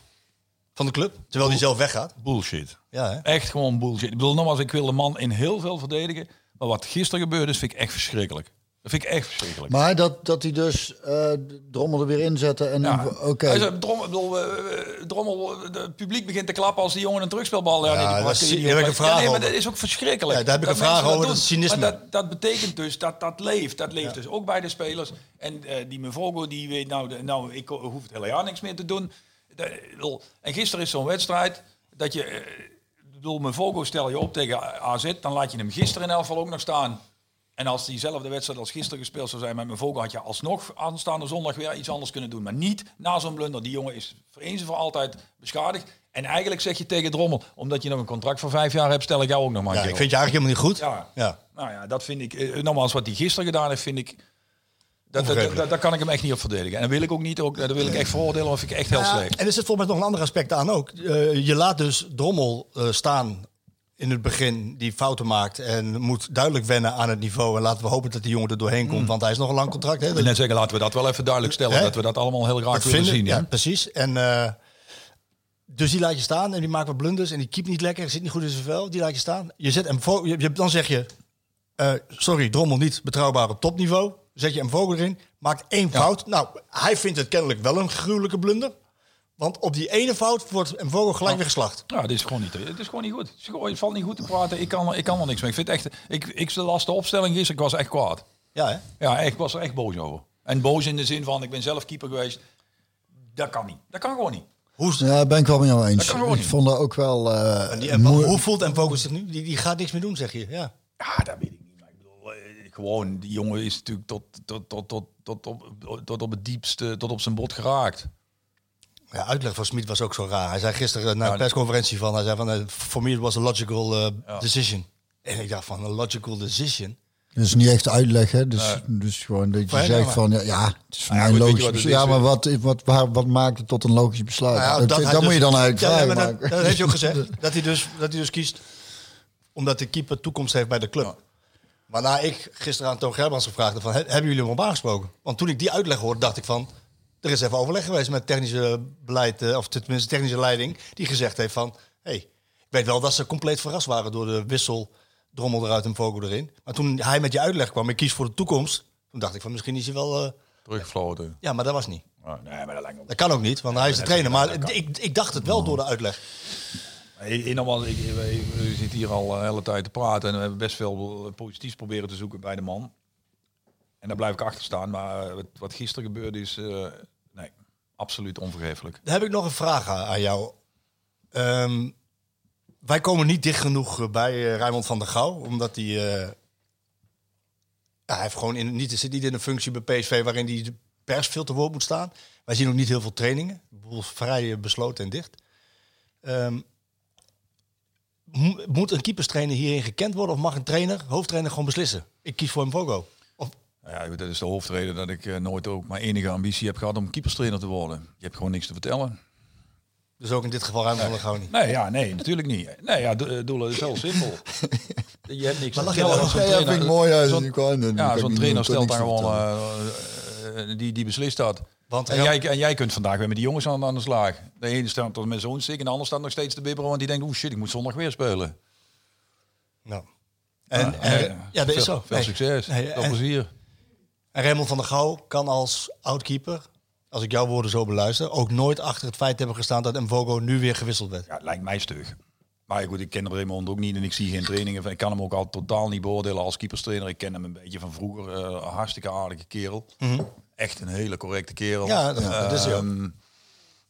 van de club. Terwijl hij zelf weggaat. Bullshit. Ja, hè? Echt gewoon bullshit. Ik bedoel, nogmaals, ik wil de man in heel veel verdedigen. Maar wat gisteren gebeurde is, vind ik echt verschrikkelijk. Dat vind ik echt verschrikkelijk. Maar dat, dat hij dus eh Drommel er weer inzetten en Ja. oké. Drommel, eh, eh, Drommel, eh, het publiek begint te klappen als die jongen een terugspelbal... Ja, Ja, nee, die dat is- heb ik een vraag ja, nee, maar dat is ook verschrikkelijk. Ja, daar heb ik een mensen vraag over, dat cynisme. Maar dat, dat betekent dus dat dat leeft. Dat leeft dus ook bij de spelers. En eh, die Mevogo, die weet nou, nou, ik hoef het hele jaar niks meer te doen. Dat- En gisteren is zo'n wedstrijd dat je... eh, Ik bedoel, Mevogo stel je op tegen AZ, dan laat je hem gisteren in elk geval ook nog staan. En als diezelfde wedstrijd als gisteren gespeeld zou zijn met mijn vogel, had je alsnog aanstaande zondag weer iets anders kunnen doen. Maar niet na zo'n blunder. Die jongen is voor eens en voor altijd beschadigd. En eigenlijk zeg je tegen Drommel, omdat je nog een contract voor vijf jaar hebt, stel ik jou ook nog maar Ja, ik vind je eigenlijk helemaal niet goed. Ja. Ja. Nou ja, dat vind ik, eh, nogmaals, wat hij gisteren gedaan heeft, vind ik... Dat, dat, dat, dat- daar kan ik hem echt niet op verdedigen. En dat wil ik ook niet, ook, dat wil ik echt veroordelen, of ik echt heel Ja, slecht. en er zit volgens mij nog een ander aspect aan ook. Eh, je laat dus Drommel eh, staan in het begin die fouten maakt en moet duidelijk wennen aan het niveau. En laten we hopen dat die jongen er doorheen komt, want hij is nog een lang contract. Hè? Net zeggen, laten we dat wel even duidelijk stellen. Hè? Dat we dat allemaal heel graag willen zien. ja, hè? precies. En eh, dus die laat je staan en die maakt wat blunders en die keept niet lekker, zit niet goed in zijn vel. Die laat je staan. Je zet hem vo- je, je- dan zeg je, eh, sorry, Drommel niet betrouwbaar op topniveau. Zet je hem vogel erin, maakt één fout. Nou, hij vindt het kennelijk wel een gruwelijke blunder. Want op die ene fout wordt een vogel gelijk weer geslacht. Ja, dit is gewoon niet, het is gewoon niet goed. Het, is gewoon, het valt niet goed te praten. Ik kan, ik kan er niks mee. Ik vind echt, ik, ik las de opstelling gisteren, ik was echt kwaad. Ja, hè? Ja, ik was er echt boos over. En boos in de zin van, ik ben zelf keeper geweest. Dat kan niet. Dat kan gewoon niet. Hoe, is- Ja, ben ik wel met jou eens. Dat kan gewoon Ik niet. vond dat ook wel. eh, en die, en moe- hoe voelt Mvogo zich nu? Die, die gaat niks meer doen, zeg je. Ja. Ja, dat weet ik niet. Maar ik bedoel, eh, gewoon, die jongen is natuurlijk tot, tot, tot, tot, tot, op, tot op het diepste, tot op zijn bot geraakt. Ja, uitleg van Smit was ook zo raar. Hij zei gisteren na een Ja, persconferentie van, hij zei van, eh, for me it was a logical eh, decision. En ik dacht van, een logical decision? Dat is niet echt uitleg, hè? Dus, dus gewoon dat je zegt van ja, ja, het is voor Ja, mij een je logisch besluit. Ja, maar wat, wat, waar, wat maakt het tot een logisch besluit? Nou ja, dat moet dus- je dan eigenlijk Ja, ja, vragen. maar dat, heeft hij ook gezegd. Dat hij, dus, dat hij dus kiest omdat de keeper toekomst heeft bij de club. Waarna ik gisteren aan Toon Gerbrands gevraagd heb van, "He- hebben jullie hem op aangesproken? Want toen ik die uitleg hoorde, dacht ik van, er is even overleg geweest met technische beleid, eh, of tenminste technische leiding, die gezegd heeft van, hey, ik weet wel dat ze compleet verrast waren door de wissel, drommel eruit en vogel erin. Maar toen hij met je uitleg kwam, ik kies voor de toekomst, toen dacht ik van, misschien is hij wel, eh, Teruggefloten. ja, maar dat was niet. Oh, nee, maar dat lijkt me ook. Dat kan ook niet, want hij is de trainer. Maar ik, ik dacht het wel door de uitleg. Ik, ik, nogmaals, ik, zitten hier al een hele tijd te praten en we hebben best veel positiefs proberen te zoeken bij de man. En daar blijf ik achter staan. Maar wat, wat gisteren gebeurde is, eh, nee, absoluut onvergeeflijk. Dan heb ik nog een vraag aan jou. Ehm, wij komen niet dicht genoeg eh, bij eh Raymond van der Gouw, omdat hij... eh, hij heeft gewoon in, niet, zit niet in een functie bij PSV waarin de pers veel te woord moet staan. Wij zien ook niet heel veel trainingen. Bijvoorbeeld vrij eh, besloten en dicht. Ehm, mo- moet een keeperstrainer hierin gekend worden of mag een trainer, hoofdtrainer, gewoon beslissen? Ik kies voor een Vogo. Of, Ja, dat is de hoofdreden dat ik eh, nooit ook maar enige ambitie heb gehad om keeperstrainer te worden. Je hebt gewoon niks te vertellen. Dus ook in dit geval ruimte de Gouw niet. Nee, ja, nee, natuurlijk niet. Nee, ja, eh, doelen is heel simpel. Je hebt niks te lach je vertellen. zo'n Ja, vind ik mooi. Ja, zo'n- Ja, trainer stelt daar gewoon, eh, die, die beslist dat. Want En jij, en jij kunt vandaag weer met die jongens aan, aan de slag. De ene staat tot met zo'n stick en de ander staat nog steeds te bibberen, want die denkt, oeh shit, ik moet zondag weer spelen. Nou. En, Ja, en- eh, ja, dat is veel- zo. Veel Nee. succes, Nee, veel en- plezier. En Raymond van der Gouw kan als oudkeeper, als ik jouw woorden zo beluister, ook nooit achter het feit hebben gestaan dat Mvogo nu weer gewisseld werd. Ja, het lijkt mij stug. Maar goed, ik ken Raymond ook niet en ik zie geen trainingen. Ik kan hem ook al totaal niet beoordelen als keeperstrainer. Ik ken hem een beetje van vroeger. eh, hartstikke aardige kerel. Echt een hele correcte kerel. Ja, dat- dat is hij ook.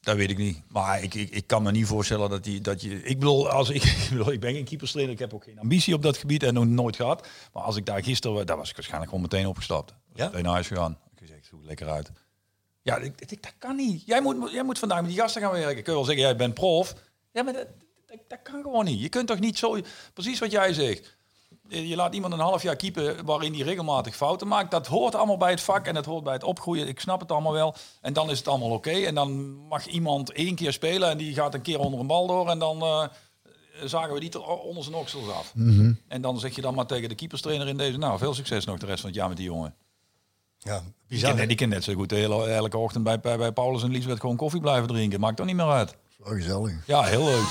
Dat weet ik niet. Maar ik, ik, ik kan me niet voorstellen dat, die, dat je... Ik bedoel, als ik, ik, bedoel, ik ben geen keeperstrainer. Ik heb ook geen ambitie op dat gebied en nog nooit gehad. Maar als ik daar gisteren... Daar was ik waarschijnlijk gewoon meteen opgestapt. Ja? Meteen naar huis gegaan. Ik gezegd, zoek lekker uit. Ja, ik, ik, dat kan niet. Jij moet, jij moet vandaag met die gasten gaan werken. Kun je wel zeggen, jij bent prof. Ja, maar dat, dat, dat kan gewoon niet. Je kunt toch niet zo... Precies wat jij zegt. Je je laat iemand een half jaar keepen waarin hij regelmatig fouten maakt. Dat hoort allemaal bij het vak en dat hoort bij het opgroeien. Ik snap het allemaal wel. En dan is het allemaal oké. En dan mag iemand één keer spelen en die gaat een keer onder een bal door. En dan eh, zagen we die onder zijn oksels af. En dan zeg je dan maar tegen de keeperstrainer in deze... Nou, veel succes nog de rest van het jaar met die jongen. Ja, Die bizar. die kan net zo goed de hele, elke ochtend bij, bij, bij Paulus en Liesbeth gewoon koffie blijven drinken. Maakt toch niet meer uit. Wel gezellig. Ja, heel leuk.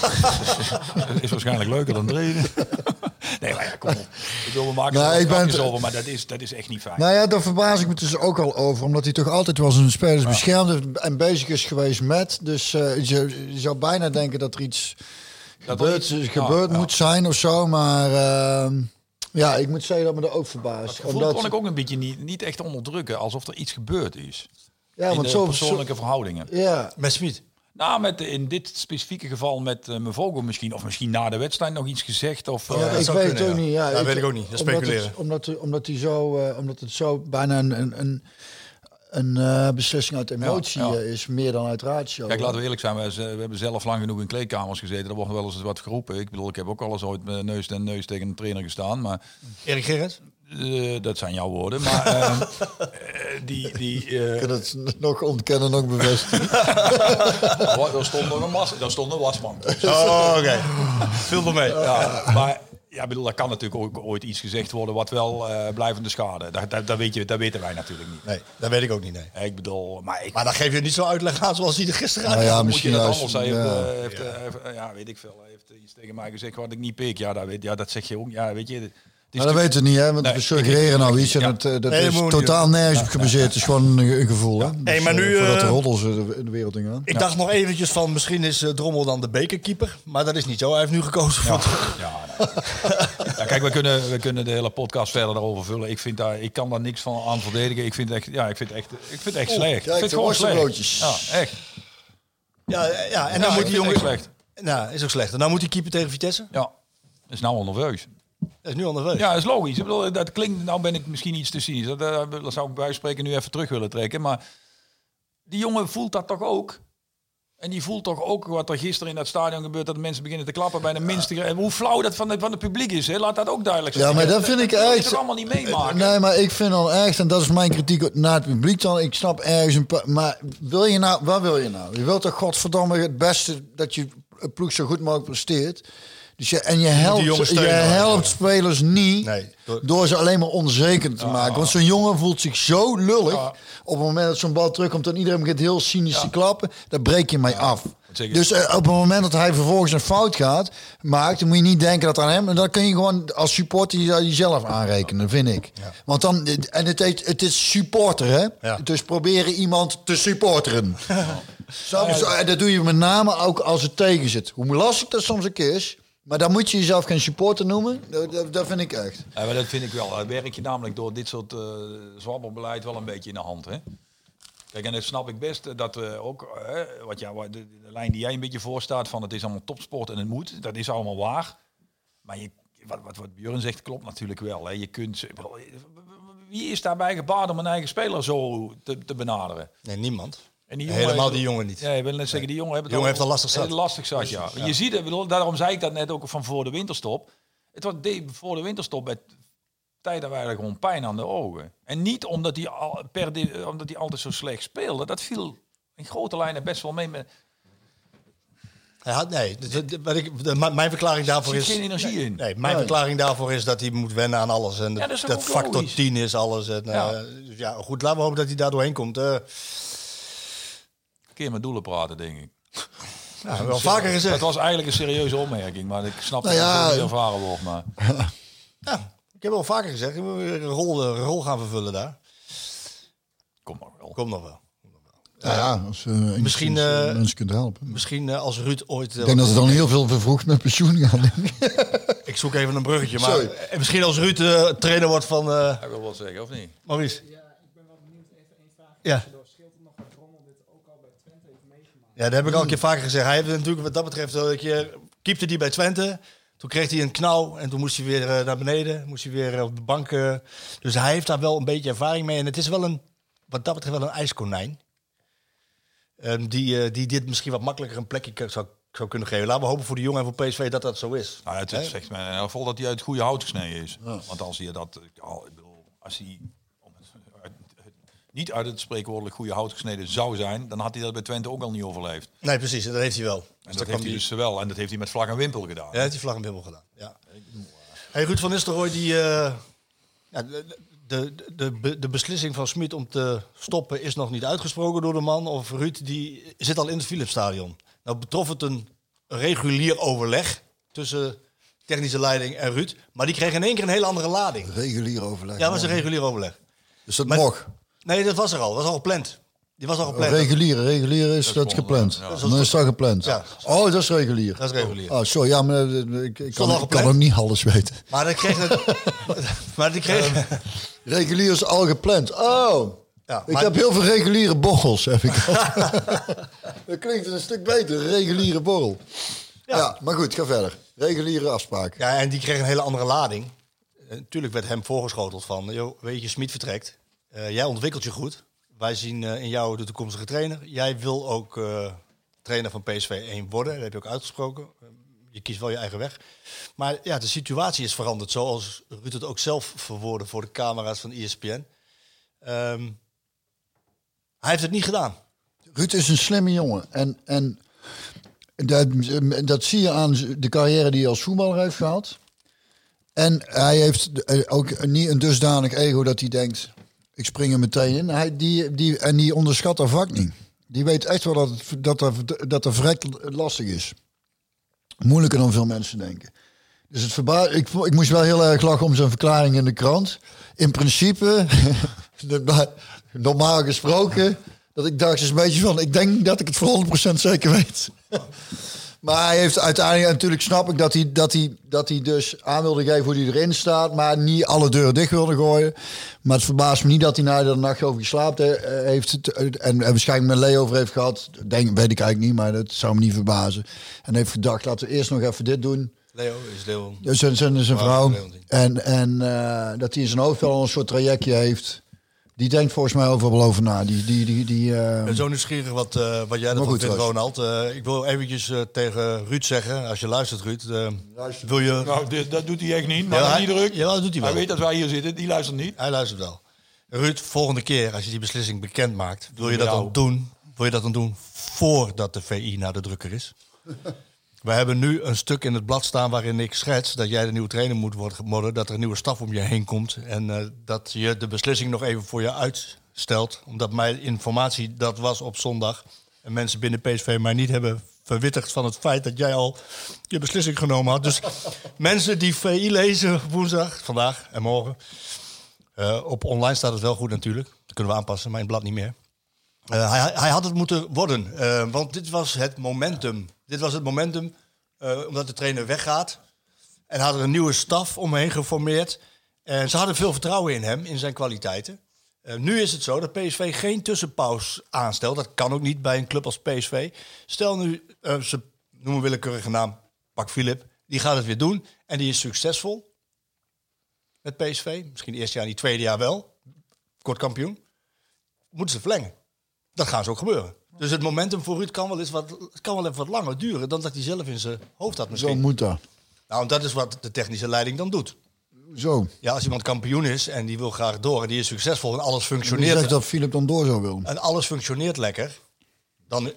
is waarschijnlijk leuker dan trainen. nee, maar ja, kom op. Ik wil, we maken Nee, wel ik ben over, maar dat is, dat is echt niet fijn. Nou ja, daar verbaas ik me dus ook al over. Omdat hij toch altijd wel zijn spelers beschermde en bezig is geweest met. Dus eh, je, je zou bijna denken dat er iets Dat er gebeurd, iets- gebeurd ja. moet zijn of zo. Maar ehm, ja, ik moet zeggen dat me er ook verbaast. Dat gevoel kon ik ook een beetje niet, niet echt onderdrukken. Alsof er iets gebeurd is. ja, in want de zo, persoonlijke verhoudingen. ja, Met Smit. Nou, met, in dit specifieke geval met uh, mijn vogel misschien. Of misschien na de wedstrijd nog iets gezegd. Of, ja, eh, dat ik zou weet kunnen, het ook ja. niet. Ja, Ja, weet ik ook niet. Dat omdat speculeren. Het, omdat, hij- omdat, hij zo, eh, omdat het zo bijna een, een, een, een eh, beslissing uit emotie ja. is, meer dan uit ratio. Kijk, laten we eerlijk zijn. We, we hebben zelf lang genoeg in kleedkamers gezeten. Er wordt wel eens wat geroepen. Ik bedoel, ik heb ook al eens ooit met neus en neus tegen een trainer gestaan. Maar Erik Gerrits? Eh, dat zijn jouw woorden. Maar eh, eh, die... die eh, Ik kan het nog ontkennen, nog bevestigen. oh, daar, stond nog een was, daar stond een wasmand. Oh, oké. Veel voor mee. Ja, maar ja, ik bedoel, daar kan natuurlijk ook ooit iets gezegd worden wat wel eh, blijvende schade. Dat, dat, dat, weet je, dat weten wij natuurlijk niet. Nee, dat weet ik ook niet, nee. Ik bedoel, maar ik Maar dan geef je niet zo uitleg aan zoals hij er gisteren Nou aan ja, moet misschien je dat anders. Hij heeft, ja. heeft, heeft, ja, weet ik veel. Hij heeft iets tegen mij gezegd wat ik niet pik. Ja, dat, weet, ja, dat zeg je ook. Ja, weet je. Maar dat weten we niet, hè? Want Nee, we suggereren nou iets en ja. het, eh, dat Nee, dat is totaal nergens op gebaseerd. Het is gewoon een, gevoel, hè? Hey, maar eh, nu, voordat de eh, roddels in de, in de wereld ingaan. Ik dacht nog eventjes van misschien is Drommel dan de bekerkeeper. Maar dat is niet zo. Hij heeft nu gekozen voor... Ja, nee. ja, kijk, we kunnen, we kunnen de hele podcast verder daarover vullen. Ik, vind daar, ik kan daar niks van aan verdedigen. Ik vind het echt, ja, ik vind het echt, ik vind echt slecht. kijk, ik vind het gewoon slecht. Ja, echt. Ja, ja, en dan moet die jongen... slecht. Nou, is ook slecht. En dan moet hij keeper tegen Vitesse. Ja, dat is nou al nerveus. Dat is nu onderweg. Ja, dat is logisch. Ik bedoel, dat klinkt, nou ben ik misschien iets te cynisch. Dat, eh, dat zou ik bij spreken nu even terug willen trekken. Maar die jongen voelt dat toch ook? En die voelt toch ook wat er gisteren in dat stadion gebeurt... dat mensen beginnen te klappen bij de minste... En hoe flauw dat van, de, van het publiek is, hè? laat dat ook duidelijk zijn. Ja, maar dat vind ik echt- toch allemaal niet meemaken? Nee, maar ik vind dan echt, en dat is mijn kritiek naar het publiek dan. Ik snap ergens een paar, maar wil je nou, wat wil je nou? Je wilt toch godverdomme het beste dat je ploeg zo goed mogelijk presteert. Dus je, en je helpt, jongens je steunen. helpt spelers niet Nee, door- ze alleen maar onzeker te maken. Want zo'n jongen voelt zich zo lullig. Ja. Op het moment dat zo'n bal terugkomt en iedereen begint heel cynisch te klappen, dan breek je mij af. zeg je? Dus eh, op het moment dat hij vervolgens een fout gaat, maakt, dan moet je niet denken dat aan hem. En dan kun je gewoon als supporter je- jezelf aanrekenen, vind ik. Want dan, en het, heet, het is supporter, hè? Ja. Dus proberen iemand te supporteren. En dat doe je met name ook als het tegen zit. Hoe lastig dat soms ook is. Maar dan moet je jezelf geen supporter noemen. Dat, dat, dat vind ik echt. Ja, maar dat vind ik wel. Dat werk je namelijk door dit soort uh, zwabberbeleid wel een beetje in de hand. Hè? Kijk, en dat snap ik best eh, dat we ook, eh, wat ja, wat de, de lijn die jij een beetje voorstaat van het is allemaal topsport en het moet, dat is allemaal waar. Maar je, wat, wat, wat Björn zegt klopt natuurlijk wel. Hè? Je kunt, wie is daarbij gebaat om een eigen speler zo te, te benaderen? Nee, niemand. En die Helemaal die jongen niet. Ja, ik wil net zeggen, die jongen heeft het jongen heeft al lastig zat. lastig zat, ja. Je ziet het, bedoel, daarom zei ik dat net ook van voor de winterstop. Het was de, voor de winterstop, bij, tijd hadden wij gewoon pijn aan de ogen. En niet omdat hij, al, per de, omdat hij altijd zo slecht speelde. Dat viel in grote lijnen best wel mee. Met, Hij had, nee, de- de- wat ik, de- mijn verklaring daarvoor zit is... geen energie in. Nee, mijn verklaring daarvoor is dat hij moet wennen aan alles. En Ja, dat, factor logisch. 10 is alles. En, Ja. eh, dus ja, goed, laten we hopen dat hij daar doorheen komt. Eh keer met doelen praten, denk ik. ja, wel vaker Dat gezegd. was eigenlijk een serieuze opmerking, maar ik snap Nou dat ja, het niet ervaren wordt. Maar Ja, ik heb wel vaker gezegd. Ik moet weer een rol, een rol gaan vervullen daar. kom maar wel. Komt nog wel. Nou ja, als we enigszins, Misschien, eh, eh, mensen kunt helpen. Misschien eh, als Ruud ooit... eh, Ik denk dat ze dan heel veel vervroegd met pensioen gaan. ik zoek even een bruggetje. Maar Sorry. eh, misschien als Ruud eh, trainer wordt van eh Ik wil wat zeggen, of niet? Maurice. Ja, ik ben wel benieuwd. Even één vraag. Ja. Door scheelt het nog wat Rommel dit ook al bij Twente heeft meegemaakt? Ja, dat heb ik al een keer vaker gezegd. Hij heeft natuurlijk wat dat betreft een keer... Keepte die bij Twente. Toen kreeg hij een knauw en toen moest hij weer eh, naar beneden. Moest hij weer eh, op de bank. eh. dus hij heeft daar wel een beetje ervaring mee. En het is wel een, wat dat betreft wel een ijskonijn. Ehm, die, eh, die dit misschien wat makkelijker een plekje zou, zou kunnen geven. Laten we hopen voor de jongen en voor PSV dat dat zo is. Nou, het zegt mij in ieder geval dat hij uit goede hout gesneden is. Want als hij dat, ik bedoel, als hij niet uit het spreekwoordelijk goede hout gesneden zou zijn, dan had hij dat bij Twente ook al niet overleefd. Nee, precies. Dat heeft hij wel. Dus En daar dat heeft hij dus wel. En dat heeft hij met vlag en wimpel gedaan. Ja, heeft hij vlag en wimpel gedaan. Ja. Hey, Ruud van Nistelrooy, die, eh, ja, de, de, de, de, beslissing van Smit om te stoppen is nog niet uitgesproken door de man. Of Ruud, die zit al in het Philipsstadion. Nou betrof het een regulier overleg tussen technische leiding en Ruud. Maar die kreeg in één keer een hele andere lading. Regulier overleg. Ja, dat was een regulier overleg. Dus dat Maar- mag. Nee, dat was er al. Dat was al gepland. Die was al gepland. Regulier, regulier is dat, gepland. ja. Dan is dat gepland. Ja. Oh, dat is regulier. Dat is regulier. Oh, sorry, ja, maar eh, ik, ik, al kan, ik kan ook niet alles weten. Maar dat kreeg het, maar die kreeg, Regulier is al gepland. Oh, Ja, ik maar- heb heel veel reguliere borrels. Heb ik al. dat klinkt een stuk beter, reguliere borrel. Ja. maar goed, ga verder. Reguliere afspraak. Ja, en die kreeg een hele andere lading. Eh, Natuurlijk werd hem voorgeschoteld van, joh, weet je, Smit vertrekt. Eh, jij ontwikkelt je goed. Wij zien eh, in jou de toekomstige trainer. Jij wil ook eh, trainer van PSV 1 worden. Dat heb je ook uitgesproken. Je kiest wel je eigen weg. Maar ja, de situatie is veranderd. Zoals Ruud het ook zelf verwoordde voor de camera's van ESPN. Ehm, hij heeft het niet gedaan. Ruud is een slimme jongen. En, en dat, dat zie je aan de carrière die hij als voetballer heeft gehad. En hij heeft ook niet een dusdanig ego dat hij denkt... ik spring er meteen in. Hij, die, die, en die onderschat dat vak niet. Die weet echt wel dat, dat, dat er vrek lastig is. Moeilijker dan veel mensen denken. Dus het verba ik, ik moest wel heel erg lachen om zijn verklaring in de krant. In principe, normaal gesproken, dat ik dacht is een beetje van, ik denk dat ik het voor 100% zeker weet. Maar hij heeft uiteindelijk, natuurlijk snap ik dat hij, dat, hij, dat hij dus aan wilde geven hoe hij erin staat, maar niet alle deuren dicht wilde gooien. Maar het verbaast me niet dat hij na de nacht over geslapen he- heeft het, en, en waarschijnlijk met Leo over heeft gehad. Denk, weet ik eigenlijk niet, maar dat zou me niet verbazen. En heeft gedacht, laten we eerst nog even dit doen. Leo is Leo. Dus zijn, zijn, zijn vrouw. En, en eh, dat hij in zijn hoofd wel een soort trajectje heeft. Die denkt volgens mij overal wel over na. Die, die, die, die, eh, Ik ben zo nieuwsgierig wat, eh, wat jij ervan vindt. Ronald. Eh, ik wil eventjes tegen Ruud zeggen, als je luistert, Ruud. eh, wil je... Nou, dit, dat doet hij echt niet. Maar Ja, hij- niet druk. ja, dat doet hij wel. Hij weet dat wij hier zitten. Die luistert niet. Hij luistert wel. Ruud, volgende keer als je die beslissing bekend maakt, wil je dat dan doen? Wil je dat dan doen voordat de VI naar de drukker is? We hebben nu een stuk in het blad staan waarin ik schets dat jij de nieuwe trainer moet worden, dat er een nieuwe staf om je heen komt en eh, dat je de beslissing nog even voor je uitstelt, omdat mijn informatie dat was op zondag en mensen binnen PSV mij niet hebben verwittigd van het feit dat jij al je beslissing genomen had. Dus mensen die VI lezen woensdag, vandaag en morgen, eh, op online staat het wel goed natuurlijk. Dat kunnen we aanpassen, maar in het blad niet meer. Eh, hij, hij had het moeten worden, want dit was het momentum. Dit was het momentum eh, omdat de trainer weggaat. En hadden een nieuwe staf omheen geformeerd. En ze hadden veel vertrouwen in hem, in zijn kwaliteiten. Eh, nu is het zo dat PSV geen tussenpaus aanstelt. Dat kan ook niet bij een club als PSV. Stel nu, eh, ze noemen willekeurige naam, Pak Philip. Die gaat het weer doen en die is succesvol met PSV. Misschien eerste jaar, niet tweede jaar wel. Kort kampioen. Moeten ze verlengen. Dat gaan ze ook gebeuren. Dus het momentum voor Ruud kan wel, eens wat, kan wel even wat langer duren dan dat hij zelf in zijn hoofd had zo misschien. moet dat. Nou, en dat is wat de technische leiding dan doet. Zo. Ja, als iemand kampioen is en die wil graag door en die is succesvol en alles Wie functioneert, zegt dat Philip dan door zou willen? en alles functioneert lekker, dan... Wie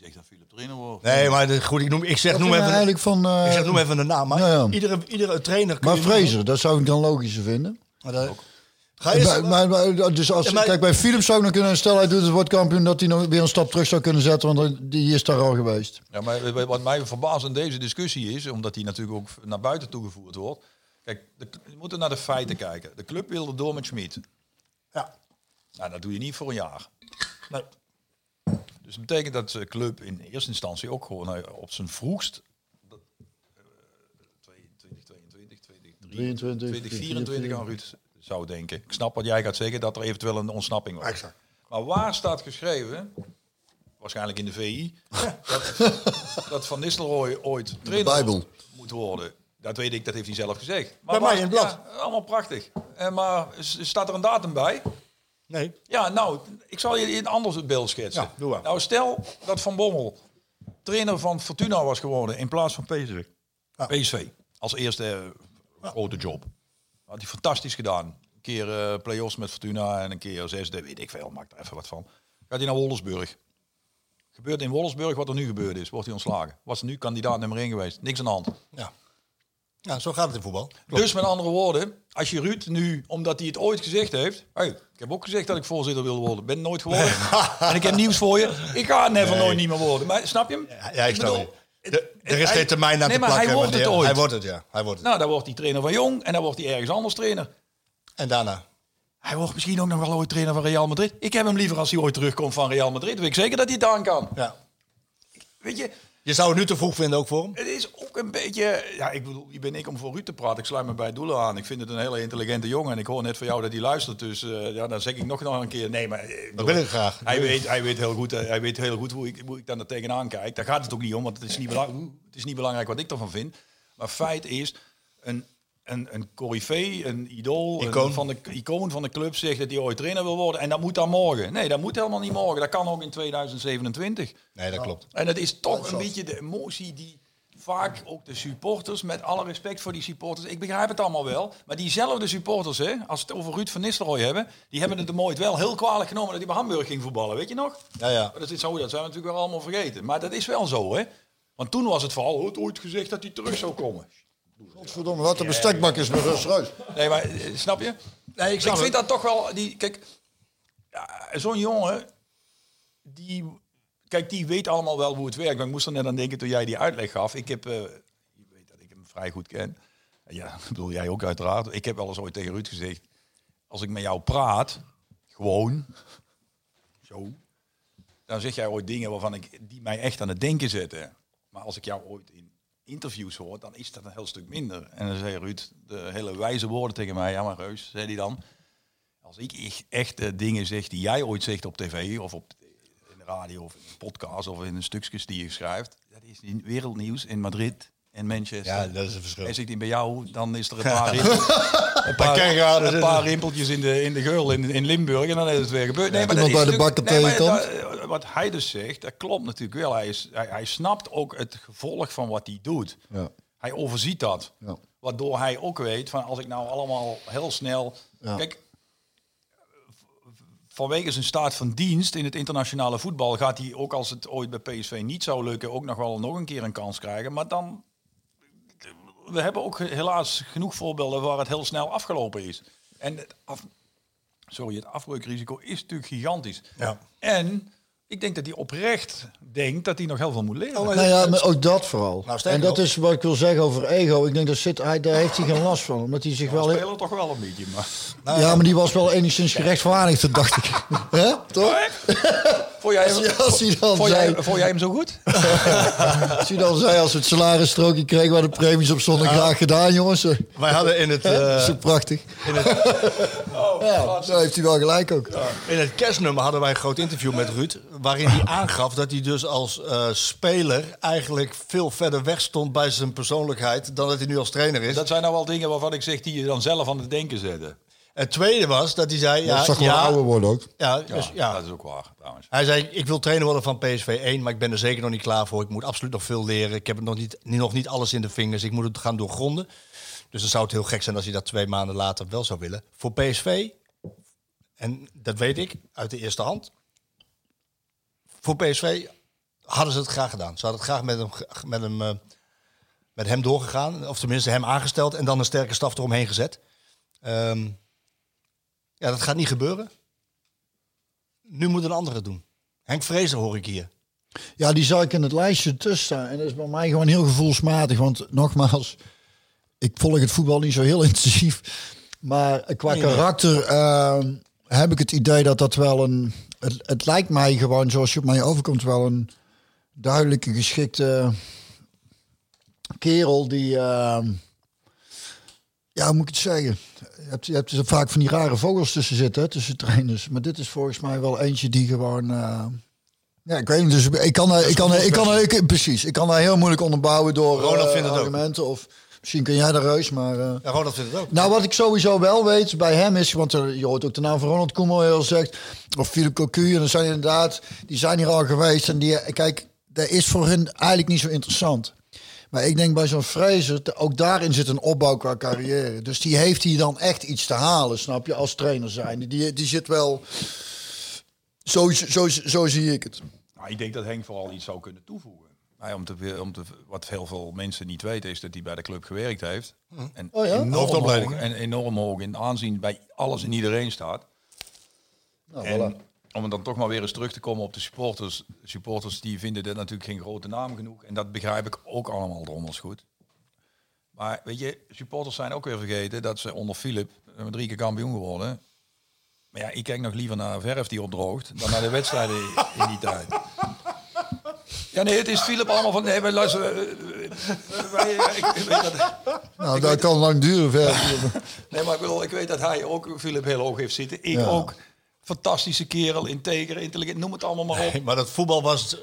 zegt dat Philip trainer wordt? Nee, maar goed, ik, noem, ik zeg Wat noem even... van... eh, Ik zeg noem even de naam, maar ja. Iedere, iedere trainer... kun maar je noemen. Fraser, dat zou ik dan logischer vinden. Maar dat- Ga je Maar, maar, maar- dus als, Ja, maar- kijk, bij Philips zou ik nog kunnen stellen, hij doet het wordt kampioen, dat hij nog weer een stap terug zou kunnen zetten, want die is daar al geweest. Ja, maar wat mij verbaast in deze discussie is, omdat die natuurlijk ook naar buiten toegevoerd wordt. Kijk, de, we moeten naar de feiten kijken. De club wilde door met Schmid. Ja. Nou, dat doe je niet voor een jaar. Nee. Dus dat betekent dat de club in eerste instantie ook gewoon eh, op zijn vroegst dat, eh, 2022, 2023, 2024 aan Ruud zou denken. Ik snap wat jij gaat zeggen, dat er eventueel een ontsnapping was. Exact. Maar waar staat geschreven, waarschijnlijk in de VI, dat, dat Van Nistelrooy ooit trainer moet worden? Dat weet ik, dat heeft hij zelf gezegd. Bij mij in het blad. Ja, allemaal prachtig. Eh, maar staat er een datum bij? Nee. Ja, nou, ik zal je een ander beeld schetsen. Ja, doe maar. Nou, stel dat Van Bommel trainer van Fortuna was geworden in plaats van PSV. Ja. PSV, als eerste eh, grote job. Had hij fantastisch gedaan. Een keer eh play-offs met Fortuna en een keer zesde, weet ik veel, maak er even wat van. Gaat hij naar Wolfsburg. Gebeurt in Wolfsburg wat er nu gebeurd is, wordt hij ontslagen. Was nu kandidaat nummer 1 geweest. Niks aan de hand. Ja. ja, zo gaat het in voetbal. Dus met andere woorden, als je Ruud nu, omdat hij het ooit gezegd heeft. Hey, ik heb ook gezegd dat ik voorzitter wil worden. Ben nooit geworden. en ik heb nieuws voor je. Ik ga never nooit niet meer worden. Maar snap je hem? Ja, ik snap bedoel, het. De- Er is hij- geen termijn aan nee, te plakken. Hij wordt het ooit. Hij wordt het, ja. Hij wordt het. Nou, dan wordt hij trainer van Jong en dan wordt hij ergens anders trainer. En daarna? Hij wordt misschien ook nog wel ooit trainer van Real Madrid. Ik heb hem liever als hij ooit terugkomt van Real Madrid. Weet ik zeker dat hij het aan kan. Ja. Weet je, Je zou het nu te vroeg vinden ook voor hem? het is ook een beetje... Ja, ik bedoel, wie ben ik om voor Ruud te praten? Ik sluit me bij Doelen aan. Ik vind het een hele intelligente jongen. En ik hoor net van jou dat hij luistert. Dus eh, ja, dan zeg ik nog, nog een keer... Nee, maar... eh, ik Dat bedoel, wil ik graag. Hij weet, hij weet heel goed, eh, hij weet heel goed hoe, ik, hoe ik daar tegenaan kijk. Daar gaat het ook niet om, want het is niet, belang, het is niet belangrijk wat ik ervan vind. Maar feit is, een, een, een coryfee, een idool, Icoon. Een, van de icoon van de club zegt dat hij ooit trainer wil worden. En dat moet dan morgen. Nee, dat moet helemaal niet morgen. Dat kan ook in 2027. Nee, dat klopt. En het is toch een beetje de emotie die vaak ook de supporters, met alle respect voor die supporters, ik begrijp het allemaal wel, maar diezelfde supporters, hè, als we het over Ruud van Nistelrooy hebben, die hebben het de mooit wel heel kwalijk genomen dat hij bij Hamburg ging voetballen, weet je nog? Ja, ja. Maar dat is zo, dat zijn we natuurlijk wel allemaal vergeten. Maar dat is wel zo, hè? Want toen was het vooral, het ooit gezegd dat hij terug zou komen. Godverdomme, wat een bestekbak is met Rus Reus. Nee, maar eh, snap je? Nee, ik vind dat toch wel. Die, kijk, ja, zo'n jongen, die, kijk, die weet allemaal wel hoe het werkt. Maar ik moest er net aan denken toen jij die uitleg gaf. Ik heb, eh, je weet dat ik hem vrij goed ken. Ja, bedoel jij ook uiteraard. Ik heb wel eens ooit tegen Ruud gezegd, als ik met jou praat, gewoon, zo, dan zeg jij ooit dingen waarvan ik, die mij echt aan het denken zetten. Maar als ik jou ooit in interviews hoor, dan is dat een heel stuk minder. En dan zei Ruud de hele wijze woorden tegen mij. Ja, maar Reus, zei hij dan. Als ik echt- echte dingen zeg die jij ooit zegt op tv of op in de radio of in een podcast of in een stukjes die je schrijft. Dat is wereldnieuws in Madrid en Manchester. Ja, dat is een verschil. En zegt hij bij jou, dan is er een paar, rimpel- een paar, een rimpeltjes in de, in de geul in, in Limburg en dan is het weer gebeurd. Nee, maar dat is de nee, dat- wat hij dus zegt, dat klopt natuurlijk wel. Hij, is, hij, hij snapt ook het gevolg van wat hij doet. Ja. Hij overziet dat. Ja. Waardoor hij ook weet van als ik nou allemaal heel snel. Ja. Kijk, vanwege zijn staat van dienst in het internationale voetbal gaat hij ook als het ooit bij PSV niet zou lukken, ook nog wel nog een keer een kans krijgen. Maar dan. We hebben ook helaas genoeg voorbeelden waar het heel snel afgelopen is. En het, af, sorry, het afbreukrisico is natuurlijk gigantisch. Ja. En ik denk dat hij oprecht denkt dat hij nog heel veel moet leren. Nou ja, maar ook dat vooral. Nou, en dat is wat ik wil zeggen over ego. Ik denk dat zit, hij, daar heeft hij geen last van. Omdat hij zich wel... We spelen toch wel een beetje, maar... Ja, maar die was wel enigszins gerechtvaardigd, dacht ik. Hè? Toch? Vond jij, hem, Ja, vond, jij, zei, vond jij hem zo goed? als hij dan zei, als we het salarisstrookje kregen waar de premies op stonden, graag gedaan, jongens. Wij hadden in het, Dat eh, is zo prachtig. ja, daar heeft hij wel gelijk ook. in het kerstnummer hadden wij een groot interview met Ruud. Waarin hij aangaf dat hij dus als eh, speler eigenlijk veel verder weg stond bij zijn persoonlijkheid. dan dat hij nu als trainer is. Dat zijn nou wel dingen waarvan ik zeg die je dan zelf aan het denken zetten. Het tweede was dat hij zei. Ja, Ja, dat zag wel ja, ouder worden ook. ja, dus, ja. dat is ook waar, trouwens. Hij zei, ik wil trainer worden van PSV 1, maar ik ben er zeker nog niet klaar voor. Ik moet absoluut nog veel leren. Ik heb het nog niet, nog niet alles in de vingers. Ik moet het gaan doorgronden. Dus dan zou het heel gek zijn als hij dat twee maanden later wel zou willen. Voor PSV, en dat weet ik uit de eerste hand. Voor PSV hadden ze het graag gedaan. Ze hadden het graag met hem, met hem, eh, met hem doorgegaan. Of tenminste hem aangesteld en dan een sterke staf eromheen gezet. Ehm, ja, dat gaat niet gebeuren. Nu moet een andere het doen. Henk Vrezer hoor ik hier. Ja, die zou ik in het lijstje tussen staan. En dat is bij mij gewoon heel gevoelsmatig. Want nogmaals, ik volg het voetbal niet zo heel intensief. Maar qua karakter ehm, heb ik het idee dat dat wel een... Het, het lijkt mij gewoon, zoals je op mij overkomt, wel een duidelijke, geschikte kerel die... ehm, ja, hoe moet ik het zeggen? Je hebt, je hebt er vaak van die rare vogels tussen zitten, hè, tussen trainers. Maar dit is volgens mij wel eentje die gewoon... eh, ja, ik weet niet. Dus ik kan, er- ik kan, er- ik kan, er- ik, precies. Ik kan daar heel moeilijk onderbouwen door Ronald eh, vindt het argumenten. Of misschien kan jij de reus, maar. eh, Ja, Ronald vindt het ook. nou, wat ik sowieso wel weet bij hem is, want eh, je hoort ook de naam van Ronald Koeman heel zegt, of Philip Cocu, en er zijn inderdaad, die zijn hier al geweest en die, kijk, dat is voor hen eigenlijk niet zo interessant. Maar ik denk bij zo'n Fraser, ook daarin zit een opbouw qua carrière. Dus die heeft hier dan echt iets te halen, snap je, als trainer zijn. Die, die zit wel, zo, zo, zo zie ik het. Nou, ik denk dat Henk vooral iets zou kunnen toevoegen. Nou, om te, om te, wat heel veel mensen niet weten is dat hij bij de club gewerkt heeft. En Oh ja? enorm, Hoofdopleiding, hoog, en enorm hoog in aanzien bij alles en iedereen staat. Nou, En voilà. Om dan toch maar weer eens terug te komen op de supporters. Supporters die vinden dit natuurlijk geen grote naam genoeg. En dat begrijp ik ook allemaal drommels goed. Maar weet je, supporters zijn ook weer vergeten dat ze onder Philip eh, drie keer kampioen geworden. Maar ja, ik kijk nog liever naar verf die opdroogt dan naar de wedstrijden in die tijd. Ja, nee, het is Philip allemaal van... Nee, wij luisteren... eh, eh, Nou, dat kan lang duren. Ver. nee, maar ik, bedoel, ik weet dat hij ook Philip heel hoog heeft zitten. Ik Ja. ook. Fantastische kerel, integer, intelligent, noem het allemaal maar op. Nee, maar dat voetbal was,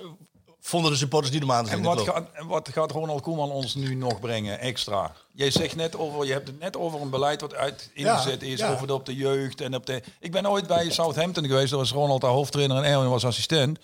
vonden de supporters niet om aan te zien. En wat gaat, en wat gaat Ronald Koeman ons nu nog brengen extra? Jij zegt net over, je hebt het net over een beleid wat uit ingezet is, ja. over de, op de jeugd en op de. Ik ben ooit bij Southampton geweest, daar was Ronald de hoofdtrainer en Erwin was assistent.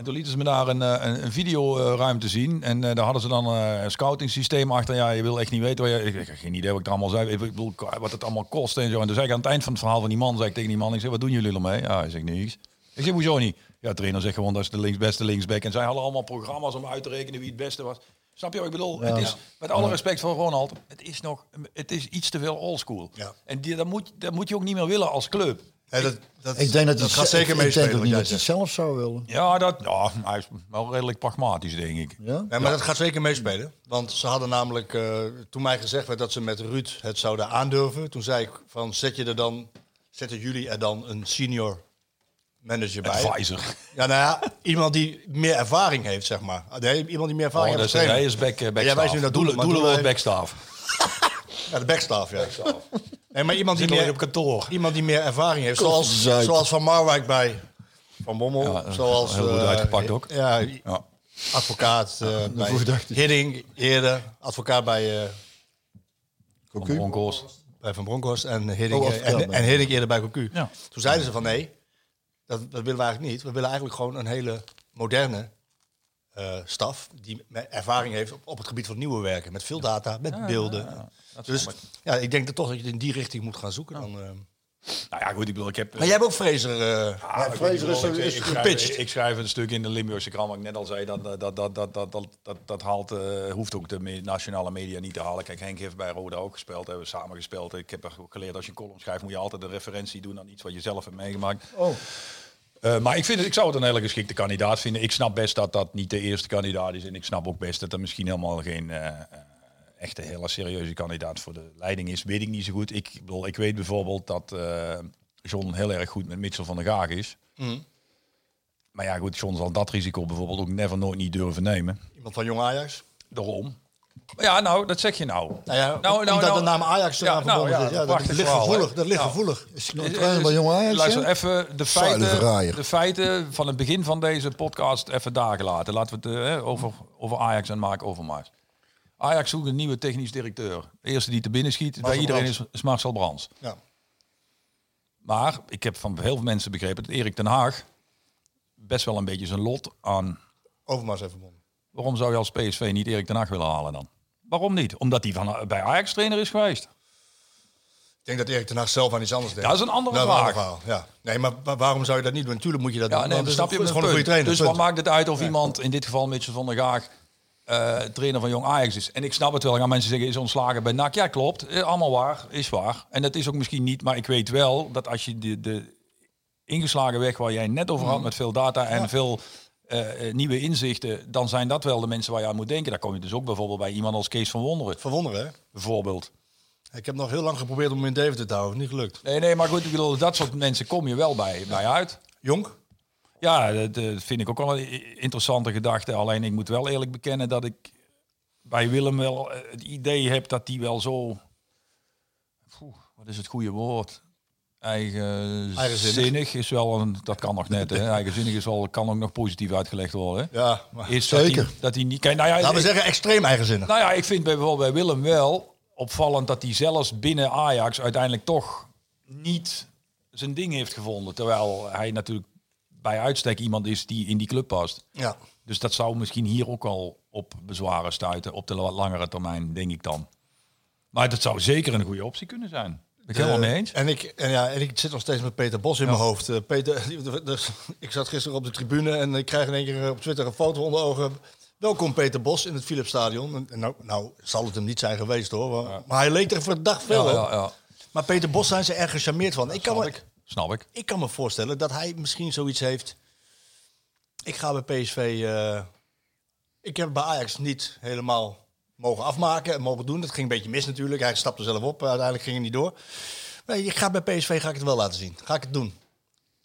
En toen lieten ze me daar een, eh, een, een videoruimte zien. En eh, daar hadden ze dan eh, een scouting systeem achter. Ja, je wil echt niet weten wat je... Ik, ik heb geen idee wat ik er allemaal zei. Ik bedoel, wat het allemaal kost en zo. En toen zei ik aan het eind van het verhaal van die man... zei ik tegen die man, ik zeg, wat doen jullie ermee? Ja, hij zegt niks. Ik zeg, hoezo niet? Ja, trainer zegt gewoon, dat is de links, beste linksback. En zij hadden allemaal programma's om uit te rekenen wie het beste was. Snap je wat ik bedoel? Het is, met alle respect voor Ronald, het is nog... Het is iets te veel oldschool. Ja. En die, dat, moet, dat moet je ook niet meer willen als club. Nee, dat, dat, Ik denk dat, dat hij gaat ze- zeker ik, ik meespelen. denk ook niet jij dat hij het zelf zou willen. Ja, dat, ja, hij is wel redelijk pragmatisch, denk ik. Ja? Maar dat gaat zeker meespelen. Want ze hadden namelijk, eh, toen mij gezegd werd dat ze met Ruud het zouden aandurven, toen zei ik van zet je er dan, zetten jullie er dan een senior manager bij? Advisor. Ja, nou ja, iemand die meer ervaring heeft, zeg maar. Nee, iemand die meer Oh, ervaring dat heeft. hij is back, uh, jij wijst nu naar Doelen, maar Doelen heeft- backstaff. Ja, de backstaff, ja. Nee, maar iemand die, meer, op kantoor. iemand die meer ervaring heeft. Zoals, zoals Van Marwijk bij Van Bommel. Ja, zoals, heel goed eh, uitgepakt ook. Ja, Ja. advocaat eh bij. Hidding eerder. Advocaat bij, eh, Van Broncos. bij Van Bronckhorst en Hidding, Oh, en, bij. en Hidding eerder bij Cocu. Ja. Toen zeiden ze van nee, dat, dat willen we eigenlijk niet. We willen eigenlijk gewoon een hele moderne eh, staf die ervaring heeft op, het gebied van nieuwe werken. Met veel data, met beelden. Dus ja, ik denk dat toch dat je in die richting moet gaan zoeken. Dan, eh. nou ja, goed, ik bedoel, ik heb... Maar jij hebt ook Fraser... Uh... Is, ik, ik, gepitcht. Schrijf, ik schrijf een stuk in de Limburgse krant, wat ik net al zei. Dat, dat, dat, dat, dat, dat, dat, dat haalt, hoeft ook de nationale media niet te halen. Kijk, Henk heeft bij Roda ook gespeeld. Hebben we samen gespeeld. Ik heb ook geleerd, als je een schrijft, moet je altijd een referentie doen aan iets wat je zelf hebt meegemaakt. Oh. Eh, maar ik, vind het, ik zou het een hele geschikte kandidaat vinden. Ik snap best dat dat niet de eerste kandidaat is. En ik snap ook best dat er misschien helemaal geen eh, eh, echte hele serieuze kandidaat voor de leiding is. Weet ik niet zo goed. Ik, bedoel, ik weet bijvoorbeeld dat John heel erg goed met Mitchell van der Gaag is. Mhm. Maar ja, goed, John zal dat risico bijvoorbeeld ook never nooit niet durven nemen. iemand van Jong Ajax. Daarom. Ja, nou, dat zeg je nou. Nou ja, Nou, nou, omdat nou, de naam Ajax ja, eraan nou, verbonden ja, is. Ja, dat ligt verhaal, gevoelig. Dat ligt Nou. gevoelig. Is nog een trainer bij Jong Ajax? Luister ja? even de feiten, de feiten van het begin van deze podcast even daar gelaten. Laten we het eh, over, over Ajax en Mark Overmars. Ajax zoekt een nieuwe technisch directeur. De eerste die te binnen schiet bij iedereen Brands. is, Marcel Brands. Ja. Maar ik heb van heel veel mensen begrepen dat Erik ten Haag best wel een beetje zijn lot aan... Overmars even verbonden. Waarom zou je als PSV niet Erik ten Haag willen halen dan? Waarom niet? Omdat hij van, bij Ajax trainer is geweest. Ik denk dat Erik ten Hag zelf aan iets anders denkt. Dat is een andere Dat vraag. verhaal, Ja. Nee, maar wa- waarom zou je dat niet doen? Natuurlijk moet je dat Ja, doen. nee, het snap je gewoon een goede trainer. Dus wat maakt het uit of iemand, in dit geval Mitchell van der Gaag, eh, trainer van Jong Ajax is? En ik snap het wel. Gaan mensen zeggen, is ontslagen bij NAC. Ja, klopt. Eh, Allemaal waar. Is waar. En dat is ook misschien niet, maar ik weet wel dat als je de, de ingeslagen weg waar jij net over Mhm. had, met veel data en veel eh, eh, nieuwe inzichten, dan zijn dat wel de mensen waar je aan moet denken. Daar kom je dus ook bijvoorbeeld bij iemand als Kees van Wonderen, Verwonderen, hè? bijvoorbeeld. Ik heb nog heel lang geprobeerd om hem in Deventer te houden. Niet gelukt. Nee, nee, maar goed, ik bedoel, dat soort mensen kom je wel bij, bij uit. Jonk? Ja, dat eh, vind ik ook wel een interessante gedachte. Alleen ik moet wel eerlijk bekennen dat ik bij Willem wel het idee heb dat hij wel zo... Poeh, wat is het goede woord? Eigenzinnig Eigenzinnig. is wel een... Dat kan nog net, hè. Eigenzinnig is wel, kan ook nog positief uitgelegd worden. hè. Ja, maar... Is dat Zeker. hij, dat hij niet... Kijk, nou ja, Laten we zeggen extreem eigenzinnig. nou ja, ik vind bij, bijvoorbeeld bij Willem wel opvallend dat hij zelfs binnen Ajax uiteindelijk toch niet zijn ding heeft gevonden. Terwijl hij natuurlijk bij uitstek iemand is die in die club past. Ja. Dus dat zou misschien hier ook al op bezwaren stuiten op de la- langere termijn, denk ik dan. Maar dat zou zeker een goede optie kunnen zijn. Ik helemaal mee eens. En ik, en ja, en ik zit nog steeds met Peter Bos in mijn hoofd. Eh, Peter, dus, ik zat gisteren op de tribune en ik krijg in één keer op Twitter een foto onder ogen. Welkom Peter Bos in het Philipsstadion. Nou, nou zal het hem niet zijn geweest hoor. Maar, maar hij leek er verdacht veel Ja, op. ja, ja. Maar Peter Bos zijn ze erg gecharmeerd van. Ik kan, Snap me, ik. Snap ik. ik kan me voorstellen dat hij misschien zoiets heeft. Ik ga bij PSV. eh, ik heb bij Ajax niet helemaal mogen afmaken en mogen doen. Dat ging een beetje mis natuurlijk. Hij stapte zelf op. Uiteindelijk ging het niet door. Maar ik ga bij PSV ga ik het wel laten zien. Ga ik het doen.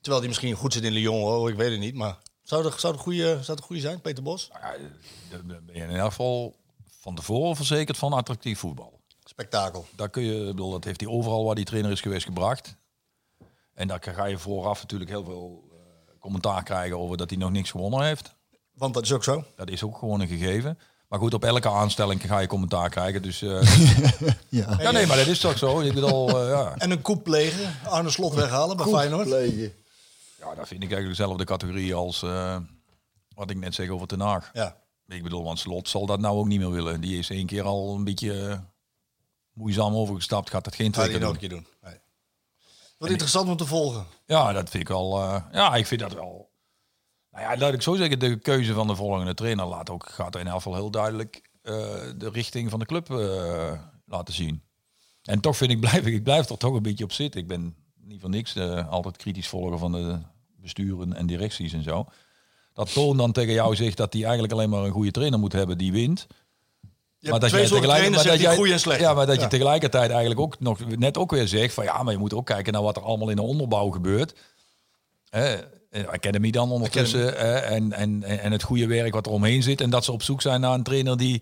Terwijl hij misschien goed zit in Lyon hoor. Ik weet het niet. Maar zou het, zou het, goede, zou een goede zijn, Peter Bos? Nou ja, ben je in ieder geval van tevoren verzekerd van attractief voetbal. Spektakel. Daar kun je, bedoel, dat heeft hij overal waar die trainer is geweest gebracht. En daar ga je vooraf natuurlijk heel veel eh, commentaar krijgen over dat hij nog niks gewonnen heeft. Want dat is ook zo. Dat is ook gewoon een gegeven. Maar goed, op elke aanstelling ga je commentaar krijgen. Dus eh, Ja. ja, nee, maar dat is toch zo. Ik bedoel, eh, ja. En een koep plegen. Arne Slot weghalen bij Feyenoord. Plegen. ja, dat vind ik eigenlijk dezelfde categorie als eh, wat ik net zeg over Ten Haag. Ja. Ik bedoel, want Slot zal dat nou ook niet meer willen. Die is één keer al een beetje moeizaam overgestapt. Gaat dat geen twee je keer nog doen. een keer doen. Nee. Wat interessant om te volgen. Ja, dat vind ik wel. eh, ja, ik vind dat wel. Nou ja, laat ik zo zeggen, de keuze van de volgende trainer laat ook, gaat in elk geval heel duidelijk eh, de richting van de club eh, laten zien. En toch vind ik, blijf ik, blijf er toch een beetje op zitten. Ik ben niet voor niks eh, altijd kritisch volger van de besturen en directies en zo. Dat Toon dan tegen jou zegt dat hij eigenlijk alleen maar een goede trainer moet hebben die wint. Je twee jij maar je hebt die goede en slechte. Ja, maar dat Ja. je tegelijkertijd eigenlijk ook nog net ook weer zegt van ja, maar je moet ook kijken naar wat er allemaal in de onderbouw gebeurt. Hè, Academy dan ondertussen eh, en, en, en het goede werk wat er omheen zit. En dat ze op zoek zijn naar een trainer die,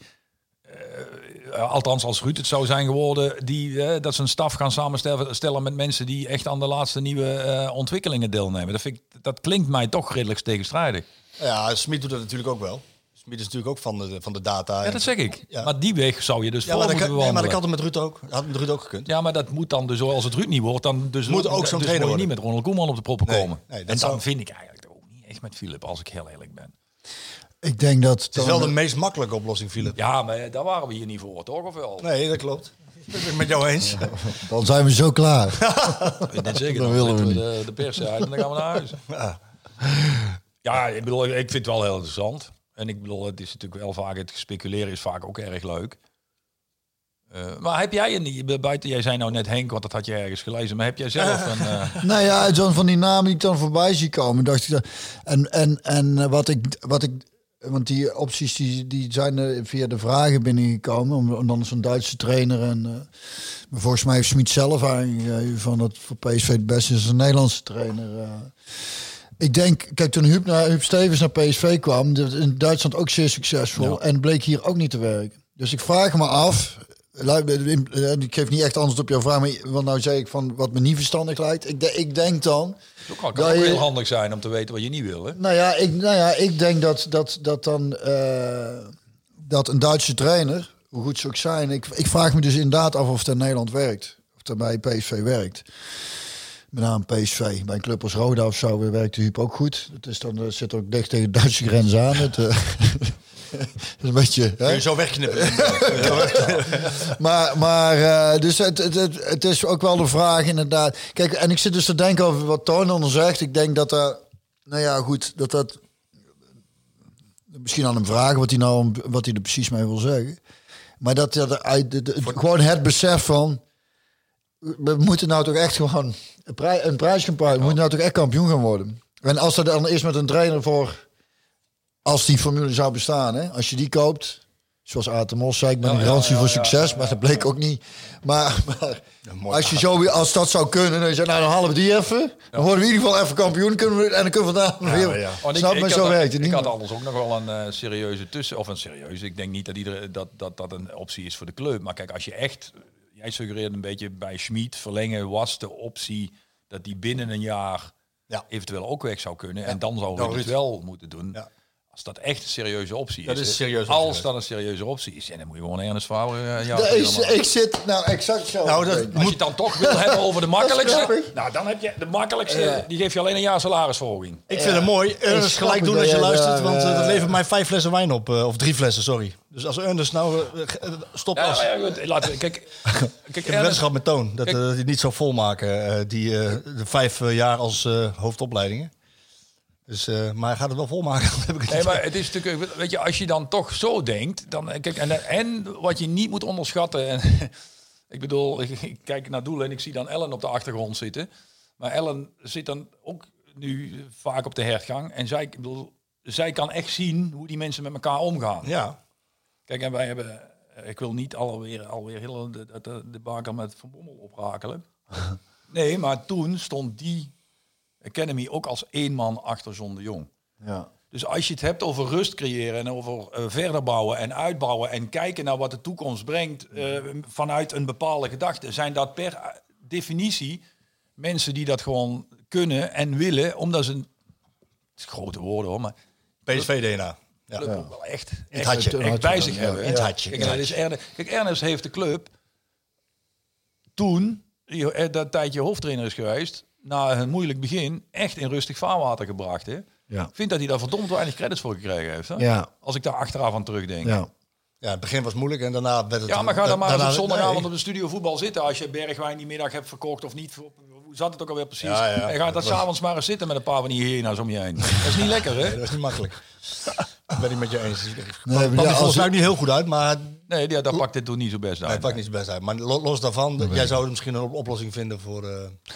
eh, althans als Ruud het zou zijn geworden, die, eh, dat ze een staf gaan samenstellen stellen met mensen die echt aan de laatste nieuwe eh, ontwikkelingen deelnemen. Dat, vind ik, dat klinkt mij toch redelijk tegenstrijdig. Ja, Smit doet dat natuurlijk ook wel. Smit is natuurlijk ook van de, van de data. Ja, dat zeg ik. Ja. Maar die weg zou je dus Ja, voor maar dat, moeten dat bewandelen. had het met Ruud ook. Had met Ruud ook gekund. Ja, maar dat moet dan dus, als het Ruud niet wordt, dan dus Moet ook zo'n dus trainer moet je worden. niet met Ronald Koeman op de proppen Nee, komen. nee, dat en dan zou- vind ik eigenlijk ook niet echt met Philip, als ik heel eerlijk ben. Ik denk dat... Het is wel de meest makkelijke oplossing, Philip. Ja, maar daar waren we hier niet voor, toch? Of wel? Nee, dat klopt. Ik ben het met jou eens. Dan zijn we zo klaar. Ik zeker, Dat dan willen we zetten we de, de pers uit en dan gaan we naar huis. Ja, ik bedoel, ik vind het wel heel interessant. En ik bedoel, het is natuurlijk wel vaak, het speculeren is vaak ook erg leuk. Eh, maar heb jij een, buiten, jij zei nou net Henk, want dat had je ergens gelezen, maar heb jij zelf een... eh, Nou ja, zo van die namen die ik dan voorbij zie komen, dacht ik. dat- En, en, en wat ik, wat ik, want die opties die, die zijn er via de vragen binnengekomen, om, om dan zo'n Duitse trainer en. eh, maar volgens mij heeft Smit zelf aangegeven van dat voor PSV het beste is een Nederlandse trainer. Ik denk, kijk, toen Huub, naar, Huub Stevens naar PSV kwam, dat in Duitsland ook zeer succesvol en bleek hier ook niet te werken. Dus ik vraag me af, eh, ik geef niet echt antwoord op jouw vraag, maar wat nou zeg ik van wat me niet verstandig lijkt. Ik, de- ik denk dan, al kan dat ook je- heel handig zijn om te weten wat je niet wil, hè? nou ja, ik, nou ja, ik denk dat, dat, dat dan eh, dat een Duitse trainer, hoe goed ze ook zijn, ik, ik vraag me dus inderdaad af of het in Nederland werkt. Of het bij PSV werkt. Met name PSV. Bij een club als Roda of zo werkt de Huub ook goed. Het is dan, eh, zit ook dicht tegen de Duitse grens aan. Het, eh, is een beetje... Kun Hè? je zo wegknippen. Maar, maar eh, dus het, het, het, is ook wel de vraag inderdaad. Kijk, en ik zit dus te denken over wat Toon zegt. Ik denk dat dat, nou ja, goed, dat dat misschien aan hem vragen wat hij nou, wat hij er precies mee wil zeggen. Maar dat dat er uit, de, de- gewoon het besef van, we moeten nou toch echt gewoon een, prij, een prijs gaan pakken. We moeten nou toch echt kampioen gaan worden. En als dat dan is met een trainer voor, als die formule zou bestaan, hè, als je die koopt. Zoals Atemos zei, ik ben een garantie voor succes, maar dat bleek ook niet. Maar, maar als, je zo, als dat zou kunnen, dan je, nou dan halen we die even. Dan worden we in ieder geval even kampioen kunnen we, en dan kunnen we vandaag weer. ja. Want Snap ik, ik zo had, werkt het Ik niet. had anders ook nog wel een eh, serieuze tussen... Of een serieuze. Ik denk niet dat, iedereen, dat, dat dat een optie is voor de club. Maar kijk, als je echt... Jij suggereert een beetje bij Schmid verlengen was de optie... dat die binnen een jaar Ja. eventueel ook weg zou kunnen. En dan zou we het wel moeten doen. Ja. Als dat echt een serieuze optie Dat is. Als dat een serieuze optie is. En dan moet je gewoon Ernest Faber... eh, ja, ik, ik zit nou exact zo. Nou, dat als je het dan toch wil hebben over de makkelijkste... nou, dan heb je de makkelijkste... Ja. Die geef je alleen een jaar salarisverhoging. Ik vind het mooi. Ernest snap gelijk doen als je luistert, want eh, dat eh, levert mij vijf flessen wijn op. of drie flessen, sorry. Dus als Ernest nou... stop Ja, als... ja, goed, laten we... Kijk, kijk Ik heb een weddenschap met Toon. Dat, Kijk- dat hij niet zou volmaken, die eh, de vijf jaar als eh, hoofdopleidingen. Dus, eh, maar hij gaat het wel volmaken. heb ik het Nee, maar het is natuurlijk, weet je, als je dan toch zo denkt, dan eh, kijk en, en wat je niet moet onderschatten. En, ik bedoel, ik, ik kijk naar doelen en ik zie dan Ellen op de achtergrond zitten. Maar Ellen zit dan ook nu vaak op de hertgang en zij, ik bedoel, zij kan echt zien hoe die mensen met elkaar omgaan. Ja, Kijk, en wij hebben, eh, ik wil niet alweer, alweer heel de, de, de, de baker met Van Bommel oprakelen. nee, maar toen stond die Academy ook als één man achter John de Jong. Ja. Dus als je het hebt over rust creëren en over eh, verder bouwen en uitbouwen en kijken naar wat de toekomst brengt eh, vanuit een bepaalde gedachte, zijn dat per eh, definitie mensen die dat gewoon kunnen en willen, omdat ze, een- het is grote woorden hoor, maar PSV-DNA. Ja. club ook wel echt, echt, hartje. echt bij zich Ja, hebben. in het Kijk, dat is Ernest, kijk, Ernest heeft de club toen, dat tijdje hoofdtrainer is geweest, na een moeilijk begin, echt in rustig vaarwater gebracht. Hè? Ja. Ik vind dat hij daar verdomd weinig credits voor gekregen heeft. Hè? Ja. Als ik daar achteraf aan terugdenk. Ja. ja, het begin was moeilijk en daarna werd het... Ja, maar ga dan maar eens op zondagavond nee. op de studio voetbal zitten. Als je Bergwijn die middag hebt verkocht of niet. Hoe zat het ook alweer precies? Ja, ja. En ga dan s'avonds maar eens zitten met een paar van die hyena's om je heen. Dat is niet lekker, hè? Nee, dat is niet makkelijk. Ik ben ik met je eens. Nee, er ja, volgens als- mij ook niet heel goed uit, maar Nee, ja, daar pakt dit toen niet zo best hij uit. pakt niet zo best uit. Maar lo- los daarvan, jij zou misschien een op- oplossing vinden voor... eh,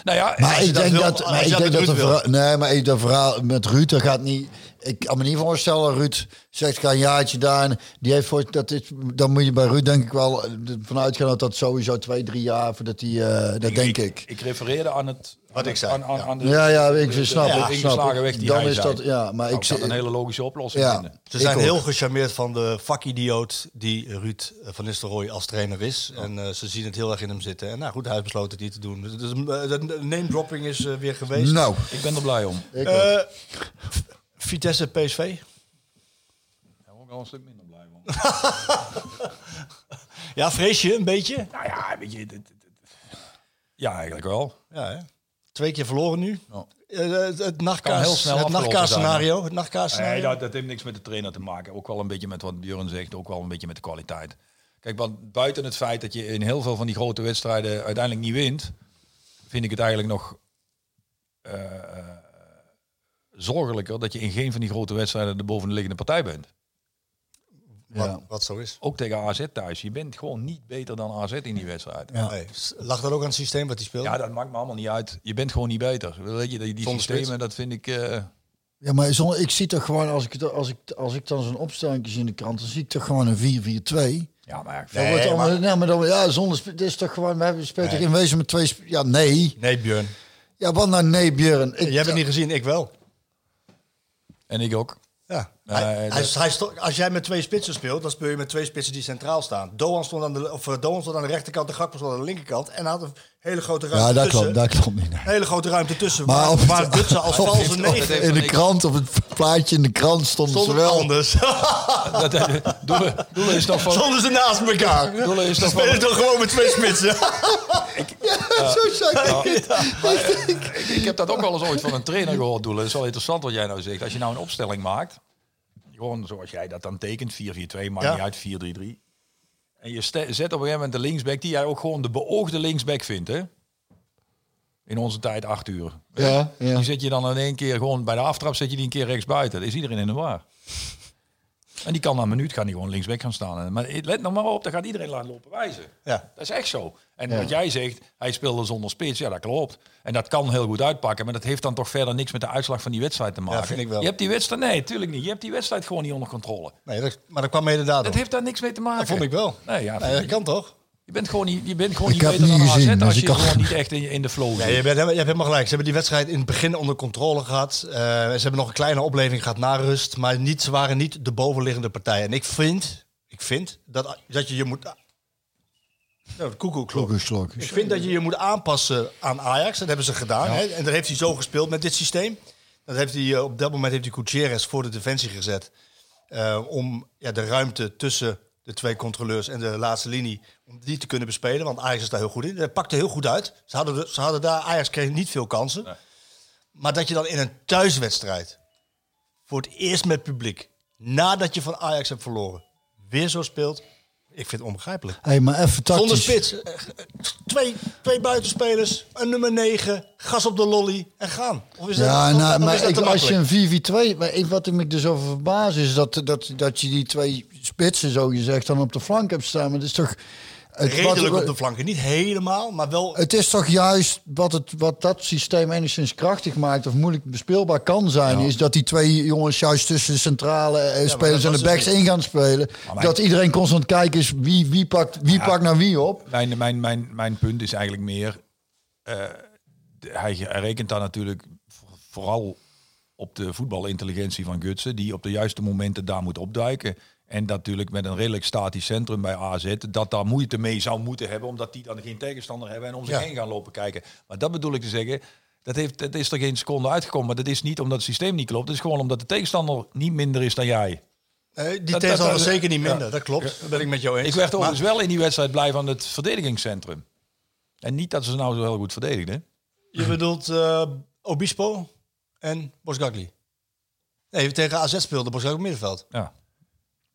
Nou ja, Maar ik dat denk dat, maar ik dat denk dat de verhaal, nee, maar ik- dat verhaal met Ruud, dat gaat niet. Ik kan me niet voorstellen, Ruud zegt ik ga een jaartje daar. en Die heeft voor dat is, dan moet je bij Ruud denk ik wel eh, vanuit gaan dat dat sowieso twee, drie jaar voordat hij, eh, dat denk ik. Ik refereerde aan het. Wat ik zei, Aan, aan, ja. aan de, Ja, ja, ik de- snap het, de snap ingeslagen het. weg die Dan hij is zei. dat- ja, maar Nou, ik ik zou zie- een hele logische oplossing Ja. vinden. Ze Ik zijn heel gecharmeerd van de vakidioot die Ruud van Nistelrooy als trainer is. En eh, ze zien het heel erg in hem zitten. En nou goed, hij heeft besloten het niet te doen. Dus eh, de name dropping is eh, weer geweest. Nou, Ik ben er blij om. ik. Eh, Vitesse PSV. Ik al een stuk minder blij van. Ja, vrees je een beetje? nou ja, weet je. dit- dit- dit- Ja, eigenlijk wel. Ja, hè? Twee keer verloren nu. Ja. Eh, het het nachtkaas, het nachtkaas-scenario. Het nachtkaas-scenario. Nee, dat, dat heeft niks met de trainer te maken. Ook wel een beetje met wat Björn zegt, ook wel een beetje met de kwaliteit. Kijk, want buiten het feit dat je in heel veel van die grote wedstrijden uiteindelijk niet wint, vind ik het eigenlijk nog eh, eh, zorgelijker dat je in geen van die grote wedstrijden de bovenliggende partij bent. Wat, wat zo is. Ook tegen AZ thuis. Je bent gewoon niet beter dan AZ in die wedstrijd. Ja, Nee. Lag dat ook aan het systeem wat hij speelde? dat maakt me allemaal niet uit. Je bent gewoon niet beter. Weet je, die, die Zonder systemen, spits. dat vind ik... eh, Ja, maar zonder, ik zie toch gewoon, als ik, als ik, als ik dan zo'n opstelling zie in de krant, dan zie ik toch gewoon een 4-4-2. ja, maar ik Nee, wordt allemaal, maar- nee, maar dan, ja, zonder, dit is toch gewoon, we hebben spelen toch Nee. in wezen met twee, ja, nee. Nee, Björn. Ja, wat nou nee, Björn? Ik, Jij hebt het niet gezien, ik wel. En ik ook. Ja. Nee, hij, hij, dat- hij sto- als jij met twee spitsen speelt, dan speel je met twee spitsen die centraal staan. Doan stond aan de, of, eh, Doan stond aan de rechterkant, de Gakpo stond aan de linkerkant. En hij had een hele grote ruimte ja, dat tussen. klopt, dat klopt niet. nee. Een hele grote ruimte tussen. Maar waar, op het- als valse negen In de krant, op het plaatje in de krant stonden stond ze wel. anders. Dat, Doelen, Doelen is toch van... Stonden ze naast elkaar. Doelen is toch Ze spelen toch gewoon met twee spitsen. Zo ik. ik, ik heb dat ook wel eens ooit van een trainer gehoord, Doelen. Het is wel interessant wat jij nou zegt. Als je nou een opstelling maakt, Gewoon zoals jij dat dan tekent, 4-4-2, maakt Ja. niet uit, 4-3-3. En je zet op een gegeven moment de linksback die jij ook gewoon de beoogde linksback vindt, hè? In onze tijd acht uur. Ja, ja. Die zet je dan in één keer gewoon bij de aftrap, zet je die een keer rechts buiten. Dat is iedereen in de war. En die kan na een minuut gaan die gewoon linksback gaan staan. Maar let nog maar op, dan gaat iedereen laten lopen wijzen. Ja. Dat is echt zo. En wat jij zegt, hij speelde zonder spits, ja dat klopt. En dat kan heel goed uitpakken, maar dat heeft dan toch verder niks met de uitslag van die wedstrijd te maken. vind ik wel. Je hebt die wedstrijd, nee, tuurlijk niet. Je hebt die wedstrijd gewoon niet onder controle. Nee, dat, maar dat kwam mede daardoor. Dat heeft daar niks mee te maken. Dat vond ik wel. Nee, ja, Nee, dat kan toch? Je bent gewoon niet, je bent gewoon Ik niet beter niet dan gezien, AZ dus als ik je kan- gewoon niet echt in, in de flow Nee, zit. je, bent, je hebt helemaal gelijk. Ze hebben die wedstrijd in het begin onder controle gehad. Eh, ze hebben nog een kleine opleving gehad na rust. Maar niet, ze waren niet de bovenliggende partij. En ik vind, ik vind dat, dat je je moet... Klokkenslok. Ik vind dat je je moet aanpassen aan Ajax. Dat hebben ze gedaan. Hè? En daar heeft hij zo gespeeld met dit systeem. Dat heeft hij, eh, op dat moment heeft hij Gutierrez voor de defensie gezet. eh, om ja, de ruimte tussen de twee controleurs en de laatste linie... om die te kunnen bespelen. Want Ajax is daar heel goed in. Dat pakte heel goed uit. Ze hadden, de- ze hadden daar... Ajax kreeg niet veel kansen. Maar dat je dan in een thuiswedstrijd... voor het eerst met publiek... nadat je van Ajax hebt verloren... weer zo speelt... Ik vind het onbegrijpelijk. Hey, maar even tactisch. Zonder spits. Eh, Twee, twee buitenspelers, een nummer 9, gas op de lolly en gaan. Of is dat, Ja, nou, of maar is dat ik, als je een 4v2... Maar ik, wat ik me dus over verbaas is dat, dat, dat je die twee spitsen, zo gezegd, dan op de flank hebt staan. Maar het is toch... Het, Redelijk wat- op de flanken. Niet helemaal, maar wel... Het is toch juist wat, het, wat dat systeem enigszins krachtig maakt of moeilijk bespeelbaar kan zijn, is dat die twee jongens juist tussen de centrale eh, spelers en de backs in gaan spelen. mijn- Dat iedereen constant kijken is wie, wie pakt wie pakt naar wie op. Mijn, mijn, mijn, mijn punt is eigenlijk meer. de- hij, rekent daar natuurlijk vo- vooral op de voetbalintelligentie van Gutsen, die op de juiste momenten daar moet opduiken. En natuurlijk met een redelijk statisch centrum bij AZ, dat daar moeite mee zou moeten hebben, omdat die dan geen tegenstander hebben en om zich Ja. heen gaan lopen kijken. Maar dat bedoel ik te zeggen. Dat, heeft, dat is er geen seconde uitgekomen. Maar dat is niet omdat het systeem niet klopt. Het is gewoon omdat de tegenstander niet minder is dan jij. Die tegenstander is zeker niet minder, dat klopt. Dat ben ik met jou eens. Ik werd Maar overigens wel in die wedstrijd blij van het verdedigingscentrum. En niet dat ze nou zo heel goed verdedigden. Je bedoelt eh, Obispo en Bosgagli. Nee, tegen AZ speelde Bosgagli op middenveld. Ja.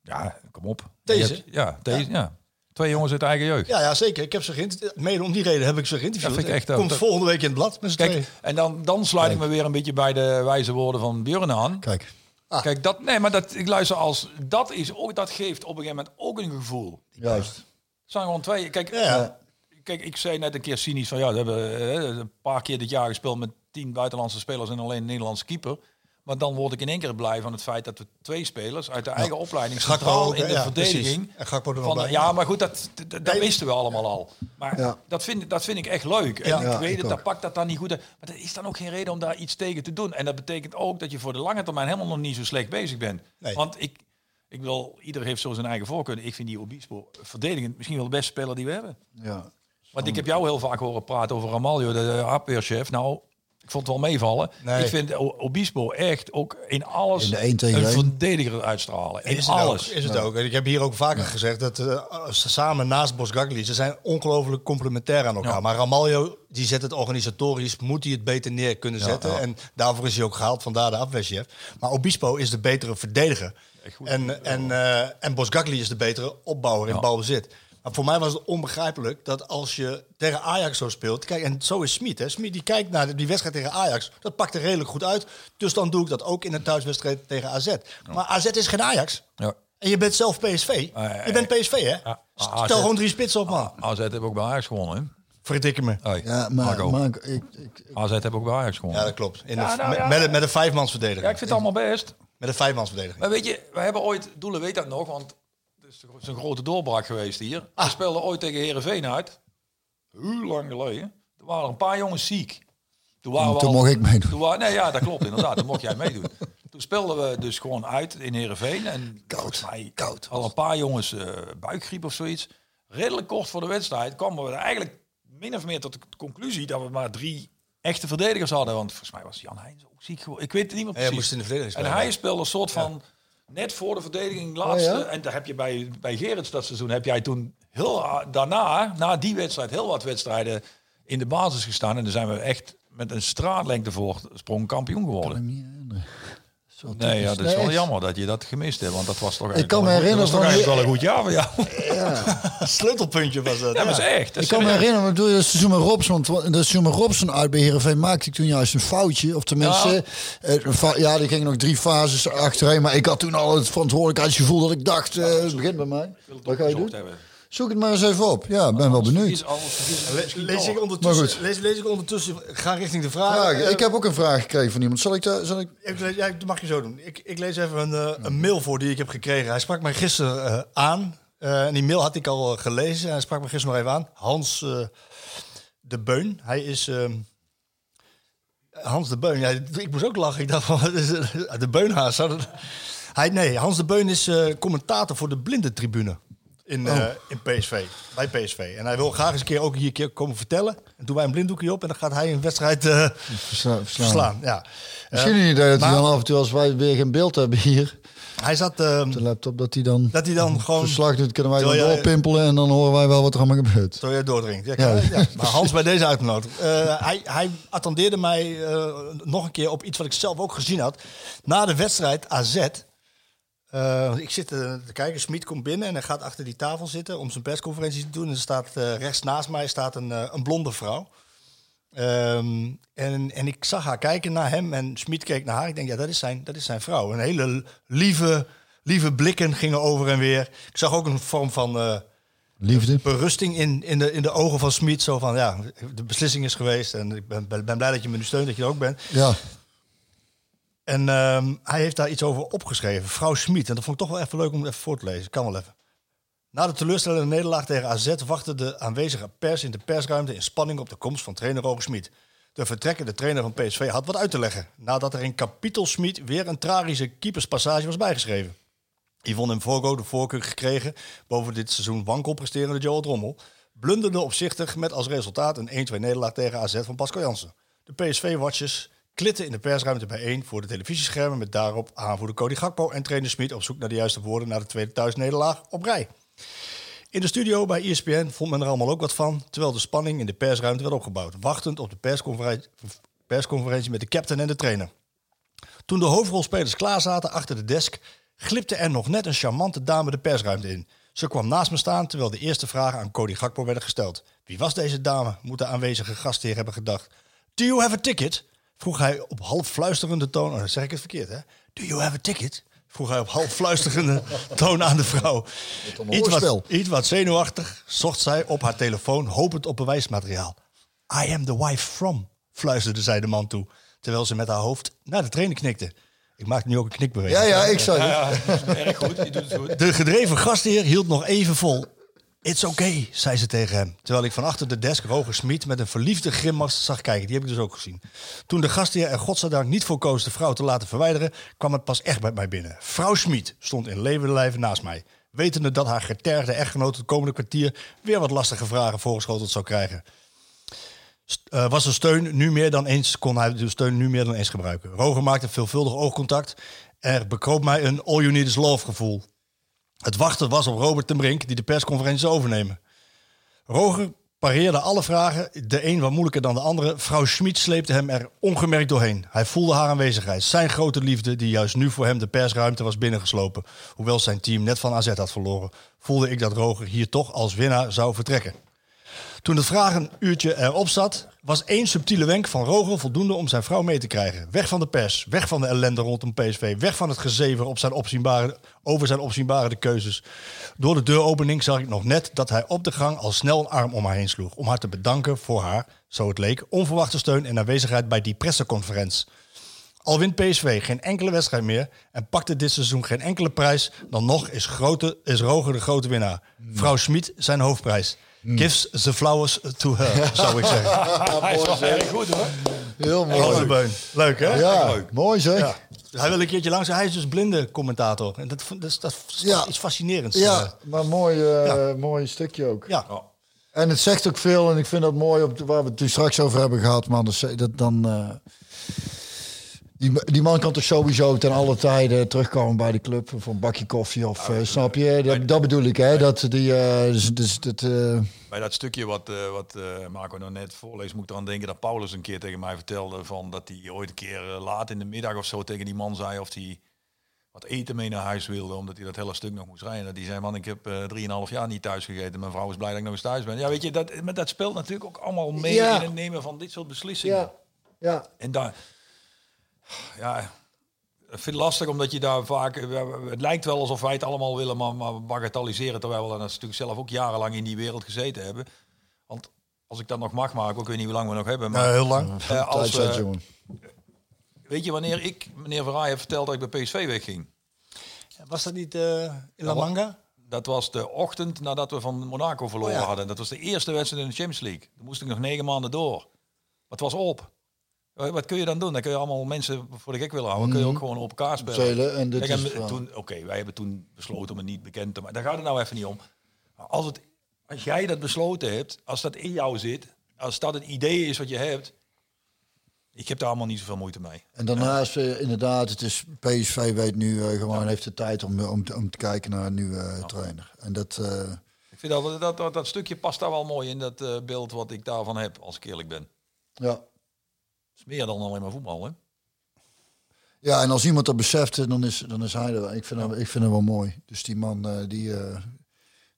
Ja, kom op. Deze? Hebt- Ja, deze, ja. Twee jongens uit eigen jeugd. Ja, ja, zeker. Ik heb ze geïnterviewd. Mede om die reden heb ik ze geïnterviewd. Dat vind ik echt. Komt Dat- volgende week in het blad met Kijk, tweeën. en dan, dan sluit ik me weer een beetje bij de wijze woorden van Björn aan. Kijk, Kijk, dat, nee, maar dat, ik luister als, dat is ook, dat geeft op een gegeven moment ook een gevoel. juist. Het zijn gewoon twee, kijk, Ja, ja. kijk, ik zei net een keer cynisch van, ja, we hebben eh, een paar keer dit jaar gespeeld met tien buitenlandse spelers en alleen een Nederlandse keeper. Maar dan word ik in één keer blij van het feit dat we twee spelers uit de eigen opleiding centraal in de verdediging. er van. Ja, maar goed, dat, dat, wisten we allemaal al. Maar dat, vind, dat vind ik echt leuk. En ik weet het, dat pakt dat dan niet goed. Maar dat is dan ook geen reden om daar iets tegen te doen. En dat betekent ook dat je voor de lange termijn helemaal nog niet zo slecht bezig bent. Want ik, ik wil, ieder heeft zo zijn eigen voorkeur. Ik vind die Obispo verdedigend misschien wel de beste speler die we hebben. Ja. Want ik heb jou heel vaak horen praten over Ramaljo, de afweerchef. Nou, ik vond het wel meevallen. Nee. Ik vind Obispo echt ook in alles In de een verdediger uitstralen. In Is alles. Ook, is het ook. Ik heb hier ook vaker gezegd dat eh, ze samen naast Bosgagli, ze zijn ongelooflijk complementair aan elkaar. Ja. Maar Ramaljo, die zet het organisatorisch, moet hij het beter neer kunnen zetten. En daarvoor is hij ook gehaald, vandaar de afweerchef. Maar Obispo is de betere verdediger. goed. En, en, eh en Bosgagli is de betere opbouwer in balbezit. Maar voor mij was het onbegrijpelijk dat als je tegen Ajax zo speelt... Kijk, en zo is Smit. Hè. Smit die kijkt naar die wedstrijd tegen Ajax. Dat pakt er redelijk goed uit. Dus dan doe ik dat ook in een thuiswedstrijd tegen AZ. Maar AZ is geen Ajax. Ja. En je bent zelf PSV. ja, je bent PSV, hè? Ja. Stel AZ. gewoon drie spitsen op, man. AZ heeft ook bij Ajax gewonnen. Hè? Verdikke me. Hey, Ja, maar, Marco. maar ik, ik, ik- AZ heeft ook bij Ajax gewonnen. Ja, dat klopt. In Ja, de, nou met, ja. met, een- met een vijfmansverdediging. Ja, ik vind het allemaal best. Met een vijfmansverdediging. Maar weet je, we hebben ooit, Doelen weet dat nog, want is het is een grote doorbraak geweest hier. Ah. We speelden ooit tegen Herenveen uit. Heel lang geleden. Er waren er een paar jongens ziek. Toen, waren we Toen al- mocht ik meedoen. Toen nee, ja, dat klopt inderdaad. Toen mocht jij meedoen. Toen speelden we dus gewoon uit in Heerenveen. En koud, mij, koud. Al een paar jongens eh, buikgriep of zoiets. Redelijk kort voor de wedstrijd kwamen we er eigenlijk min of meer tot de conclusie dat we maar drie echte verdedigers hadden. Want volgens mij was Jan Heijns ook ziek geworden. Ik weet het niet meer En hij precies. moest in de verdediging En hij speelde een soort van net voor de verdediging laatste. Oh, ja? En daar heb je bij, bij Gerrits dat seizoen heb jij toen heel daarna, na die wedstrijd, heel wat wedstrijden in de basis gestaan. En dan zijn we echt met een straatlengte voorsprong kampioen geworden. Zo Nee, ja, dat is wel jammer dat je dat gemist hebt, want dat was toch Ik kan me eigenlijk wel een goed- herinneren dat was toch eigenlijk wel een goed jaar voor jou. Sleutelpuntje was dat. Ja, dat is echt. dat Ik kan me herinneren, het seizoen met Robson, want dat seizoen met Robson uit bij Heerenveen maakte ik toen juist een foutje. Of tenminste, eh, een fa- ja, er gingen nog drie fases achterheen. Maar ik had toen al het verantwoordelijkheidsgevoel dat ik dacht, eh, het begint bij mij. Wat ga je doen? hebben. Zoek het maar eens even op. Ja, ik ben wel benieuwd. Lees, ik ondertussen, lees, lees ik ondertussen, ga richting de vraag. Vragen. Eh, Ik heb ook een vraag gekregen van iemand. Zal ik, daar- zal ik... Ik lees- ja, dat mag je zo doen. Ik, ik lees even een, eh, een mail voor die ik heb gekregen. Hij sprak mij gisteren eh, aan. Eh, en die mail had ik al gelezen. Hij sprak me gisteren nog even aan. Hans eh, de Beun. Hij is... ehm, Hans de Beun. Ja, ik moest ook lachen. Ik dacht van, de Beunhaas. Hij, nee, Hans de Beun is eh, commentator voor de blindentribune. In, eh, in PSV, bij PSV. En hij wil graag eens een keer ook hier keer komen vertellen. En doen wij een blinddoekje op en dan gaat hij een wedstrijd eh, Versla- verslaan. verslaan. Ja. Misschien Eh, idee dat hij dan af en toe, als wij weer geen beeld hebben hier Hij zat... op de laptop, dat hij dan dat hij dan gewoon... verslag doet. Kunnen wij dan jij- doorpimpelen en dan horen wij wel wat er allemaal gebeurt. Zo je doordringt. Ja, Ja. ja. Maar Hans bij deze uitgenodigd. Eh, hij, hij attendeerde mij eh, nog een keer op iets wat ik zelf ook gezien had. Na de wedstrijd AZ. Eh, ik zit eh, te kijken, Smit komt binnen en hij gaat achter die tafel zitten om zijn persconferentie te doen. En er staat eh, rechts naast mij staat een, een blonde vrouw. Ehm, en, en ik zag haar kijken naar hem en Smit keek naar haar. Ik denk, ja, dat is zijn, dat is zijn vrouw. Een hele lieve, lieve blikken gingen over en weer. Ik zag ook een vorm van... Liefde. berusting in, in, de, in de ogen van Smit. Zo van, ja, de beslissing is geweest. En ik ben, ben, ben blij dat je me nu steunt, dat je er ook bent. Ja. En ehm, hij heeft daar iets over opgeschreven. Vrouw Smit. En dat vond ik toch wel even leuk om even voor te lezen. Kan wel even. Na de teleurstellende nederlaag tegen AZ wachtte de aanwezige pers in de persruimte in spanning op de komst van trainer Roger Smit. De vertrekkende trainer van PSV had wat uit te leggen. Nadat er in kapitel Smit weer een tragische keeperspassage was bijgeschreven. Yvonne Vogo de voorkeur gekregen boven dit seizoen wankel presterende Joel Drommel. Blunderde opzichtig met als resultaat een 1-2 nederlaag tegen AZ van Pascal Jansen. De PSV-watchers klitten in de persruimte bijeen voor de televisieschermen met daarop aanvoerder Cody Gakpo en trainer Smit op zoek naar de juiste woorden na de tweede thuisnederlaag op rij. In de studio bij ESPN vond men er allemaal ook wat van, terwijl de spanning in de persruimte werd opgebouwd, wachtend op de persconferentie, persconferentie met de captain en de trainer. Toen de hoofdrolspelers klaar zaten achter de desk, glipte er nog net een charmante dame de persruimte in. Ze kwam naast me staan terwijl de eerste vragen aan Cody Gakpo werden gesteld. Wie was deze dame? Moet de aanwezige gastheer hebben gedacht. Do you have a ticket? Vroeg hij op half fluisterende toon. Oh, dan zeg ik het verkeerd, hè? Do you have a ticket? Vroeg hij op half fluisterende toon aan de vrouw. Iets wat, iets wat zenuwachtig zocht zij op haar telefoon, hopend op bewijsmateriaal. I am the wife from, fluisterde zij de man toe, terwijl ze met haar hoofd naar de trainer knikte. Ik maak nu ook een knikbeweging. Ja, ja, ik zou Ja, erg goed. Je doet het goed. De gedreven gastheer hield nog even vol. It's okay, zei ze tegen hem. Terwijl ik van achter de desk Roger Smit met een verliefde grimas zag kijken. Die heb ik dus ook gezien. Toen de gastheer er godzijdank niet voor koos de vrouw te laten verwijderen... kwam het pas echt bij mij binnen. Vrouw Smit stond in levende lijven naast mij. Wetende dat haar getergde echtgenoot het komende kwartier... weer wat lastige vragen voorgeschoteld zou krijgen. Eh, was de steun nu meer dan eens, kon hij de steun nu meer dan eens gebruiken. Roger maakte veelvuldig oogcontact. Er bekroop mij een all you need is love gevoel. Het wachten was op Robert ten Brink, die de persconferentie overnemen. Roger pareerde alle vragen, de een wat moeilijker dan de andere. Vrouw Schmid sleepte hem er ongemerkt doorheen. Hij voelde haar aanwezigheid, zijn grote liefde, die juist nu voor hem de persruimte was binnengeslopen. Hoewel zijn team net van AZ had verloren, voelde ik dat Roger hier toch als winnaar zou vertrekken. Toen het vragenuurtje erop zat, was één subtiele wenk van Roger voldoende om zijn vrouw mee te krijgen. Weg van de pers, weg van de ellende rondom PSV, weg van het gezever op zijn opzienbare, over zijn opzienbare keuzes. Door de deuropening zag ik nog net dat hij op de gang al snel een arm om haar heen sloeg. Om haar te bedanken voor haar, zo het leek, onverwachte steun en aanwezigheid bij die presseconferentie. Al wint PSV geen enkele wedstrijd meer en pakte dit seizoen geen enkele prijs, dan nog is, grote, is Roger de grote winnaar. Vrouw Schmid zijn hoofdprijs. Gives the flowers to her, zou ik zeggen. Hij is wel erg goed hoor. Heel mooi. Beun. Leuk hè? Ja, mooi zeg. Ja. Hij wil een keertje langs. Hij is dus blinde commentator. En dat, dat, is- dat is Ja. iets fascinerends. Ja, Eh, maar mooi, eh, Ja. mooi stukje ook. ja. En het zegt ook veel en ik vind dat mooi op de, waar we het nu straks over hebben gehad. Maar dat, dat dan. eh, Die, die man kan toch sowieso ten alle tijden terugkomen bij de club voor een bakje koffie of eh, snap je? Dat, dat bedoel ik, hè? Dat die, eh, dus, dus dat, eh, Bij dat stukje wat, wat Marco nou net voorleest, moet ik eraan denken dat Paulus een keer tegen mij vertelde van dat hij ooit een keer laat in de middag of zo tegen die man zei of hij wat eten mee naar huis wilde, omdat hij dat hele stuk nog moest rijden. Dat die zei, man, ik heb drieënhalf jaar niet thuis gegeten. Mijn vrouw is blij dat ik nog eens thuis ben. Ja, weet je, dat, maar dat speelt natuurlijk ook allemaal mee Ja. in het nemen van dit soort beslissingen. ja, ja. En daar, ja, ik vind het lastig omdat je daar vaak, het lijkt wel alsof wij het allemaal willen, maar, maar bagatelliseren, terwijl we dan natuurlijk zelf ook jarenlang in die wereld gezeten hebben. Want als ik dat nog mag maken, ik weet niet hoe lang we nog hebben, maar Ja, heel lang. eh, als, weet je wanneer ik, meneer Verraai, heb verteld dat ik bij PSV wegging? Was dat niet eh, in La Manga? Dat was de ochtend nadat we van Monaco verloren Oh ja. hadden. Dat was de eerste wedstrijd in de Champions League. Toen moest ik nog negen maanden door. Wat was op? Eh, Wat kun je dan doen? Dan kun je allemaal mensen voor de gek willen houden. Kun je ook gewoon op elkaar spelen. Zelen, en dit Kijk, is en wel- toen, Oké, wij hebben toen besloten om het niet bekend te maken. Daar gaat het nou even niet om. Maar Als, het, als jij dat besloten hebt, als dat in jou zit, als dat het idee is wat je hebt, ik heb daar allemaal niet zoveel moeite mee. En daarnaast, eh, inderdaad, het is, PSV weet nu eh, gewoon, heeft de tijd om, om, te- om te kijken naar een nieuwe eh, trainer. En dat, eh, Ik vind dat, dat, dat, dat stukje past daar wel mooi in, dat eh, beeld wat ik daarvan heb, als ik eerlijk ben. ja. Is meer dan alleen maar voetbal, hè? Ja, en als iemand dat beseft, dan is, dan is hij er. Ik vind, hem, ik vind hem wel mooi. Dus die man, eh, die, eh,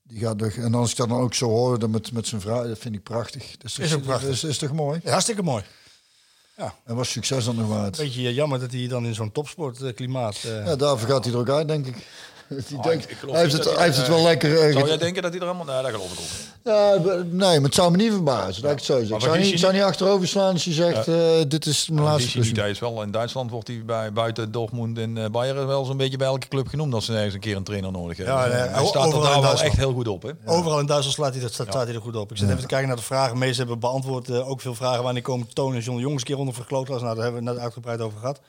die gaat er. En als ik dat dan ook zo hoor dan met, met zijn vrouw, dat vind ik prachtig. Dat is, toch- Is ook prachtig. Is, is toch mooi? Ja, hartstikke mooi. En was succes dan nog waard. Beetje jammer dat hij dan in zo'n topsportklimaat... eh Ja, daarvoor gaat hij er ook uit, denk ik. Die Ah, denkt, ik- ik geloof hij heeft het, dat hij heeft het wel lekker. eh, Zou jij denken dat hij er helemaal... Nee, dat geloof ik ook ja, nee, maar het zou me niet verbazen. Dat ik het zo zeg. Zou niet, zou niet achterover slaan als je zegt: eh, Dit is mijn Die laatste hij is wel in Duitsland wordt hij bij, buiten Dortmund en eh, Bayern wel zo'n beetje bij elke club genoemd als ze ergens een keer een trainer nodig hebben. Ja, nee, hij staat er overal in daar wel Duitsland. echt heel goed op, hè? Overal in Duitsland slaat hij, dat, staat, hij er goed op. Ik zit even te kijken naar de vragen. Meest hebben beantwoord eh, ook veel vragen. Wanneer komen Toon en John Jongens een keer onder verkloot was? Nou, daar hebben we het net uitgebreid over gehad.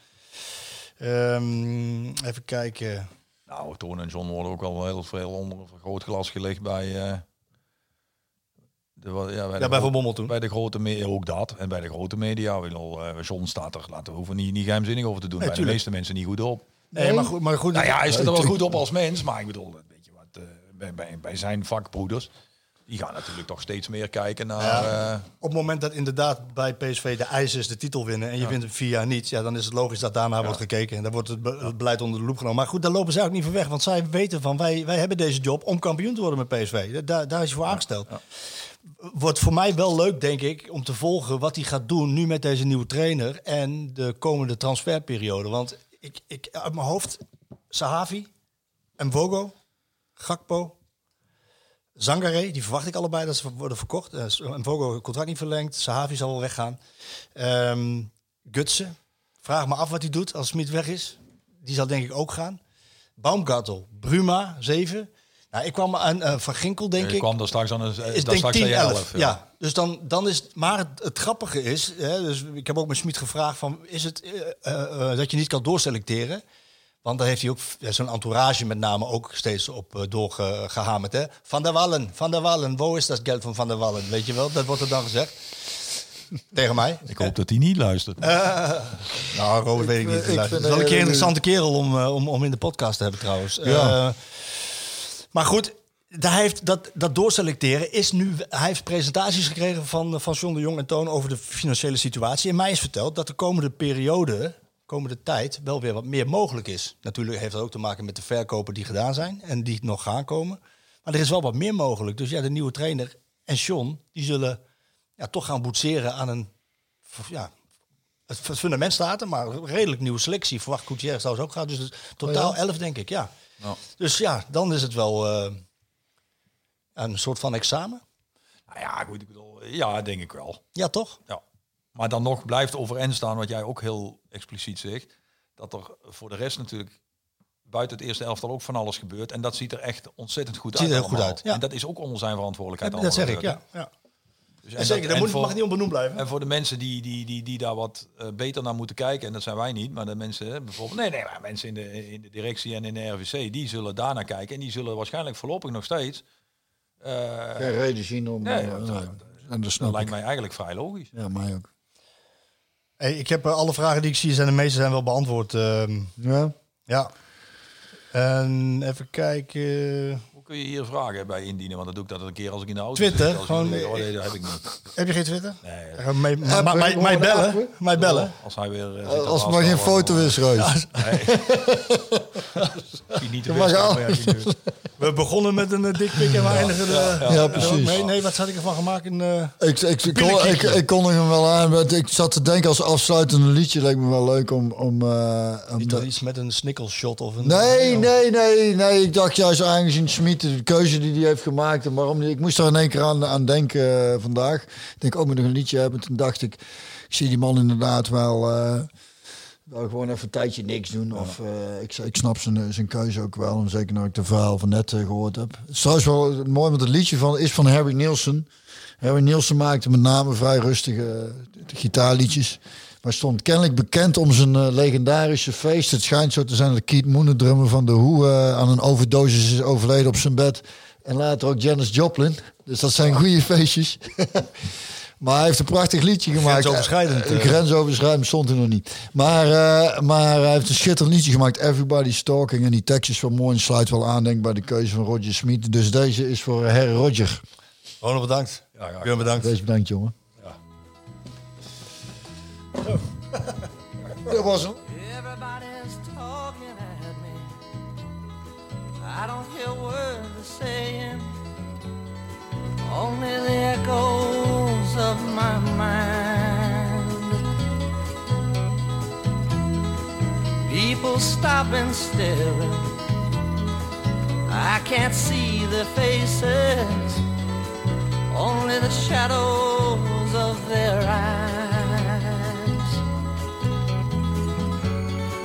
Ehm, even kijken. Nou, Toon en John worden ook al heel veel onder een vergrootglas gelegd bij... eh, de, ja, bij, de Ja, bij gro- Van Bommel toen. Bij de grote media, ook dat. En bij de grote media, ik bedoel, eh, John staat er, laten we hoeven niet, niet geheimzinnig over te doen. bij tuurlijk. de meeste mensen niet goed op. Nee, maar goed. Maar goed Nou ja, hij staat er wel goed op als mens, maar ik bedoel, weet je wat, eh, bij, bij, bij zijn vakbroeders, die gaan natuurlijk toch steeds meer kijken naar... eh, Op het moment dat inderdaad bij PSV de eis is de titel winnen en je wint hem vier jaar niet, ja, dan is het logisch dat daarna wordt gekeken en dan wordt het, be- het beleid onder de loep genomen. Maar goed, daar lopen zij ook niet van weg, want zij weten van wij, wij hebben deze job om kampioen te worden met PSV. Daar, daar is hij voor aangesteld. Wordt voor mij wel leuk, denk ik, om te volgen wat hij gaat doen nu met deze nieuwe trainer en de komende transferperiode. Want ik, ik uit mijn hoofd, Sahavi, Mvogo, Gakpo, Zangare, die verwacht ik allebei dat ze worden verkocht. Uh, Mvogo contract niet verlengd. Sahavi zal wel weggaan. Ehm Gutsen, vraag me af wat hij doet als Smit weg is. Die zal denk ik ook gaan. Baumgartel, Bruma, 7. Nou, ik kwam aan eh, Van Ginkel, denk je ik. kwam er straks aan een, eh, Is daar denk straks 10, aan je 11. 11. ja. dus dan, dan is het... Maar het, het grappige is... Hè, dus ik heb ook met Smit gevraagd van... Is het eh, eh, eh, dat je niet kan doorselecteren? Want daar heeft hij ook zo'n entourage met name ook steeds op uh, doorgehamerd. Hè? Van der Wallen, Van der Wallen, waar is dat geld van Van der Wallen? Weet je wel, dat wordt er dan gezegd. Tegen mij. Ik hoop dat hij niet luistert. Nou, Robert weet ik niet. ik Dat vind, is wel een eh, keer een interessante kerel om, uh, om, om in de podcast te hebben trouwens. Ja. Uh, maar goed, daar heeft dat, dat doorselecteren is nu... Hij heeft presentaties gekregen van, van John de Jong en Toon over de financiële situatie. En mij is verteld dat de komende periode, komende tijd, wel weer wat meer mogelijk is. Natuurlijk heeft dat ook te maken met de verkopen die gedaan zijn en die nog gaan komen. Maar er is wel wat meer mogelijk. Dus ja, de nieuwe trainer en John, die zullen ja, toch gaan boetseren aan een... Ja, het fundament staat er, maar een redelijk nieuwe selectie. Verwacht Gutierrez trouwens ook gaat. Dus totaal Oh ja? 11, denk ik, ja. Ja. Dus ja, dan is het wel uh, een soort van examen. Nou ja, goed, ik bedoel, ja, denk ik wel. Ja, toch? Ja. Maar dan nog blijft overeind staan wat jij ook heel expliciet zegt. Dat er voor de rest natuurlijk buiten het eerste elftal ook van alles gebeurt. En dat ziet er echt ontzettend goed ziet uit. er heel goed uit, ja. En dat is ook onder zijn verantwoordelijkheid. Ja, dat zeg ik, ja. ja. Dus En zeker, dat, moet, mag niet onbenoemd blijven. En voor de mensen die, die, die, die daar wat uh, beter naar moeten kijken, en dat zijn wij niet, maar de mensen bijvoorbeeld, nee, nee, maar mensen in de, in de directie en in de RVC, die zullen daar naar kijken en die zullen waarschijnlijk voorlopig nog steeds. Uh, Geen reden zien om. Nee, uh, dat- nee. En dat dat, lijkt mij eigenlijk vrij logisch. Ja, mij ook. Hey, ik heb eh, alle vragen die ik zie, zijn de meeste zijn wel beantwoord. ehm, Ja. ja. En even kijken. Kun je hier vragen bij indienen? Want dan doe ik dat een keer als ik in de auto Twitter, zit. Als ik gewoon, oh, eh, nee, dat heb ik niet. Heb je geen Twitter? Nee, mij, mij, Appen, mij, mij gewoon bellen. appen. Mij bellen. Als hij weer... eh, zit Als maar geen foto is, Reus. Nee. Niet te We begonnen met een uh, dikpik en we eindigen. Ja, precies. Nee, nee, wat had ik ervan gemaakt? Een, eh, Ik, ik, ik, kon, ik, Pielenkiekje. ik kon hem wel aan. maar Ik zat te denken als afsluitende liedje. Lijkt me wel leuk om. om, eh, om te- iets met een snikkelshot of een... Nee, nee, nee, nee. Ik dacht juist aangezien De keuze die hij heeft gemaakt. En waarom die, ik moest er in één keer aan, aan denken eh, vandaag. Ik denk ook moet nog een liedje hebben. Toen dacht ik, ik zie die man inderdaad wel. eh, wel gewoon even een tijdje niks doen. Of, eh, ik, ik snap zijn, zijn keuze ook wel. En zeker nu ik de verhaal van net eh, gehoord heb. Het is trouwens wel mooi, want het liedje van, is van Harry Nielsen. Harry Nielsen maakte met name vrij rustige gitaarliedjes. Maar stond kennelijk bekend om zijn eh, legendarische feest. Het schijnt zo te zijn dat Keith Moon, de drummer van The Who, eh, aan een overdosis is overleden op zijn bed. En later ook Janis Joplin. Dus dat zijn goede feestjes. maar hij heeft een prachtig liedje gemaakt. Grensoverschrijdend, eh. Grensoverschrijdend stond er nog niet. Maar, eh, maar hij heeft een schitterend liedje gemaakt. Everybody's Talking. En die tekst is wel mooi en sluit wel aan denk ik, bij de keuze van Roger Smith. Dus deze is voor Harry Roger. Ronald, bedankt. Ja, ja, Björn, bedankt. Deze bedankt, jongen. Dat was hem. Everybody's talking at me. I don't hear words they're saying, only the echoes of my mind. People stop and stare. I can't see their faces, only the shadows of their eyes.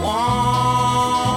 one.